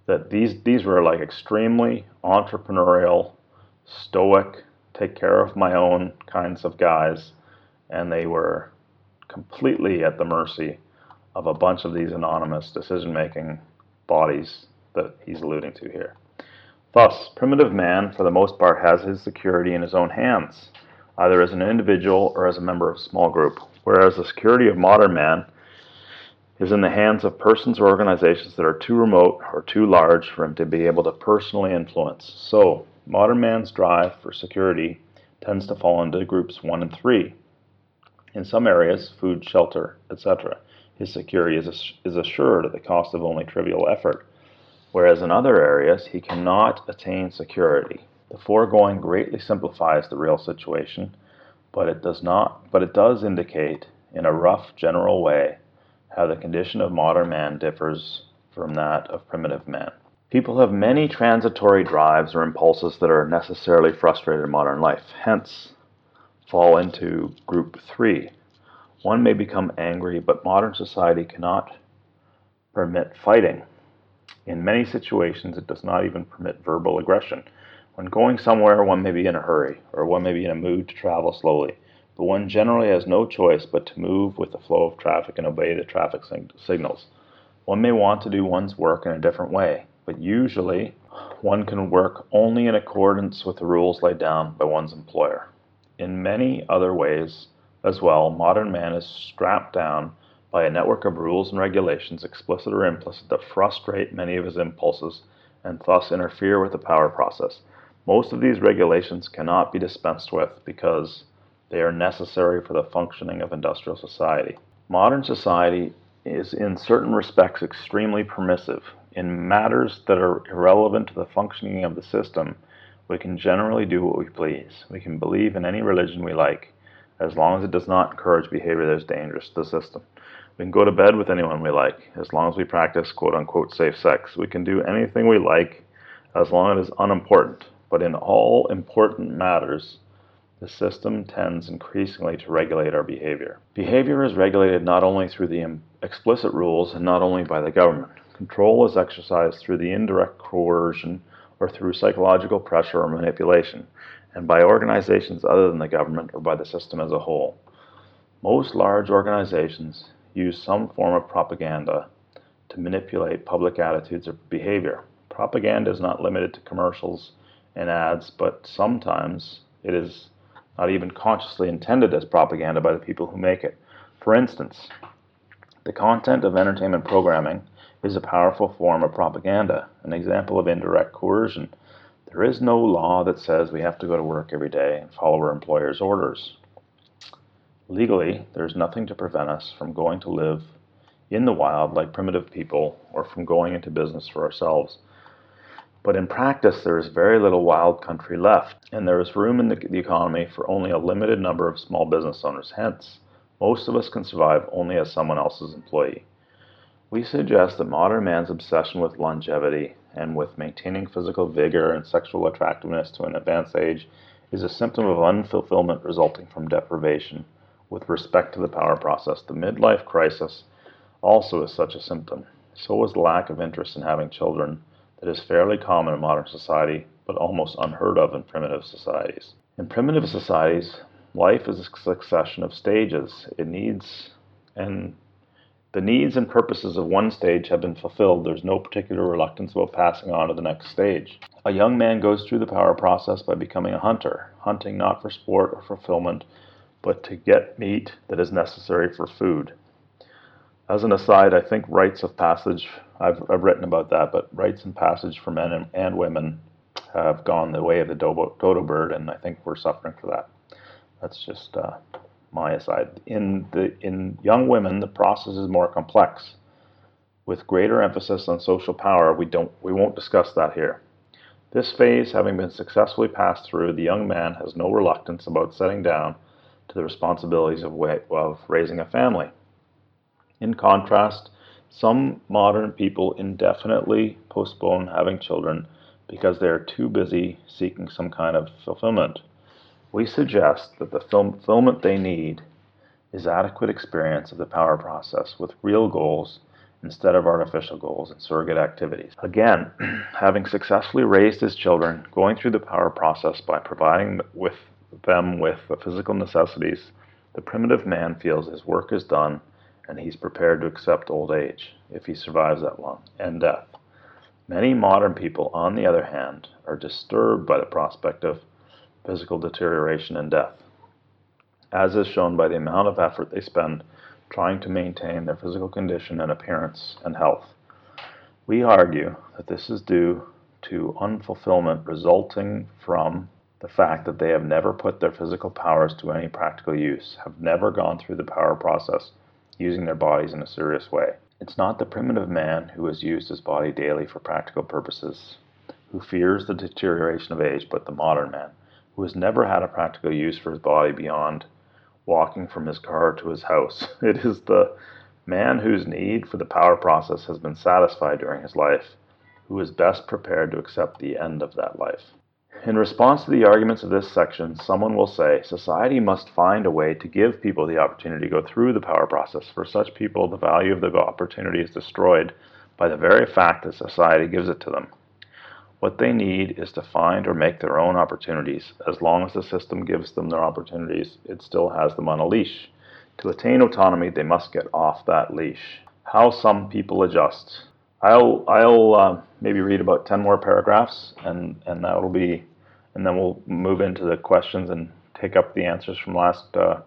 S1: That these these were like extremely entrepreneurial, stoic, take care of my own kinds of guys, and they were completely at the mercy of a bunch of these anonymous decision making bodies that he's alluding to here. Thus, primitive man, for the most part, has his security in his own hands, either as an individual or as a member of a small group, whereas the security of modern man is in the hands of persons or organizations that are too remote or too large for him to be able to personally influence. So, modern man's drive for security tends to fall into groups 1 and 3. In some areas, food, shelter, etc., his security is, is assured at the cost of only trivial effort whereas in other areas he cannot attain security. The foregoing greatly simplifies the real situation, but it does not but it does indicate in a rough general way how the condition of modern man differs from that of primitive man. People have many transitory drives or impulses that are necessarily frustrated in modern life, hence fall into group 3. One may become angry, but modern society cannot permit fighting. In many situations, it does not even permit verbal aggression. When going somewhere, one may be in a hurry, or one may be in a mood to travel slowly, but one generally has no choice but to move with the flow of traffic and obey the traffic sig- signals. One may want to do one's work in a different way, but usually one can work only in accordance with the rules laid down by one's employer. In many other ways as well, modern man is strapped down by a network of rules and regulations, explicit or implicit, that frustrate many of his impulses and thus interfere with the power process. Most of these regulations cannot be dispensed with because they are necessary for the functioning of industrial society. Modern society is, in certain respects, extremely permissive. In matters that are irrelevant to the functioning of the system, we can generally do what we please. We can believe in any religion we like, as long as it does not encourage behavior that is dangerous to the system. We can go to bed with anyone we like, as long as we practice quote unquote safe sex. We can do anything we like, as long as it is unimportant. But in all important matters, the system tends increasingly to regulate our behavior. Behavior is regulated not only through the explicit rules and not only by the government. Control is exercised through the indirect coercion or through psychological pressure or manipulation, and by organizations other than the government or by the system as a whole. Most large organizations use some form of propaganda to manipulate public attitudes or behavior. Propaganda is not limited to commercials and ads, but sometimes it is not even consciously intended as propaganda by the people who make it. For instance, the content of entertainment programming is a powerful form of propaganda, an example of indirect coercion. There is no law that says we have to go to work every day and follow our employer's orders. Legally, there is nothing to prevent us from going to live in the wild like primitive people or from going into business for ourselves. But in practice, there is very little wild country left, and there is room in the, the, economy for only a limited number of small business owners. Hence, most of us can survive only as someone else's employee. We suggest that modern man's obsession with longevity and with maintaining physical vigor and sexual attractiveness to an advanced age is a symptom of unfulfillment resulting from deprivation with respect to the power process. The midlife crisis also is such a symptom. So is lack of interest in having children that is fairly common in modern society, but almost unheard of in primitive societies. In primitive societies, life is a succession of stages. It needs, and the needs and purposes of one stage have been fulfilled. There's no particular reluctance about passing on to the next stage. A young man goes through the power process by becoming a hunter, hunting not for sport or fulfillment, but to get meat that is necessary for food. As an aside, I think rites of passage, I've, I've written about that, but rites and passage for men and, and women have gone the way of the dodo, dodo bird, and I think we're suffering for that. That's just uh, my aside. In the in young women, the process is more complex, with greater emphasis on social power. We don't we won't discuss that here. This phase having been successfully passed through, the young man has no reluctance about setting down to the responsibilities of, of raising a family. In contrast, some modern people indefinitely postpone having children because they are too busy seeking some kind of fulfillment. We suggest that the fulfillment they need is adequate experience of the power process with real goals instead of artificial goals and surrogate activities. Again, having successfully raised his children, going through the power process by providing with them with the physical necessities, the primitive man feels his work is done and he's prepared to accept old age if he survives that long and death. Many modern people, on the other hand, are disturbed by the prospect of physical deterioration and death, as is shown by the amount of effort they spend trying to maintain their physical condition and appearance and health. We argue that this is due to unfulfillment resulting from the fact that they have never put their physical powers to any practical use, have never gone through the power process using their bodies in a serious way. It's not the primitive man who has used his body daily for practical purposes, who fears the deterioration of age, but the modern man, who has never had a practical use for his body beyond walking from his car to his house. It is the man whose need for the power process has been satisfied during his life, who is best prepared to accept the end of that life. In response to the arguments of this section, someone will say, society must find a way to give people the opportunity to go through the power process. For such people, the value of the opportunity is destroyed by the very fact that society gives it to them. What they need is to find or make their own opportunities. As long as the system gives them their opportunities, it still has them on a leash. To attain autonomy, they must get off that leash. How some people adjust. I'll I'll uh, maybe read about ten more paragraphs, and and that'll be, and then we'll move into the questions and take up the answers from last uh,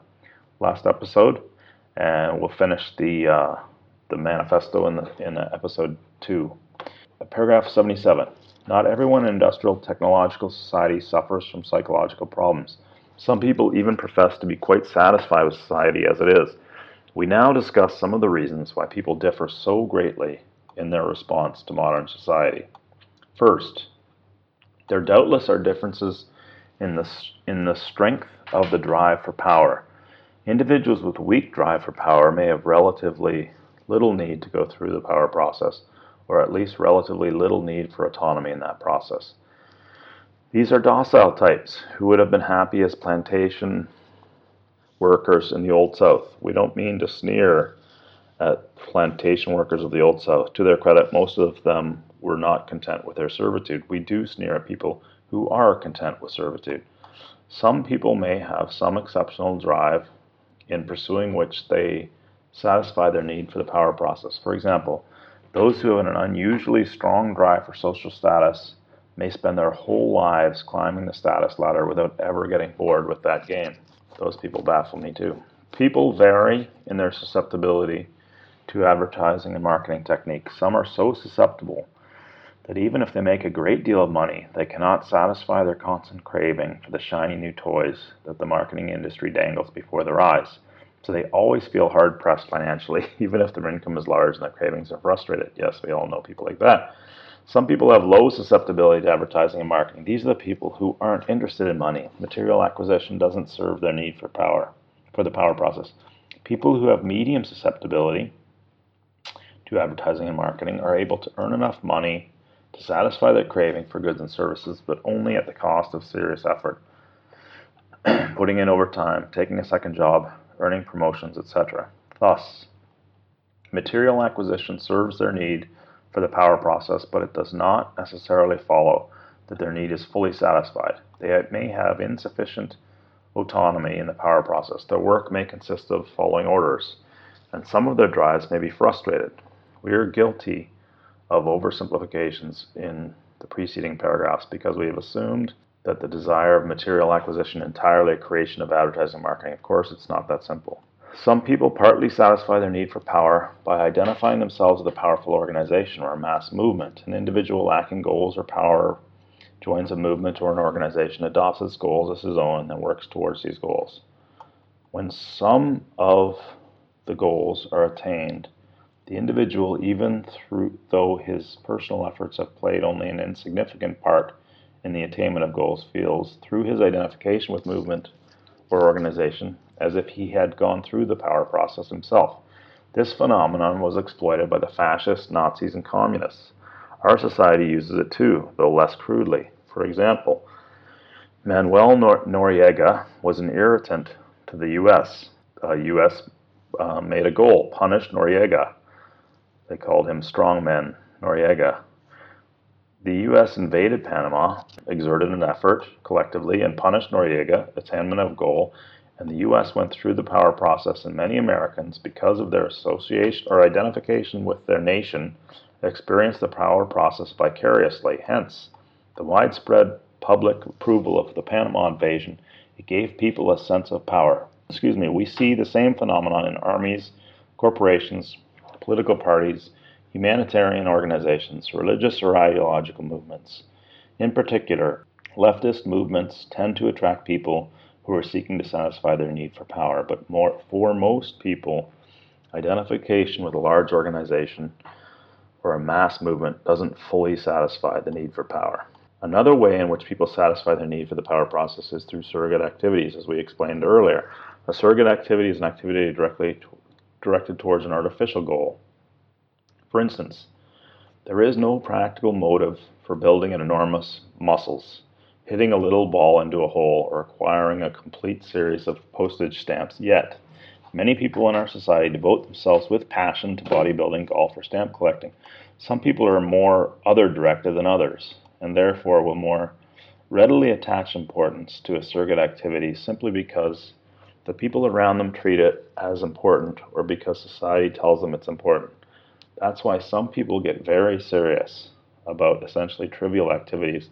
S1: last episode, and we'll finish the uh, the manifesto in the in episode two. Paragraph seventy seven. Not everyone in industrial technological society suffers from psychological problems. Some people even profess to be quite satisfied with society as it is. We now discuss some of the reasons why people differ so greatly in their response to modern society. First, there doubtless are differences in the, in the strength of the drive for power. Individuals with weak drive for power may have relatively little need to go through the power process, or at least relatively little need for autonomy in that process. These are docile types who would have been happy as plantation workers in the Old South. We don't mean to sneer at plantation workers of the Old South. To their credit, most of them were not content with their servitude. We do sneer at people who are content with servitude. Some people may have some exceptional drive in pursuing which they satisfy their need for the power process. For example, those who have an unusually strong drive for social status may spend their whole lives climbing the status ladder without ever getting bored with that game. Those people baffle me too. People vary in their susceptibility to advertising and marketing techniques. Some are so susceptible that even if they make a great deal of money, they cannot satisfy their constant craving for the shiny new toys that the marketing industry dangles before their eyes. So they always feel hard pressed financially, even if their income is large and their cravings are frustrated. Yes, we all know people like that. Some people have low susceptibility to advertising and marketing. These are the people who aren't interested in money. Material acquisition doesn't serve their need for power, for the power process. People who have medium susceptibility to advertising and marketing are able to earn enough money to satisfy their craving for goods and services, but only at the cost of serious effort. Putting in overtime, taking a second job, earning promotions, etc. Thus, material acquisition serves their need for the power process, but it does not necessarily follow that their need is fully satisfied. They may have insufficient autonomy in the power process. Their work may consist of following orders, and some of their drives may be frustrated. We are guilty of oversimplifications in the preceding paragraphs because we have assumed that the desire of material acquisition entirely a creation of advertising marketing. Of course, it's not that simple. Some people partly satisfy their need for power by identifying themselves with a powerful organization or a mass movement. An individual lacking goals or power joins a movement or an organization, adopts its goals as his own, and works towards these goals. When some of the goals are attained, the individual, even through, though his personal efforts have played only an insignificant part in the attainment of goals, feels through his identification with movement or organization as if he had gone through the power process himself. This phenomenon was exploited by the fascists, Nazis, and communists. Our society uses it too, though less crudely. For example, Manuel Nor- Noriega was an irritant to the U.S. Uh, U.S. Uh, made a goal, punish Noriega. They called him Strongman Noriega. The U.S. invaded Panama, exerted an effort collectively, and punished Noriega, attainment of goal, and the U.S. went through the power process, and many Americans, because of their association or identification with their nation, experienced the power process vicariously. Hence, the widespread public approval of the Panama invasion, it gave people a sense of power. Excuse me, we see the same phenomenon in armies, corporations, political parties, humanitarian organizations, religious or ideological movements. In particular, leftist movements tend to attract people who are seeking to satisfy their need for power, but more, for most people, identification with a large organization or a mass movement doesn't fully satisfy the need for power. Another way in which people satisfy their need for the power process is through surrogate activities, as we explained earlier. A surrogate activity is an activity directly directed towards an artificial goal. For instance, there is no practical motive for building an enormous muscles, hitting a little ball into a hole, or acquiring a complete series of postage stamps yet. Many people in our society devote themselves with passion to bodybuilding, golf, or stamp collecting. Some people are more other directed than others and therefore will more readily attach importance to a surrogate activity simply because the people around them treat it as important or because society tells them it's important. That's why some people get very serious about essentially trivial activities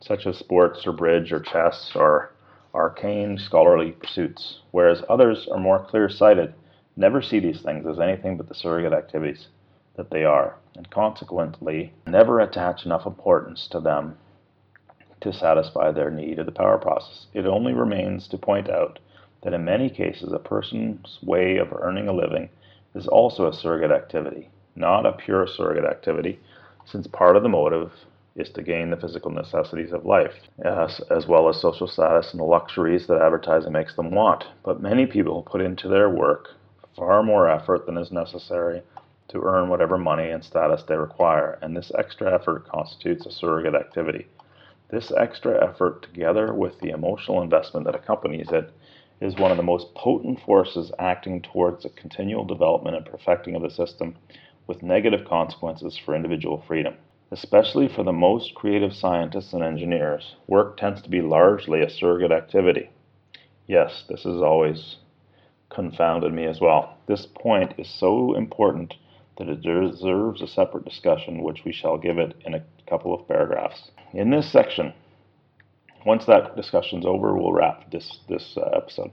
S1: such as sports or bridge or chess or arcane scholarly pursuits, whereas others are more clear sighted, never see these things as anything but the surrogate activities that they are, and consequently never attach enough importance to them to satisfy their need of the power process. It only remains to point out that in many cases a person's way of earning a living is also a surrogate activity, not a pure surrogate activity, since part of the motive is to gain the physical necessities of life, as, as well as social status and the luxuries that advertising makes them want. But many people put into their work far more effort than is necessary to earn whatever money and status they require, and this extra effort constitutes a surrogate activity. This extra effort, together with the emotional investment that accompanies it, is one of the most potent forces acting towards the continual development and perfecting of the system with negative consequences for individual freedom. Especially for the most creative scientists and engineers, work tends to be largely a surrogate activity. Yes, this has always confounded me as well. This point is so important that it deserves a separate discussion, which we shall give it in a couple of paragraphs. In this section, once that discussion's over, we'll wrap this, this uh, episode.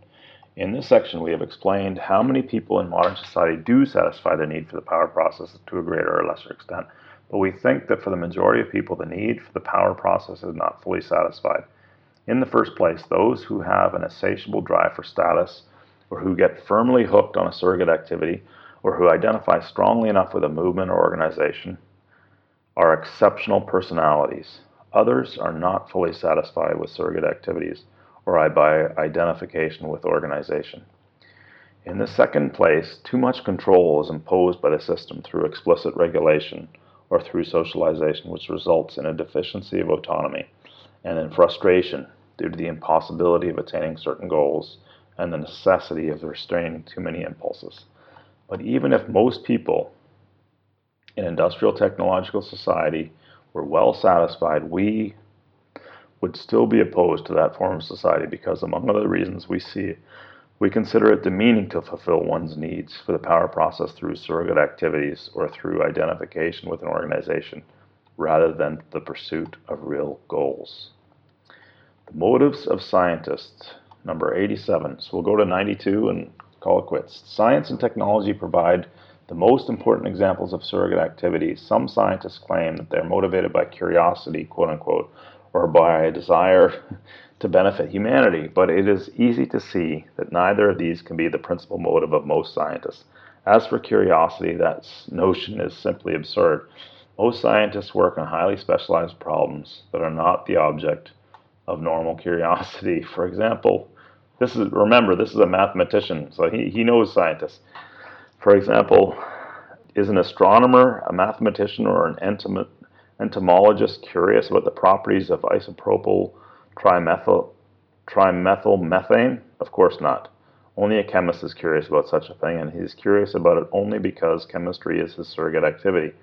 S1: In this section, we have explained how many people in modern society do satisfy the need for the power process to a greater or lesser extent, but we think that for the majority of people, the need for the power process is not fully satisfied. In the first place, those who have an insatiable drive for status or who get firmly hooked on a surrogate activity or who identify strongly enough with a movement or organization are exceptional personalities. Others are not fully satisfied with surrogate activities or by identification with organization. In the second place, too much control is imposed by the system through explicit regulation or through socialization, which results in a deficiency of autonomy and in frustration due to the impossibility of attaining certain goals and the necessity of restraining too many impulses. But even if most people in industrial technological society were well satisfied, we would still be opposed to that form of society because, among other reasons, we see we consider it demeaning to fulfill one's needs for the power process through surrogate activities or through identification with an organization rather than the pursuit of real goals. The motives of scientists, number 87. So we'll go to 92 and call it quits. Science and technology provide the most important examples of surrogate activity. Some scientists claim that they're motivated by curiosity, quote unquote, or by a desire to benefit humanity, but it is easy to see that neither of these can be the principal motive of most scientists. As for curiosity, that notion is simply absurd. Most scientists work on highly specialized problems that are not the object of normal curiosity. For example, this is remember this is a mathematician, so he, he knows scientists. For example, is an astronomer, a mathematician, or an entomologist curious about the properties of isopropyl trimethyl, methane? Of course not. Only a chemist is curious about such a thing, and he's curious about it only because chemistry is his surrogate activity.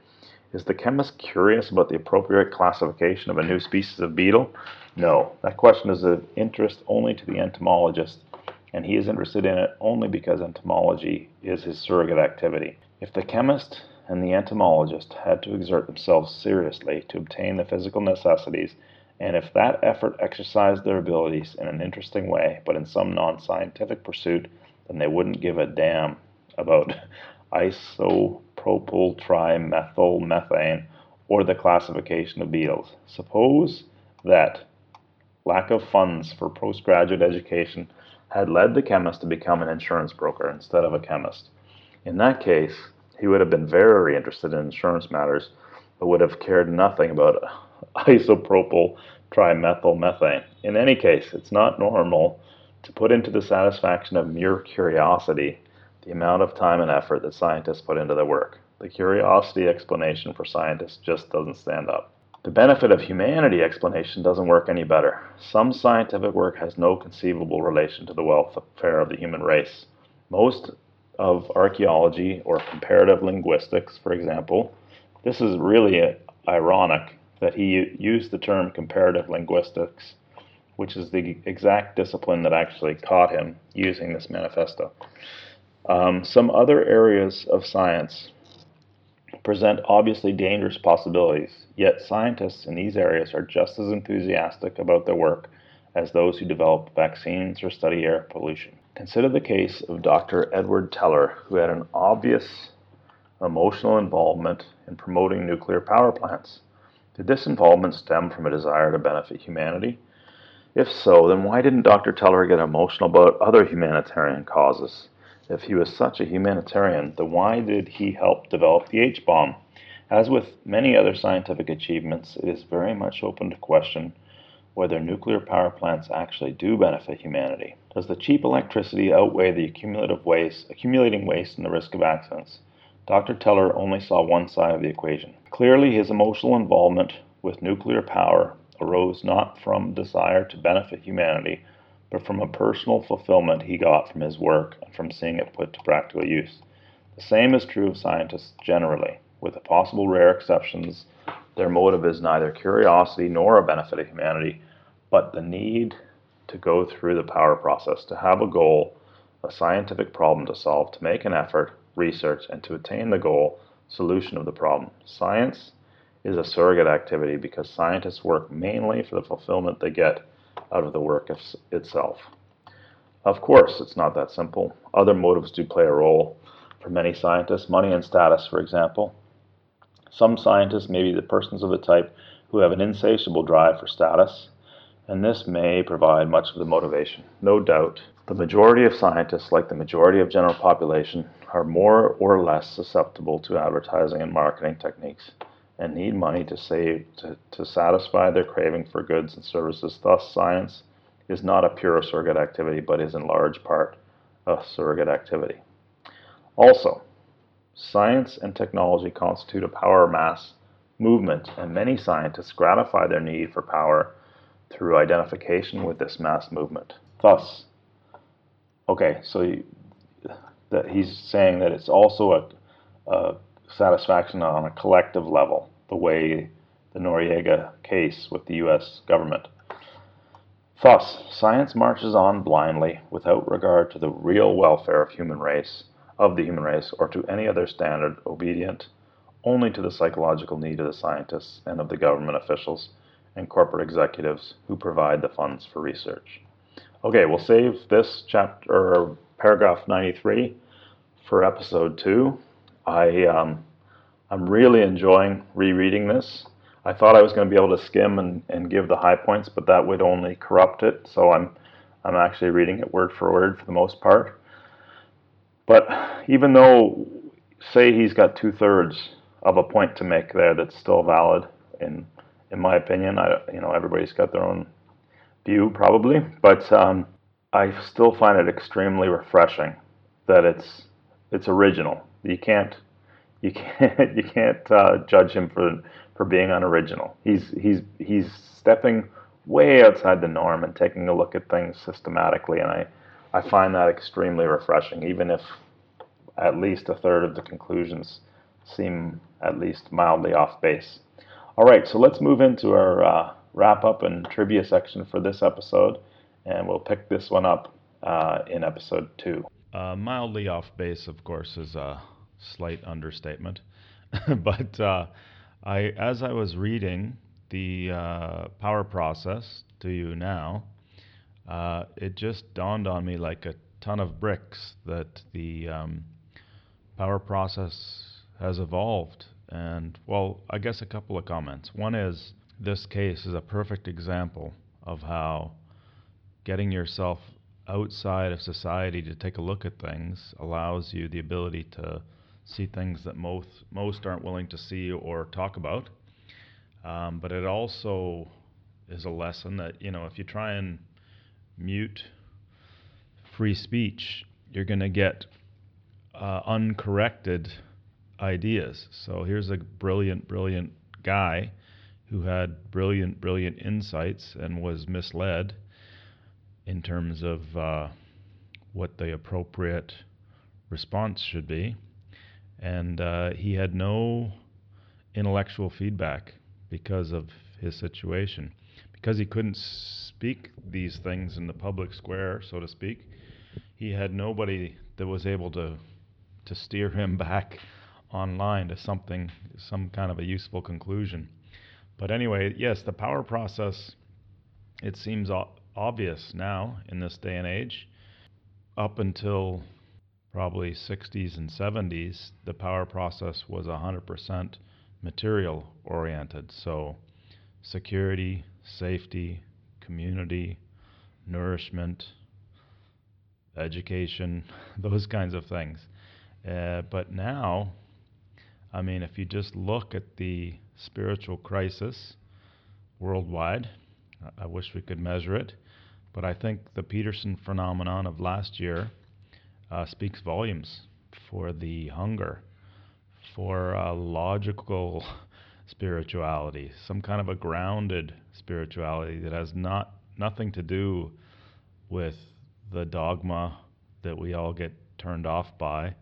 S1: Is the chemist curious about the appropriate classification of a new species of beetle? No. That question is of interest only to the entomologist, and he is interested in it only because entomology is his surrogate activity. If the chemist and the entomologist had to exert themselves seriously to obtain the physical necessities, and if that effort exercised their abilities in an interesting way, but in some non scientific pursuit, then they wouldn't give a damn about isopropyl trimethylmethane or the classification of beetles. Suppose that lack of funds for postgraduate education had led the chemist to become an insurance broker instead of a chemist. In that case, he would have been very interested in insurance matters, but would have cared nothing about isopropyl trimethylmethane. In any case, it's not normal to put into the satisfaction of mere curiosity the amount of time and effort that scientists put into their work. The curiosity explanation for scientists just doesn't stand up. The benefit of humanity explanation doesn't work any better. Some scientific work has no conceivable relation to the welfare of the human race. Most of archaeology or comparative linguistics, for example, this is really ironic that he used the term comparative linguistics, which is the exact discipline that actually caught him using this manifesto. Um, some other areas of science present obviously dangerous possibilities, yet scientists in these areas are just as enthusiastic about their work as those who develop vaccines or study air pollution. Consider the case of Dr. Edward Teller, who had an obvious emotional involvement in promoting nuclear power plants. Did this involvement stem from a desire to benefit humanity? If so, then why didn't Dr. Teller get emotional about other humanitarian causes? If he was such a humanitarian, then why did he help develop the H bomb? As with many other scientific achievements, it is very much open to question whether nuclear power plants actually do benefit humanity. Does the cheap electricity outweigh the accumulative waste, accumulating waste and the risk of accidents? Dr. Teller only saw one side of the equation. Clearly, his emotional involvement with nuclear power arose not from desire to benefit humanity, but from a personal fulfillment he got from his work and from seeing it put to practical use. The same is true of scientists generally. With the possible rare exceptions, their motive is neither curiosity nor a benefit of humanity, but the need to go through the power process, to have a goal, a scientific problem to solve, to make an effort, research, and to attain the goal, solution of the problem. Science is a surrogate activity because scientists work mainly for the fulfillment they get out of the work itself. Of course, it's not that simple. Other motives do play a role for many scientists, money and status, for example. Some scientists may be the persons of the type who have an insatiable drive for status, and this may provide much of the motivation. No doubt, the majority of scientists, like the majority of general population, are more or less susceptible to advertising and marketing techniques and need money to save to, to satisfy their craving for goods and services. Thus, science is not a pure surrogate activity, but is in large part a surrogate activity. Also, science and technology constitute a power mass movement, and many scientists gratify their need for power through identification with this mass movement. Thus, okay, so he, that he's saying that it's also a, a satisfaction on a collective level, the way the Noriega case with the U.S. government. Thus, science marches on blindly without regard to the real welfare of human race, of the human race, or to any other standard, obedient only to the psychological need of the scientists and of the government officials and corporate executives who provide the funds for research. Okay, we'll save this chapter or paragraph 93 for episode 2. I um, I'm really enjoying rereading this.
S2: I thought I was going to be able to skim and, and give the high points, but that would only corrupt it. So I'm I'm actually reading it word for word for the most part. But even though, say, he's got two thirds of a point to make there, that's still valid in in my opinion. I you know everybody's got their own view probably, but um, I still find it extremely refreshing that it's it's original. You can't you can't you can't uh, judge him for for being unoriginal. He's he's he's stepping way outside the norm and taking a look at things systematically, and I I find that extremely refreshing, even if at least a third of the conclusions seem at least mildly off base. All right, so let's move into our uh, wrap up and trivia section for this episode, and we'll pick this one up uh, in episode two.
S1: Uh, mildly off base, of course, is a slight understatement, but uh, I, as I was reading the uh, power process to you now, uh, it just dawned on me like a ton of bricks that the um, power process has evolved. And, well, I guess a couple of comments. One is this case is a perfect example of how getting yourself outside of society to take a look at things allows you the ability to see things that most most aren't willing to see or talk about. Um, but it also is a lesson that you know if you try and mute free speech, you're going to get uh, uncorrected ideas. So here's a brilliant, brilliant guy who had brilliant, brilliant insights and was misled in terms of uh, what the appropriate response should be and uh, he had no intellectual feedback because of his situation. Because he couldn't speak these things in the public square, so to speak, he had nobody that was able to to steer him back online to something, some kind of a useful conclusion. But anyway, yes, the power process, it seems obvious now in this day and age. Up until probably 60s and 70s, the power process was 100% material oriented. So, security, safety, community, nourishment, education, those kinds of things. Uh, but now, I mean, if you just look at the spiritual crisis worldwide, I wish we could measure it, but I think the Peterson phenomenon of last year uh, speaks volumes for the hunger for a logical spirituality, some kind of a grounded spirituality that has not nothing to do with the dogma that we all get turned off by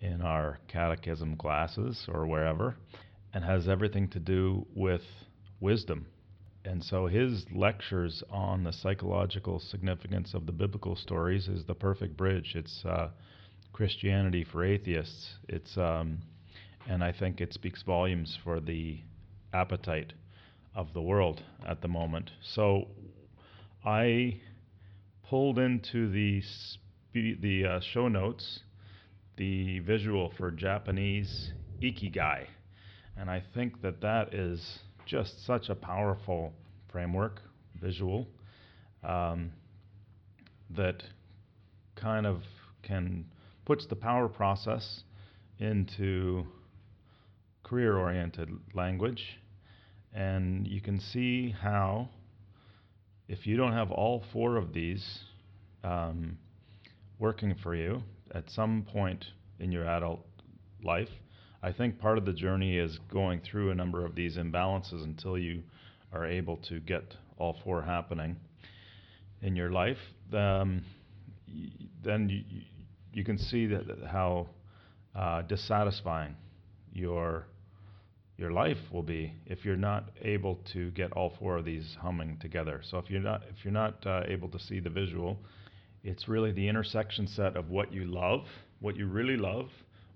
S1: in our catechism classes or wherever, and has everything to do with wisdom and so his lectures on the psychological significance of the biblical stories is the perfect bridge. It's uh, Christianity for atheists. It's um, and I think it speaks volumes for the appetite of the world at the moment. So I pulled into the spe- the uh, show notes the visual for Japanese ikigai, and I think that that is just such a powerful framework, visual, um, that kind of can puts the power process into career-oriented language, and you can see how if you don't have all four of these um, working for you at some point in your adult life, I think part of the journey is going through a number of these imbalances until you are able to get all four happening in your life. Um, then you, you can see that how uh, dissatisfying your your life will be if you're not able to get all four of these humming together. So if you're not if you're not uh, able to see the visual, it's really the intersection set of what you love, what you really love,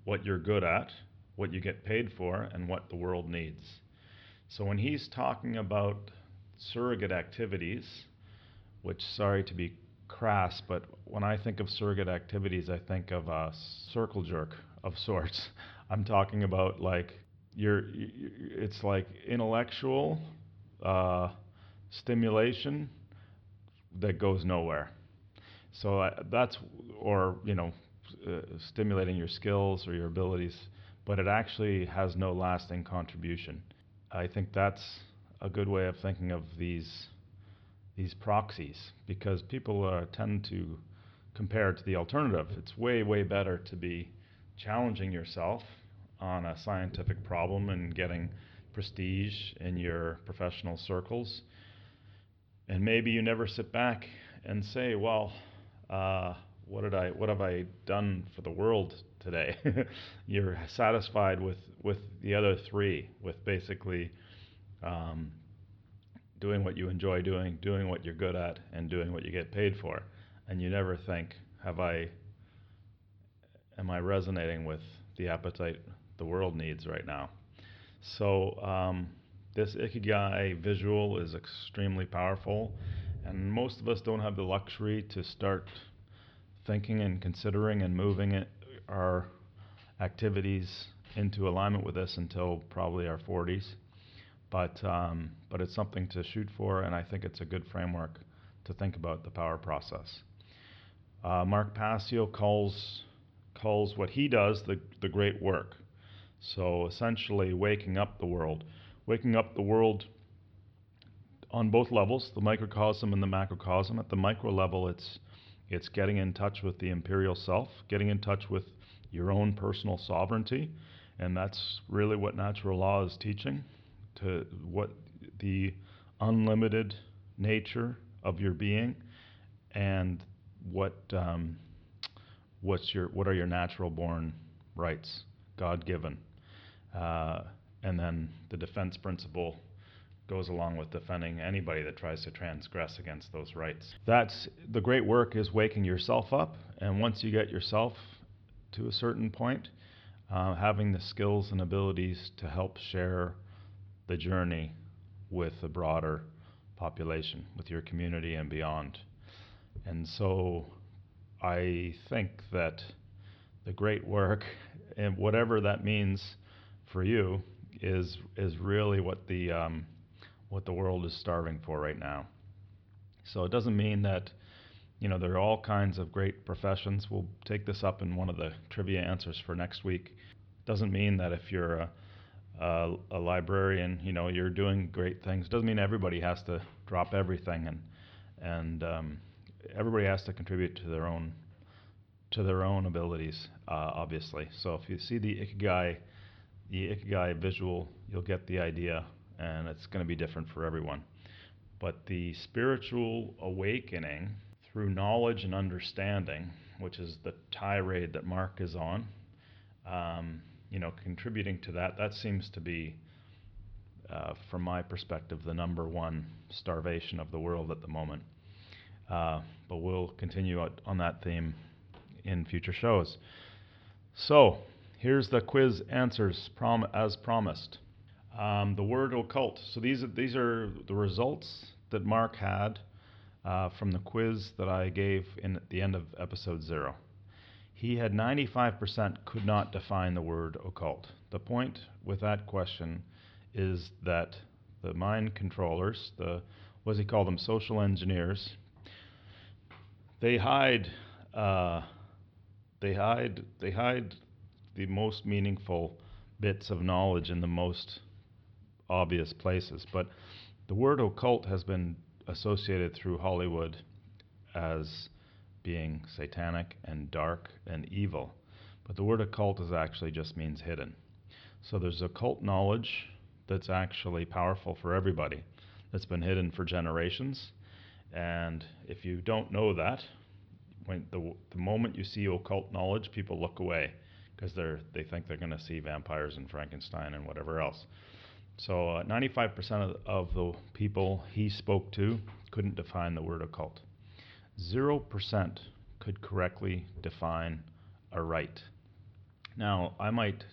S1: what you're good at, what you get paid for, and what the world needs. So when he's talking about surrogate activities, which, sorry to be crass, but when I think of surrogate activities, I think of a circle jerk of sorts. I'm talking about like you're, you, it's like intellectual uh, stimulation that goes nowhere. So I, that's, or you know, uh, stimulating your skills or your abilities, but it actually has no lasting contribution. I think that's a good way of thinking of these these proxies because people uh, tend to compare to the alternative. It's way way better to be challenging yourself on a scientific problem and getting prestige in your professional circles. And maybe you never sit back and say, well, uh, what did I, what have I done for the world today? You're satisfied with, with the other three, with basically um, doing what you enjoy doing, doing what you're good at, and doing what you get paid for. And you never think, have I, am I resonating with the appetite the world needs right now. So um, this ikigai visual is extremely powerful, and most of us don't have the luxury to start thinking and considering and moving it, our activities into alignment with this until probably our 40s. But um, but it's something to shoot for, and I think it's a good framework to think about the power process. Uh, Mark Passio calls calls what he does the the great work. So essentially, waking up the world, waking up the world on both levels, the microcosm and the macrocosm. At the micro level, it's it's getting in touch with the imperial self, getting in touch with your own personal sovereignty, and that's really what natural law is teaching to what the unlimited nature of your being and what um, what's your what are your natural born rights, God given. Uh, and then the defense principle goes along with defending anybody that tries to transgress against those rights. That's the great work is waking yourself up, and once you get yourself to a certain point, uh, having the skills and abilities to help share the journey with a broader population, with your community and beyond. And so I think that the great work, and whatever that means for you is is really what the um, what the world is starving for right now. So it doesn't mean that you know there are all kinds of great professions. We'll take this up in one of the trivia answers for next week. Doesn't mean that if you're a, a, a librarian, you know you're doing great things. Doesn't mean everybody has to drop everything and and um, everybody has to contribute to their own to their own abilities, uh, obviously. So if you see the ikigai the Ikigai visual, you'll get the idea, and it's going to be different for everyone. But the spiritual awakening through knowledge and understanding, which is the tirade that Mark is on, um, you know, contributing to that, that seems to be, uh, from my perspective, the number one starvation of the world at the moment. Uh, but we'll continue on that theme in future shows. So, Here's the quiz answers prom- as promised. Um, the word occult. So these are, these are the results that Mark had uh, from the quiz that I gave in at the end of episode zero. He had 95% could not define the word occult. The point with that question is that the mind controllers, the what does he call them, social engineers, they hide, uh, they hide, they hide the most meaningful bits of knowledge in the most obvious places. But the word occult has been associated through Hollywood as being satanic and dark and evil. But the word occult is actually just means hidden. So there's occult knowledge that's actually powerful for everybody that's been hidden for generations. And if you don't know that, when the, the moment you see occult knowledge, people look away because they're they think they're going to see vampires and Frankenstein and whatever else. So uh, 95% of, of the people he spoke to couldn't define the word occult. Zero percent could correctly define a right. Now I might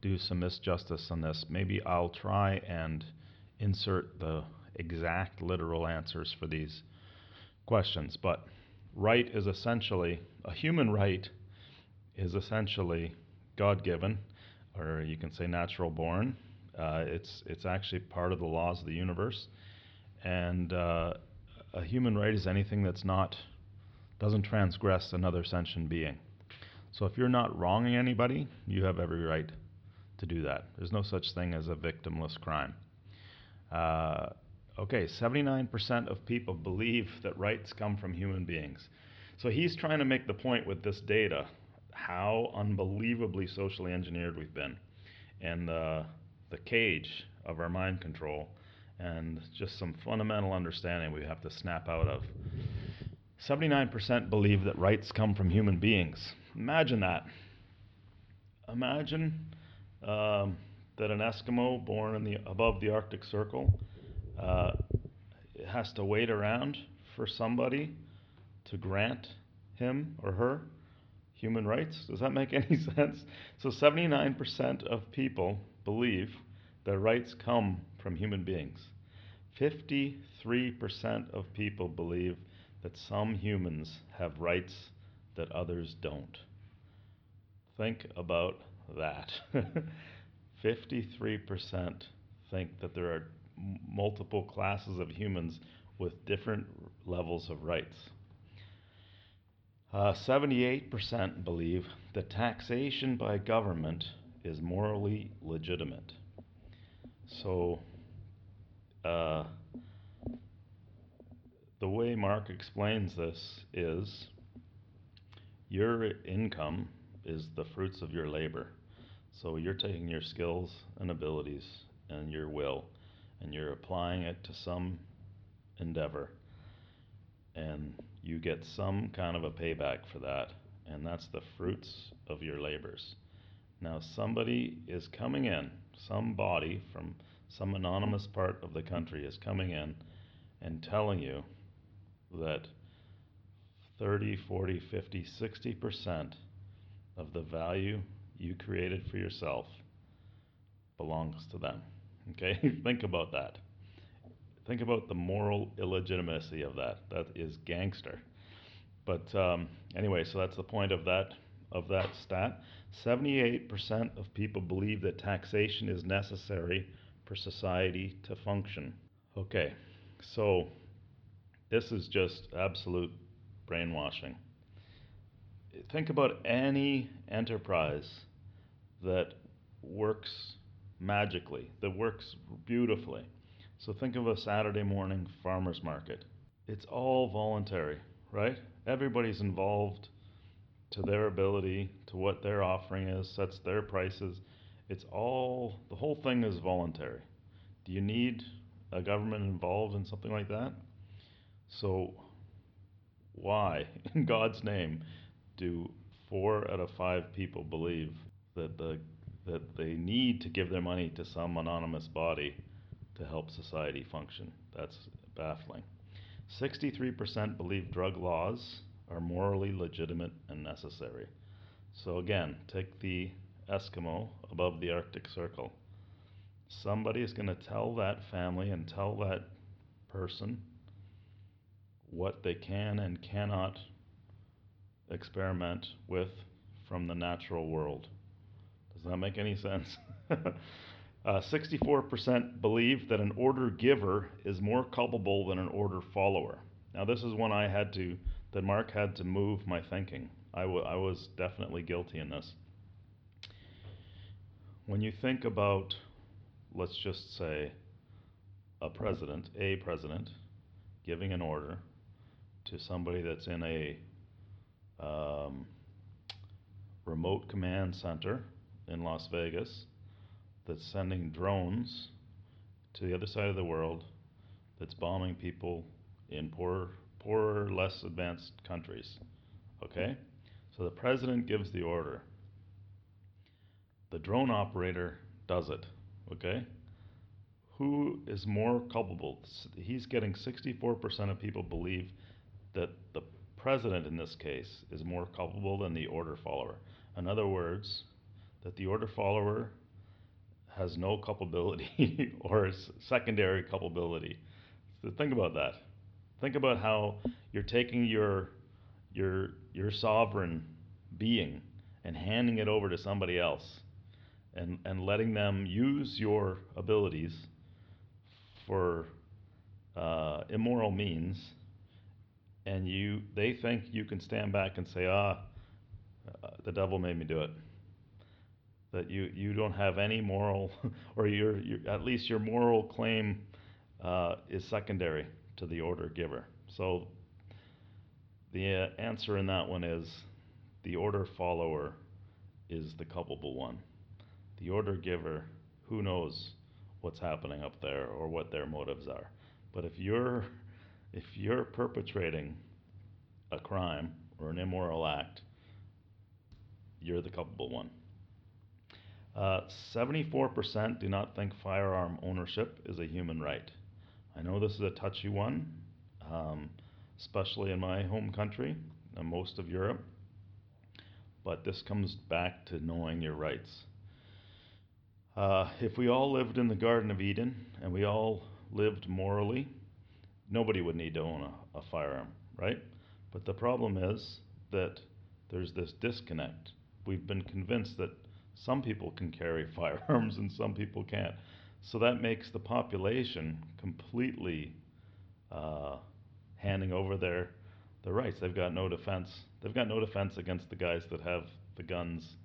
S1: do some misjustice on this. Maybe I'll try and insert the exact literal answers for these questions. But right is essentially a human right is essentially God given. or you can say natural born. Uh, it's it's actually part of the laws of the universe, and uh, a human right is anything that's not doesn't transgress another sentient being. So if you're not wronging anybody, you have every right to do that. There's no such thing as a victimless crime. Uh, okay, 79% of people believe that rights come from human beings. So he's trying to make the point with this data how unbelievably socially engineered we've been and the, the cage of our mind control and just some fundamental understanding we have to snap out of. 79% believe that rights come from human beings. Imagine that. Imagine um, that an Eskimo born in the, above the Arctic Circle uh, has to wait around for somebody to grant him or her human rights. Does that make any sense? So 79% of people believe their rights come from human beings. 53% of people believe that some humans have rights that others don't. Think about that. 53% think that there are m- multiple classes of humans with different levels of rights. Uh, 78% believe that taxation by government is morally legitimate. So, uh, the way Mark explains this is your income is the fruits of your labor. So you're taking your skills and abilities and your will and you're applying it to some endeavor and you get some kind of a payback for that and that's the fruits of your labors. Now somebody is coming in, somebody from some anonymous part of the country is coming in and telling you that 30, 40, 50, 60% of the value you created for yourself belongs to them. Okay? Think about that. Think about the moral illegitimacy of that. That is gangster. But um, anyway, so that's the point of that of that stat. 78% of people believe that taxation is necessary for society to function. Okay, so this is just absolute brainwashing. Think about any enterprise that works magically, that works beautifully. So think of a Saturday morning farmer's market. It's all voluntary, right? Everybody's involved to their ability, to what their offering is, sets their prices. It's all, the whole thing is voluntary. Do you need a government involved in something like that? So, why, in God's name, do four out of five people believe that the that they need to give their money to some anonymous body to help society function? That's baffling. 63% believe drug laws are morally legitimate and necessary. So again, take the Eskimo above the Arctic Circle. Somebody is going to tell that family and tell that person what they can and cannot experiment with from the natural world. Does that make any sense? uh, 64% believe that an order giver is more culpable than an order follower. Now, this is one I had to, that Mark had to move my thinking. I, w- I was definitely guilty in this. When you think about, let's just say, a president, a president, giving an order, to somebody that's in a um, remote command center in Las Vegas that's sending drones to the other side of the world that's bombing people in poor, poorer, less advanced countries. Okay? So the president gives the order. The drone operator does it. Okay? Who is more culpable? He's getting 64% of people believe that the president in this case is more culpable than the order follower. In other words, that the order follower has no culpability or secondary culpability. So think about that. Think about how you're taking your your your sovereign being and handing it over to somebody else. and, and letting them use your abilities for uh, immoral means, and you they think you can stand back and say, ah, uh, the devil made me do it. That you, you don't have any moral, or your, at least your moral claim uh, is secondary to the order giver. So the uh, answer in that one is the order follower is the culpable one. The order giver, who knows what's happening up there or what their motives are. But if you're if you're perpetrating a crime or an immoral act, you're the culpable one. Uh, 74% do not think firearm ownership is a human right. I know this is a touchy one, um, especially in my home country and most of Europe, but this comes back to knowing your rights. Uh, if we all lived in the Garden of Eden and we all lived morally, nobody would need to own a, a firearm, right? But the problem is that there's this disconnect. We've been convinced that some people can carry firearms and some people can't. So that makes the population completely uh, handing over their their rights. They've got no defense. They've got no defense against the guys that have the guns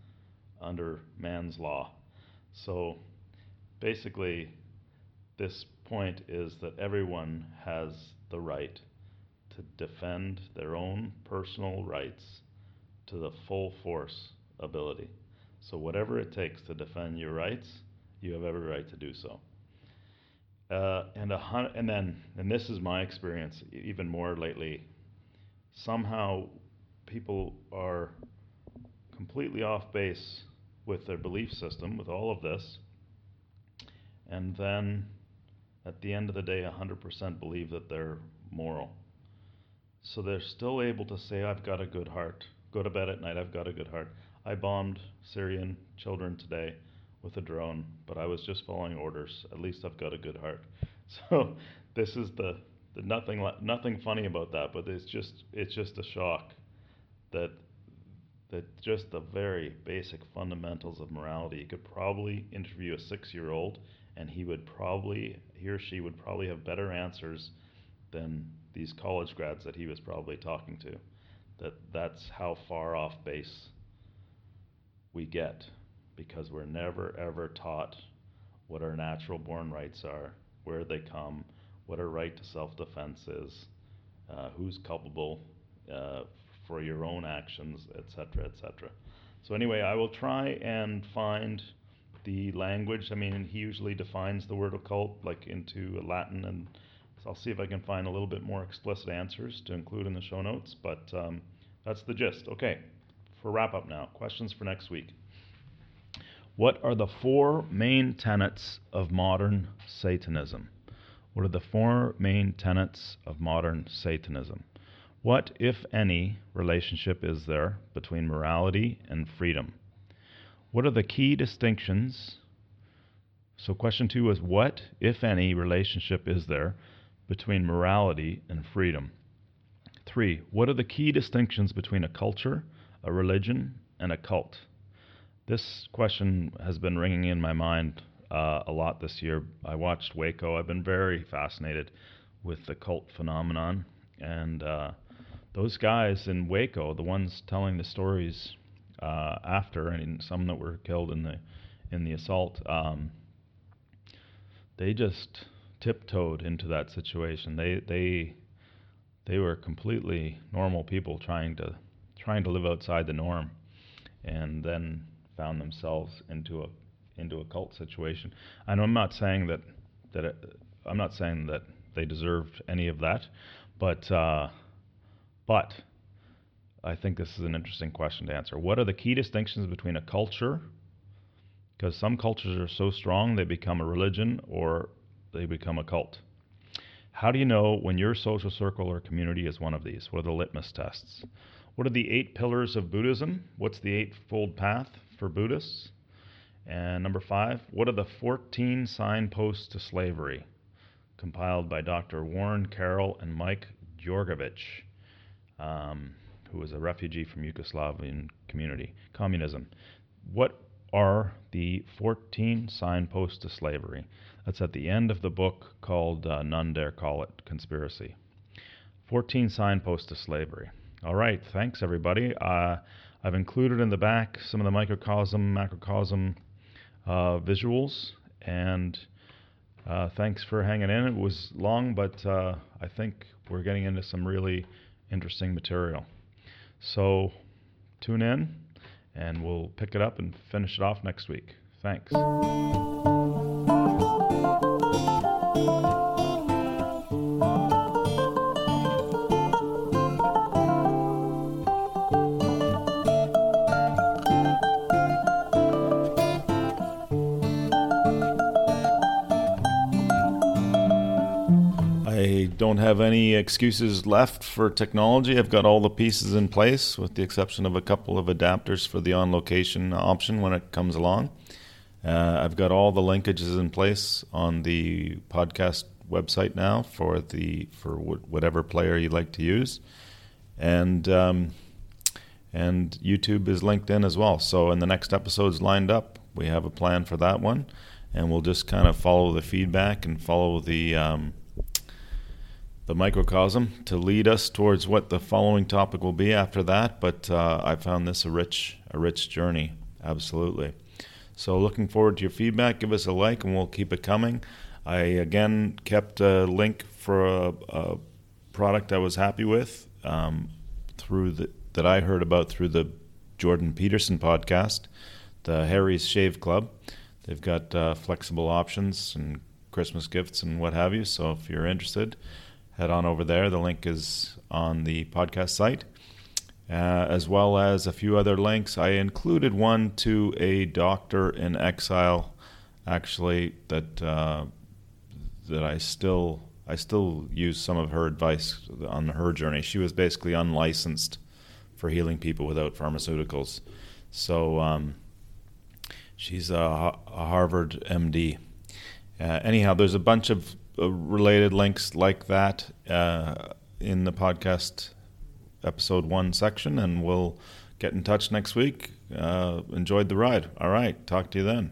S1: under man's law. So basically, this point is that everyone has the right to defend their own personal rights to the full force ability. So whatever it takes to defend your rights, you have every right to do so. Uh, and a hun- and then and this is my experience even more lately. Somehow, people are completely off base with their belief system with all of this, and then at the end of the day, 100% believe that they're moral. So they're still able to say, I've got a good heart. Go to bed at night, I've got a good heart. I bombed Syrian children today with a drone, but I was just following orders. At least I've got a good heart. So this is the, the nothing nothing funny about that, but it's just it's just a shock that that just the very basic fundamentals of morality. You could probably interview a six-year-old, and he would probably he or she would probably have better answers than these college grads that he was probably talking to. That that's how far off base we get because we're never ever taught what our natural born rights are, where they come, what our right to self defense is, uh, who's culpable uh, for your own actions, etc., etc. So, anyway, I will try and find the language. I mean, he usually defines the word occult like into Latin, and so I'll see if I can find a little bit more explicit answers to include in the show notes. But um, that's the gist. Okay, for wrap up now, questions for next week. What are the four main tenets of modern Satanism? What are the four main tenets of modern Satanism? What, if any, relationship is there between morality and freedom? What are the key distinctions? So, question two is what, if any, relationship is there between morality and freedom? Three, what are the key distinctions between a culture, a religion, and a cult? This question has been ringing in my mind uh, a lot this year. I watched Waco. I've been very fascinated with the cult phenomenon. And uh, those guys in Waco, the ones telling the stories uh, after, and some that were killed in the in the assault, um, they just tiptoed into that situation. They they they were completely normal people trying to trying to live outside the norm, and then found themselves into a into a cult situation. And I'm not saying that that it, I'm not saying that they deserved any of that, but uh, but I think this is an interesting question to answer. What are the key distinctions between a culture? Because some cultures are so strong they become a religion or they become a cult. How do you know when your social circle or community is one of these? What are the litmus tests? What are the eight pillars of Buddhism? What's the eightfold path for Buddhists? And number five, what are the 14 signposts to slavery? Compiled by Dr. Warren Carroll and Mike Djordjevich, um, who was a refugee from Yugoslavian community. Communism. What are the 14 signposts to slavery. That's at the end of the book called uh, None Dare Call It Conspiracy. 14 signposts to slavery. All right, thanks everybody. Uh, I've included in the back some of the microcosm, macrocosm uh, visuals, and uh, thanks for hanging in. It was long, but uh, I think we're getting into some really interesting material. So tune in, and we'll pick it up and finish it off next week. Thanks. Have any excuses left for technology. I've got all the pieces in place, with the exception of a couple of adapters for the on location option when it comes along. Uh, I've got all the linkages in place on the podcast website now for the for wh- whatever player you'd like to use, and um, and YouTube is linked in as well. So in the next episodes lined up, we have a plan for that one, and we'll just kind of follow the feedback and follow the um, the microcosm to lead us towards what the following topic will be after that. But uh, I found this a rich, a rich journey, absolutely. So looking forward to your feedback. Give us a like, and we'll keep it coming. I again kept a link for a, a product I was happy with um, through the that I heard about through the Jordan Peterson podcast, the Harry's Shave Club. They've got uh, flexible options and Christmas gifts and what have you. So if you're interested head on over there. The link is on the podcast site, uh, as well as a few other links. I included one to a doctor in exile, actually, that uh, that I still I still use some of her advice on her journey. She was basically unlicensed for healing people without pharmaceuticals, so um, she's a, a Harvard MD. Uh, anyhow, there's a bunch of related links like that uh, in the podcast episode one section, and we'll get in touch next week. Uh, enjoyed the ride. All right, talk to you then.